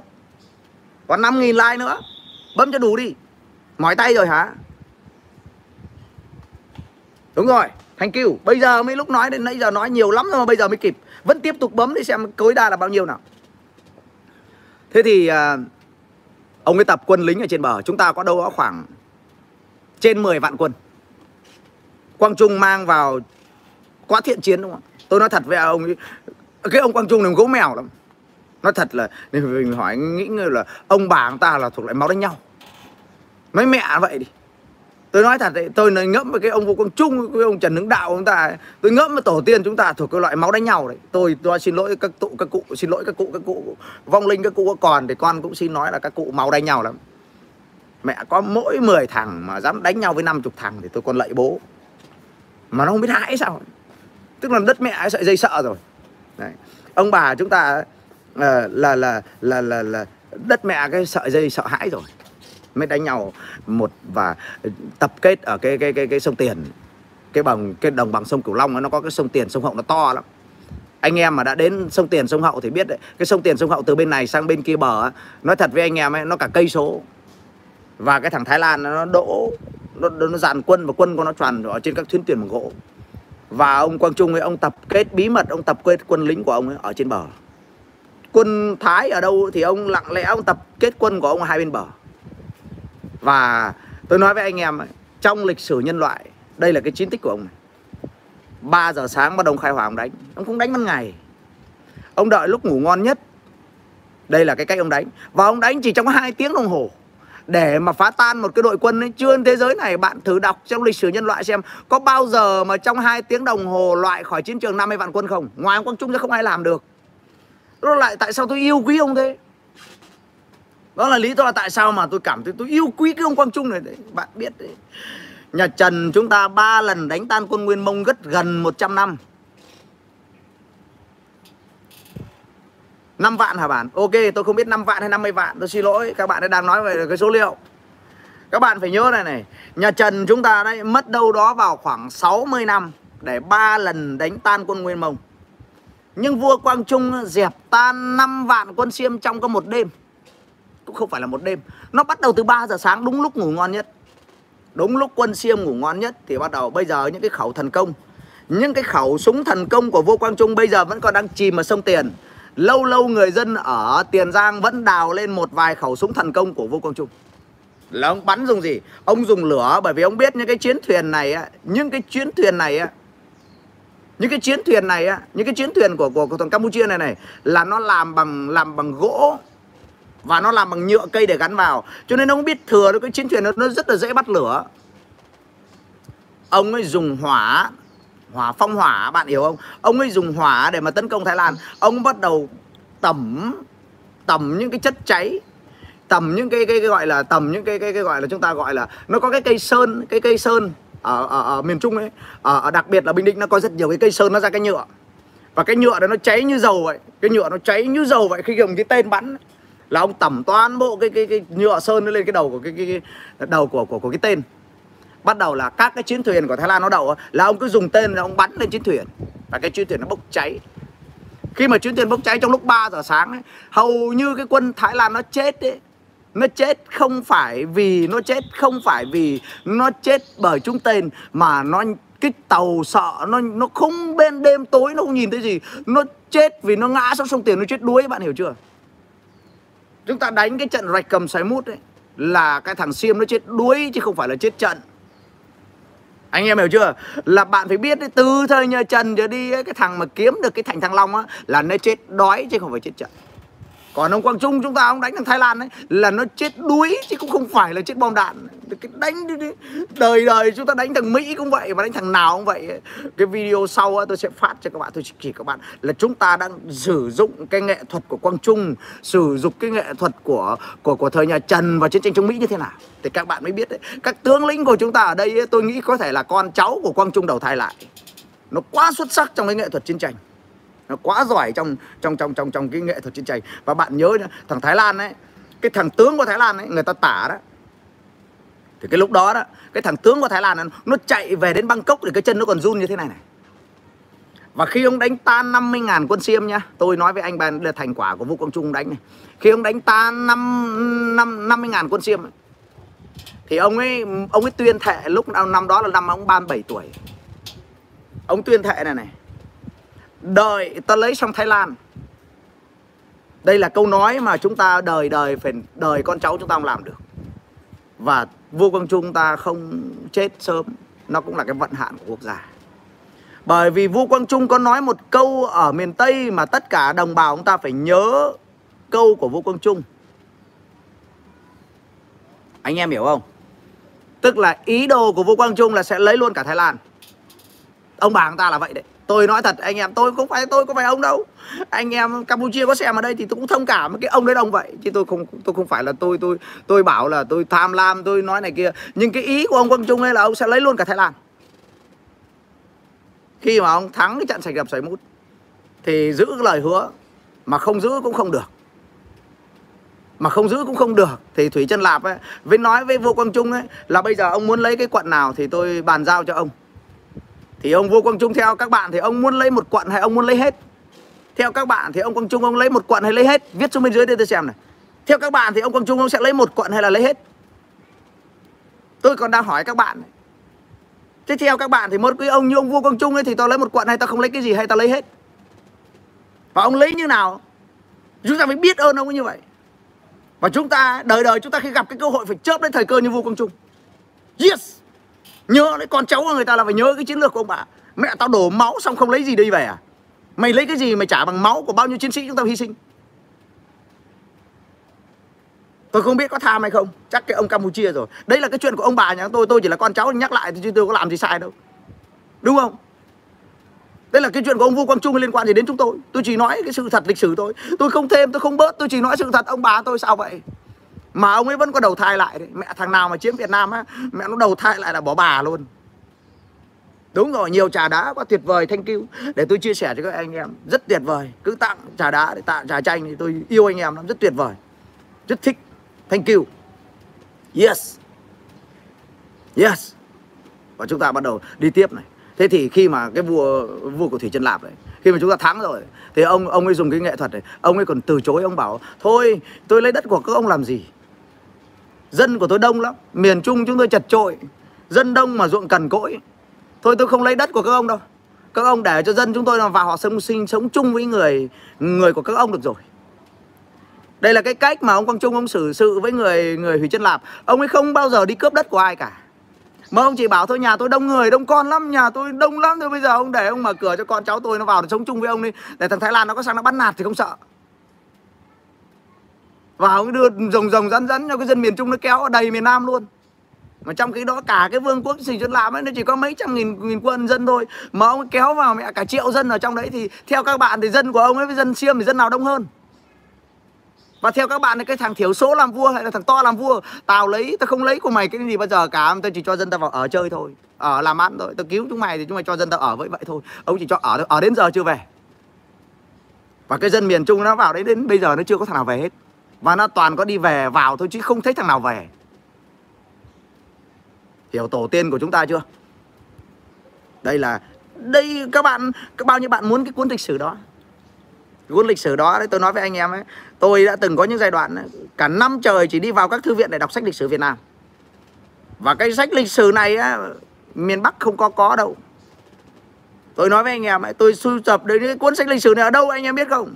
Còn 5 nghìn like nữa. Bấm cho đủ đi. Mỏi tay rồi hả? Đúng rồi. Thank you. Bây giờ mới lúc nói đến nãy giờ nói nhiều lắm rồi mà bây giờ mới kịp. Vẫn tiếp tục bấm để xem tối đa là bao nhiêu nào. Thế thì uh, Ông ấy tập quân lính ở trên bờ Chúng ta có đâu đó khoảng Trên 10 vạn quân Quang Trung mang vào Quá thiện chiến đúng không Tôi nói thật với ông ấy Cái ông Quang Trung này gỗ mèo lắm Nói thật là Mình hỏi nghĩ người là Ông bà người ta là thuộc lại máu đánh nhau Mấy mẹ vậy đi Tôi nói thật đấy, tôi nói ngẫm với cái ông Vũ Quang Trung, cái ông Trần Hưng Đạo chúng ta, tôi ngẫm với tổ tiên chúng ta thuộc cái loại máu đánh nhau đấy. Tôi tôi xin lỗi các cụ các cụ, xin lỗi các cụ các cụ vong linh các cụ có còn thì con cũng xin nói là các cụ máu đánh nhau lắm. Mẹ có mỗi 10 thằng mà dám đánh nhau với 50 thằng thì tôi còn lạy bố. Mà nó không biết hãi sao. Tức là đất mẹ sợi dây sợ rồi. Đấy. Ông bà chúng ta là, là là là là là đất mẹ cái sợi dây sợ hãi rồi. Mới đánh nhau một và tập kết ở cái cái cái cái sông Tiền. Cái bằng cái đồng bằng sông Cửu Long nó có cái sông Tiền sông Hậu nó to lắm. Anh em mà đã đến sông Tiền sông Hậu thì biết đấy cái sông Tiền sông Hậu từ bên này sang bên kia bờ nói thật với anh em ấy nó cả cây số. Và cái thằng Thái Lan nó đỗ nó, nó dàn quân và quân của nó tràn ở trên các thuyền thuyền bằng gỗ. Và ông Quang Trung ấy ông tập kết bí mật ông tập kết quân lính của ông ấy ở trên bờ quân Thái ở đâu thì ông lặng lẽ ông tập kết quân của ông ở hai bên bờ. Và tôi nói với anh em, Trong lịch sử nhân loại, Đây là cái chiến tích của ông. Này 3 giờ sáng bắt đầu khai hỏa ông đánh. Ông cũng đánh ban ngày. Ông đợi lúc ngủ ngon nhất. Đây là cái cách ông đánh. Và ông đánh chỉ trong 2 tiếng đồng hồ. Để mà phá tan một cái đội quân ấy, chưa thế giới này, bạn thử đọc trong lịch sử nhân loại xem, có bao giờ mà trong 2 tiếng đồng hồ loại khỏi chiến trường 50 vạn quân không? Ngoài ông Quang Trung ra không ai làm được đó lại tại sao tôi yêu quý ông thế? Đó là lý do tại sao mà tôi cảm thấy tôi yêu quý cái ông Quang Trung này đấy. Bạn biết đấy. Nhà Trần chúng ta ba lần đánh tan quân Nguyên Mông rất gần 100 năm. 5 vạn hả bạn? Ok, tôi không biết 5 vạn hay 50 vạn. Tôi xin lỗi, các bạn đang nói về cái số liệu. Các bạn phải nhớ này này. Nhà Trần chúng ta đấy mất đâu đó vào khoảng 60 năm Để ba lần đánh tan quân Nguyên Mông. Nhưng vua Quang Trung dẹp tan 5 vạn quân Xiêm trong có một đêm. Cũng không phải là một đêm. Nó bắt đầu từ 3 giờ sáng, đúng lúc ngủ ngon nhất. Đúng lúc quân xiêm ngủ ngon nhất thì bắt đầu bây giờ những cái khẩu thần công. Những cái khẩu súng thần công của vua quang trung bây giờ vẫn còn đang chìm ở sông tiền. Lâu lâu người dân ở tiền giang vẫn đào lên một vài khẩu súng thần công của vua quang trung. Là ông bắn dùng gì? Ông dùng lửa, bởi vì ông biết những cái chiến thuyền này những cái chiến thuyền này những cái chiến thuyền này á những cái chiến thuyền của của, của thằng campuchia này này là nó làm bằng làm bằng gỗ và nó làm bằng nhựa cây để gắn vào. Cho nên ông biết thừa cái chiến thuyền nó, nó rất là dễ bắt lửa. Ông ấy dùng hỏa hỏa phong hỏa bạn hiểu không? Ông ấy dùng hỏa để mà tấn công thái lan. Ông bắt đầu tẩm tẩm những cái chất cháy tầm những cái, cái, cái gọi là tầm những cái, cái cái gọi là chúng ta gọi là nó có cái cây sơn cái cây sơn ở, ở, ở miền Trung ấy. Ở, ở đặc biệt là Bình Định nó có rất nhiều cái cây sơn nó ra cái nhựa. Và cái nhựa đó nó cháy như dầu vậy. Cái nhựa nó cháy như dầu vậy khi dùng cái tên bắn là ông tẩm toàn bộ cái cái, cái nhựa sơn nó lên cái đầu của cái, cái, cái đầu của, của của cái tên. Bắt đầu là các cái chiến thuyền của Thái Lan nó đậu là ông cứ dùng tên là ông bắn lên chiến thuyền. Và cái chiến thuyền nó bốc cháy. Khi mà chiến thuyền bốc cháy trong lúc 3 giờ sáng ấy, hầu như cái quân Thái Lan nó chết ấy nó chết không phải vì nó chết không phải vì nó chết bởi chúng tên mà nó cái tàu sợ nó nó không bên đêm tối nó không nhìn thấy gì. Nó chết vì nó ngã xuống sông tiền nó chết đuối bạn hiểu chưa? Chúng ta đánh cái trận rạch cầm xoáy mút đấy là cái thằng xiêm nó chết đuối chứ không phải là chết trận. Anh em hiểu chưa? Là bạn phải biết đấy, từ thời nhà trần trở đi ấy, cái thằng mà kiếm được cái thành thăng long á là nó chết đói chứ không phải chết trận còn ông Quang Trung, chúng ta ông đánh thằng Thái Lan ấy, là nó chết đuối chứ cũng không phải là chết bom đạn. Cái đánh đời đời chúng ta đánh thằng Mỹ cũng vậy và đánh thằng nào cũng vậy. Cái video sau tôi sẽ phát cho các bạn, tôi chỉ chỉ các bạn là chúng ta đang sử dụng cái nghệ thuật của Quang Trung, sử dụng cái nghệ thuật của của của thời nhà Trần và chiến tranh chống Mỹ như thế nào. Thì các bạn mới biết đấy. Các tướng lĩnh của chúng ta ở đây tôi nghĩ có thể là con cháu của Quang Trung đầu thai lại. Nó quá xuất sắc trong cái nghệ thuật chiến tranh nó quá giỏi trong trong trong trong trong cái nghệ thuật chiến tranh. Và bạn nhớ nhá, thằng Thái Lan ấy cái thằng tướng của Thái Lan ấy người ta tả đó. Thì cái lúc đó đó cái thằng tướng của Thái Lan ấy, nó chạy về đến Bangkok thì cái chân nó còn run như thế này này. Và khi ông đánh tan 50.000 quân Xiêm nhá Tôi nói với anh bạn là thành quả của Vũ Quang Trung đánh này. Khi ông đánh tan 5, 5, 50.000 quân Xiêm ấy, Thì ông ấy ông ấy tuyên thệ lúc năm đó là năm ông 37 tuổi. Ông tuyên thệ này này Đợi ta lấy xong Thái Lan. Đây là câu nói mà chúng ta đời đời phải, đời con cháu chúng ta không làm được. Và vua Quang Trung ta không chết sớm, Nó cũng là cái vận hạn của quốc gia. Bởi vì vua Quang Trung có nói một câu ở miền Tây Mà tất cả đồng bào chúng ta phải nhớ câu của vua Quang Trung. Anh em hiểu không? Tức là ý đồ của vua Quang Trung là sẽ lấy luôn cả Thái Lan. Ông bà chúng ta là vậy đấy tôi nói thật, anh em, tôi không phải, tôi có phải ông đâu. Anh em campuchia có xem ở đây thì tôi cũng thông cảm với cái ông đấy ông vậy. Chứ tôi không tôi không phải là tôi tôi tôi bảo là tôi tham lam, tôi nói này kia. Nhưng cái ý của ông quang trung ấy là ông sẽ lấy luôn cả thái lan. Khi mà ông thắng cái trận sạch đập sấy mút, thì giữ cái lời hứa, mà không giữ cũng không được. Mà không giữ cũng không được, thì thủy chân lạp ấy, với nói với vô quang trung ấy, là bây giờ ông muốn lấy cái quận nào thì tôi bàn giao cho ông thì ông vua Quang Trung theo các bạn thì ông muốn lấy một quận hay ông muốn lấy hết? Theo các bạn thì ông Quang Trung ông lấy một quận hay lấy hết? Viết xuống bên dưới đây tôi xem này. Theo các bạn thì ông Quang Trung ông sẽ lấy một quận hay là lấy hết? Tôi còn đang hỏi các bạn này. thế theo các bạn thì một cái ông như ông vua Quang Trung ấy thì tao lấy một quận hay tao không lấy cái gì hay tao lấy hết? Và ông lấy như nào? Chúng ta phải biết ơn ông ấy như vậy. Và chúng ta, đời đời chúng ta khi gặp cái cơ hội phải chớp lấy thời cơ như vua Quang Trung. Yes! Nhớ đấy, con cháu của người ta là phải nhớ cái chiến lược của ông bà. Mẹ tao đổ máu xong không lấy gì đi về à? Mày lấy cái gì mày trả bằng máu của bao nhiêu chiến sĩ chúng ta hy sinh? Tôi không biết có tham hay không. Chắc cái ông Campuchia rồi. Đấy là cái chuyện của ông bà nhà tôi. Tôi chỉ là con cháu nhắc lại thì tôi có làm gì sai đâu. Đúng không? Đây là cái chuyện của ông Vua Quang Trung liên quan gì đến chúng tôi? Tôi chỉ nói cái sự thật lịch sử thôi. Tôi không thêm, tôi không bớt, Tôi chỉ nói sự thật ông bà tôi sao vậy? Mà ông ấy vẫn có đầu thai lại đấy. Mẹ thằng nào mà chiếm việt nam á, mẹ nó đầu thai lại là bỏ bà luôn. Đúng rồi, nhiều trà đá quá tuyệt vời, thank you. Để tôi chia sẻ cho các anh em, rất tuyệt vời. Cứ tặng trà đá để tặng trà chanh thì tôi yêu anh em lắm, rất tuyệt vời. Rất thích. Thank you. Yes. Yes. Và chúng ta bắt đầu đi tiếp này. Thế thì khi mà cái vua vua của thủy chân lạp này, khi mà chúng ta thắng rồi, thì ông ông ấy dùng cái nghệ thuật này. Ông ấy còn từ chối, ông bảo, thôi, tôi lấy đất của các ông làm gì? Dân của tôi đông lắm, miền trung chúng tôi chật trội dân đông mà ruộng cằn cỗi. Thôi tôi không lấy đất của các ông đâu. Các ông để cho dân chúng tôi vào họ sống sinh sống chung với người người của các ông được rồi. Đây là cái cách mà ông Quang Trung ông xử sự với người người Hủy Chân Lạp. Ông ấy không bao giờ đi cướp đất của ai cả. Mà ông chỉ bảo thôi, nhà tôi đông người, đông con lắm, nhà tôi đông lắm. Thôi bây giờ ông để ông mở cửa cho con cháu tôi nó vào để sống chung với ông đi. Để thằng Thái Lan nó có sang nó bắt nạt thì không sợ và ông đưa rồng rồng rắn rắn cho cái dân miền Trung nó kéo ở đầy miền Nam luôn. Mà trong cái đó cả cái vương quốc Sỉ Xuân làm ấy nó chỉ có mấy trăm nghìn, nghìn quân dân thôi. Mà ông kéo vào mẹ cả triệu dân ở trong đấy thì theo các bạn thì dân của ông ấy với dân xiêm thì dân nào đông hơn? Và theo các bạn thì cái thằng thiểu số làm vua hay là thằng to làm vua tao lấy tao không lấy của mày cái gì bao giờ cả. Tao chỉ cho dân tao vào ở chơi thôi. Ở làm ăn thôi. Tao cứu chúng mày thì chúng mày cho dân tao ở với vậy thôi. Ông chỉ cho ở ở đến giờ chưa về? Và cái dân miền trung nó vào đấy đến bây giờ nó chưa có thằng nào về hết và nó toàn có đi về vào thôi chứ không thấy thằng nào về. Hiểu tổ tiên của chúng ta chưa? Đây là đây các bạn các bao nhiêu bạn muốn cái cuốn lịch sử đó? Cuốn lịch sử đó đấy tôi nói với anh em ấy tôi đã từng có những giai đoạn cả năm trời chỉ đi vào các thư viện để đọc sách lịch sử Việt Nam. Và cái sách lịch sử này á, miền Bắc không có có đâu. Tôi nói với anh em ấy tôi sưu tập đến cái cuốn sách lịch sử này ở đâu anh em biết không?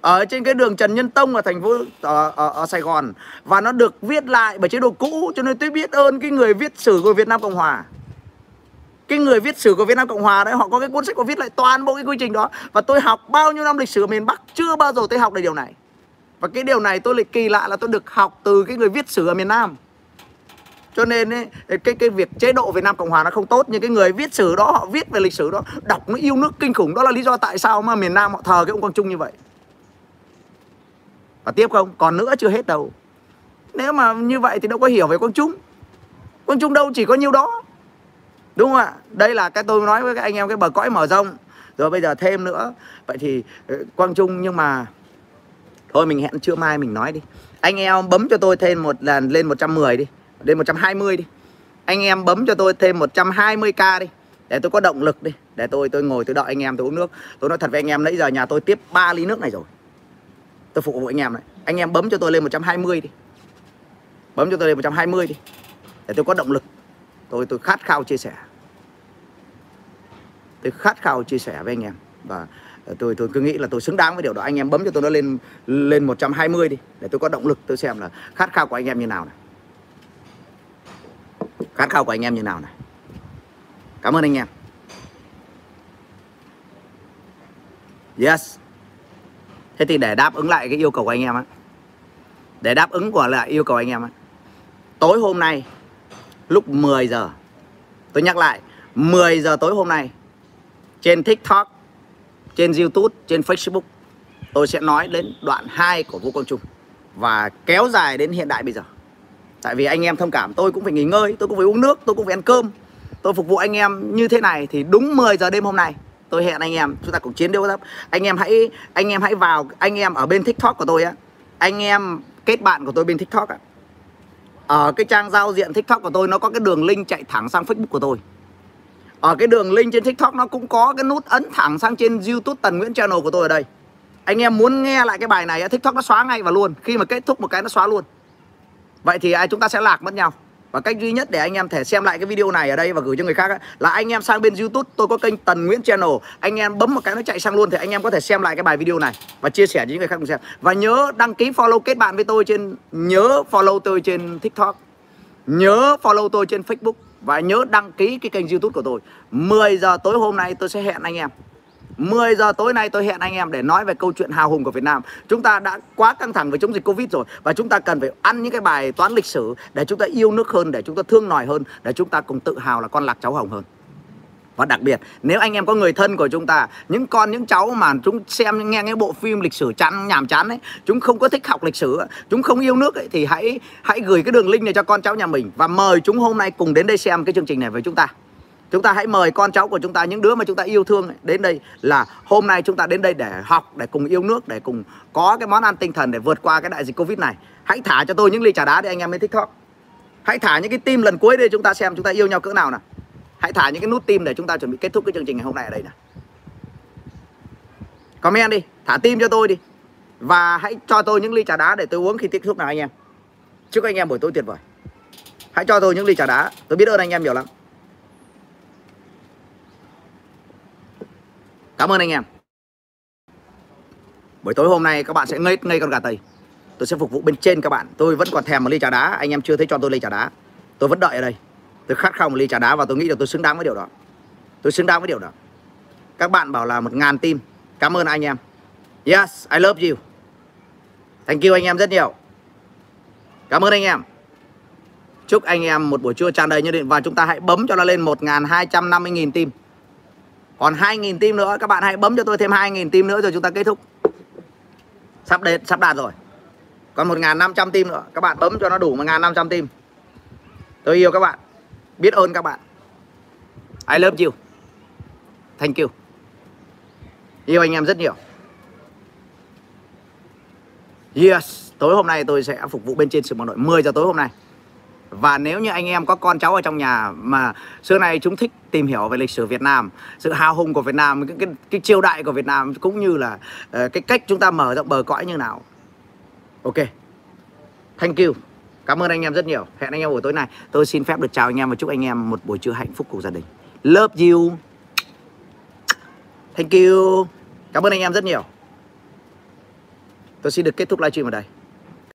Ở trên cái đường Trần Nhân Tông ở thành phố ở, ở, ở Sài Gòn. Và nó được viết lại bởi chế độ cũ cho nên tôi biết ơn cái người viết sử của Việt Nam Cộng Hòa. Cái người viết sử của Việt Nam Cộng Hòa đấy họ có cái cuốn sách có viết lại toàn bộ cái quy trình đó. Và tôi học bao nhiêu năm lịch sử ở miền Bắc chưa bao giờ tôi học được điều này. Và cái điều này tôi lại kỳ lạ là tôi được học từ cái người viết sử ở miền Nam. Cho nên ấy, cái cái việc chế độ Việt Nam Cộng Hòa nó không tốt nhưng cái người viết sử đó họ viết về lịch sử đó đọc nó yêu nước kinh khủng. Đó là lý do tại sao mà miền Nam họ thờ cái ông Quang Trung như vậy và tiếp không? Còn nữa chưa hết đâu. Nếu mà như vậy thì đâu có hiểu về Quang Trung. Quang Trung đâu chỉ có nhiêu đó. Đúng không ạ? Đây là cái tôi nói với các anh em, cái bờ cõi mở rộng. Rồi bây giờ thêm nữa. Vậy thì ờ, Quang Trung nhưng mà thôi mình hẹn trưa mai mình nói đi. Anh em bấm cho tôi thêm một lần lên 110 đi. Lên 120 đi. Anh em bấm cho tôi thêm 120k đi. Để tôi có động lực đi. Để tôi tôi ngồi tôi đợi anh em tôi uống nước. Tôi nói thật với anh em, nãy giờ nhà tôi tiếp 3 ly nước này rồi tôi phục vụ anh em này. Anh em bấm cho tôi lên 120 đi. Bấm cho tôi lên 120 đi. Để tôi có động lực. Tôi tôi khát khao chia sẻ. Tôi khát khao chia sẻ với anh em. Và ờ, tôi tôi cứ nghĩ là tôi xứng đáng với điều đó. Anh em bấm cho tôi nó lên lên 120 đi. Để tôi có động lực, tôi xem là khát khao của anh em như nào này. Khát khao của anh em như nào này. Cảm ơn anh em. Yes thế thì để đáp ứng lại cái yêu cầu của anh em á. Để đáp ứng của lại yêu cầu anh em á. Tối hôm nay, lúc 10 giờ, tôi nhắc lại 10 giờ tối hôm nay, trên TikTok, trên YouTube, trên Facebook, tôi sẽ nói đến đoạn 2 của Vũ Quang Trung và kéo dài đến hiện đại bây giờ. Tại vì anh em thông cảm, tôi cũng phải nghỉ ngơi, tôi cũng phải uống nước, tôi cũng phải ăn cơm. Tôi phục vụ anh em như thế này thì đúng 10 giờ đêm hôm nay tôi hẹn anh em, chúng ta cùng chiến đấu lắm. Anh em hãy, anh em hãy vào, anh em ở bên tiktok của tôi á. Anh em kết bạn của tôi bên tiktok á. Ở cái trang giao diện tiktok của tôi, nó có cái đường link chạy thẳng sang facebook của tôi. Ở cái đường link trên tiktok, nó cũng có cái nút ấn thẳng sang trên youtube tần nguyễn channel của tôi ở đây. Anh em muốn nghe lại cái bài này tiktok nó xóa ngay và luôn. Khi mà kết thúc một cái, nó xóa luôn. Vậy thì ai chúng ta sẽ lạc mất nhau? Và cách duy nhất để anh em thể xem lại cái video này ở đây và gửi cho người khác ấy, là anh em sang bên YouTube tôi có kênh Tần Nguyễn Channel. Anh em bấm một cái nó chạy sang luôn thì anh em có thể xem lại cái bài video này và chia sẻ cho những người khác cùng xem. Và nhớ đăng ký follow kết bạn với tôi trên nhớ follow tôi trên TikTok nhớ follow tôi trên Facebook và nhớ đăng ký cái kênh YouTube của tôi. 10 giờ tối hôm nay tôi sẽ hẹn anh em. 10 giờ tối nay tôi hẹn anh em để nói về câu chuyện hào hùng của Việt Nam. Chúng ta đã quá căng thẳng với chống dịch Covid rồi và chúng ta cần phải ăn những cái bài toán lịch sử để chúng ta yêu nước hơn, để chúng ta thương nòi hơn, để chúng ta cùng tự hào là con lạc cháu hồng hơn. Và đặc biệt nếu anh em có người thân của chúng ta Những con những cháu mà chúng xem nghe cái bộ phim lịch sử chán nhàm chán ấy Chúng không có thích học lịch sử Chúng không yêu nước ấy Thì hãy hãy gửi cái đường link này cho con cháu nhà mình Và mời chúng hôm nay cùng đến đây xem cái chương trình này với chúng ta Chúng ta hãy mời con cháu của chúng ta Những đứa mà chúng ta yêu thương đến đây Là hôm nay chúng ta đến đây để học Để cùng yêu nước Để cùng có cái món ăn tinh thần Để vượt qua cái đại dịch Covid này. Hãy thả cho tôi những ly trà đá để anh em lên TikTok. Hãy thả những cái tim lần cuối để chúng ta xem chúng ta yêu nhau cỡ nào nào. Hãy thả những cái nút tim để chúng ta chuẩn bị kết thúc cái chương trình ngày hôm nay ở đây nào. Comment đi, thả tim cho tôi đi. Và hãy cho tôi những ly trà đá để tôi uống khi kết thúc nào anh em. Chúc anh em buổi tối tuyệt vời. Hãy cho tôi những ly trà đá. Tôi biết ơn anh em nhiều lắm. Cảm ơn anh em. Buổi tối hôm nay các bạn sẽ ngây ngây con gà tây tôi sẽ phục vụ bên trên các bạn. Tôi vẫn còn thèm một ly trà đá. Anh em chưa thấy cho tôi ly trà đá. Tôi vẫn đợi ở đây. Tôi khát khao một ly trà đá và tôi nghĩ là tôi xứng đáng với điều đó. Tôi xứng đáng với điều đó. Các bạn bảo là một ngàn tim. Cảm ơn anh em. Yes, I love you. Thank you anh em rất nhiều. Cảm ơn anh em. Chúc anh em một buổi trưa tràn đầy như định và chúng ta hãy bấm cho nó lên 1.250.000 tim còn 2.000 tim nữa, các bạn hãy bấm cho tôi thêm 2.000 tim nữa rồi chúng ta kết thúc. Sắp đến, sắp đạt rồi. Còn 1.500 tim nữa, các bạn bấm cho nó đủ 1.500 tim tôi yêu các bạn, biết ơn các bạn. I love you. Thank you. Yêu anh em rất nhiều. Yes, tối hôm nay tôi sẽ phục vụ bên trên sự mong đợi 10 giờ tối hôm nay và nếu như anh em có con cháu ở trong nhà mà xưa nay chúng thích tìm hiểu về lịch sử Việt Nam, sự hào hùng của Việt Nam, cái, cái, cái triều đại của Việt Nam cũng như là uh, cái cách chúng ta mở rộng bờ cõi như nào. Ok. Thank you. Cảm ơn anh em rất nhiều. Hẹn anh em buổi tối này. Tôi xin phép được chào anh em và chúc anh em một buổi trưa hạnh phúc cùng gia đình. Love you. Thank you. Cảm ơn anh em rất nhiều. Tôi xin được kết thúc livestream ở đây.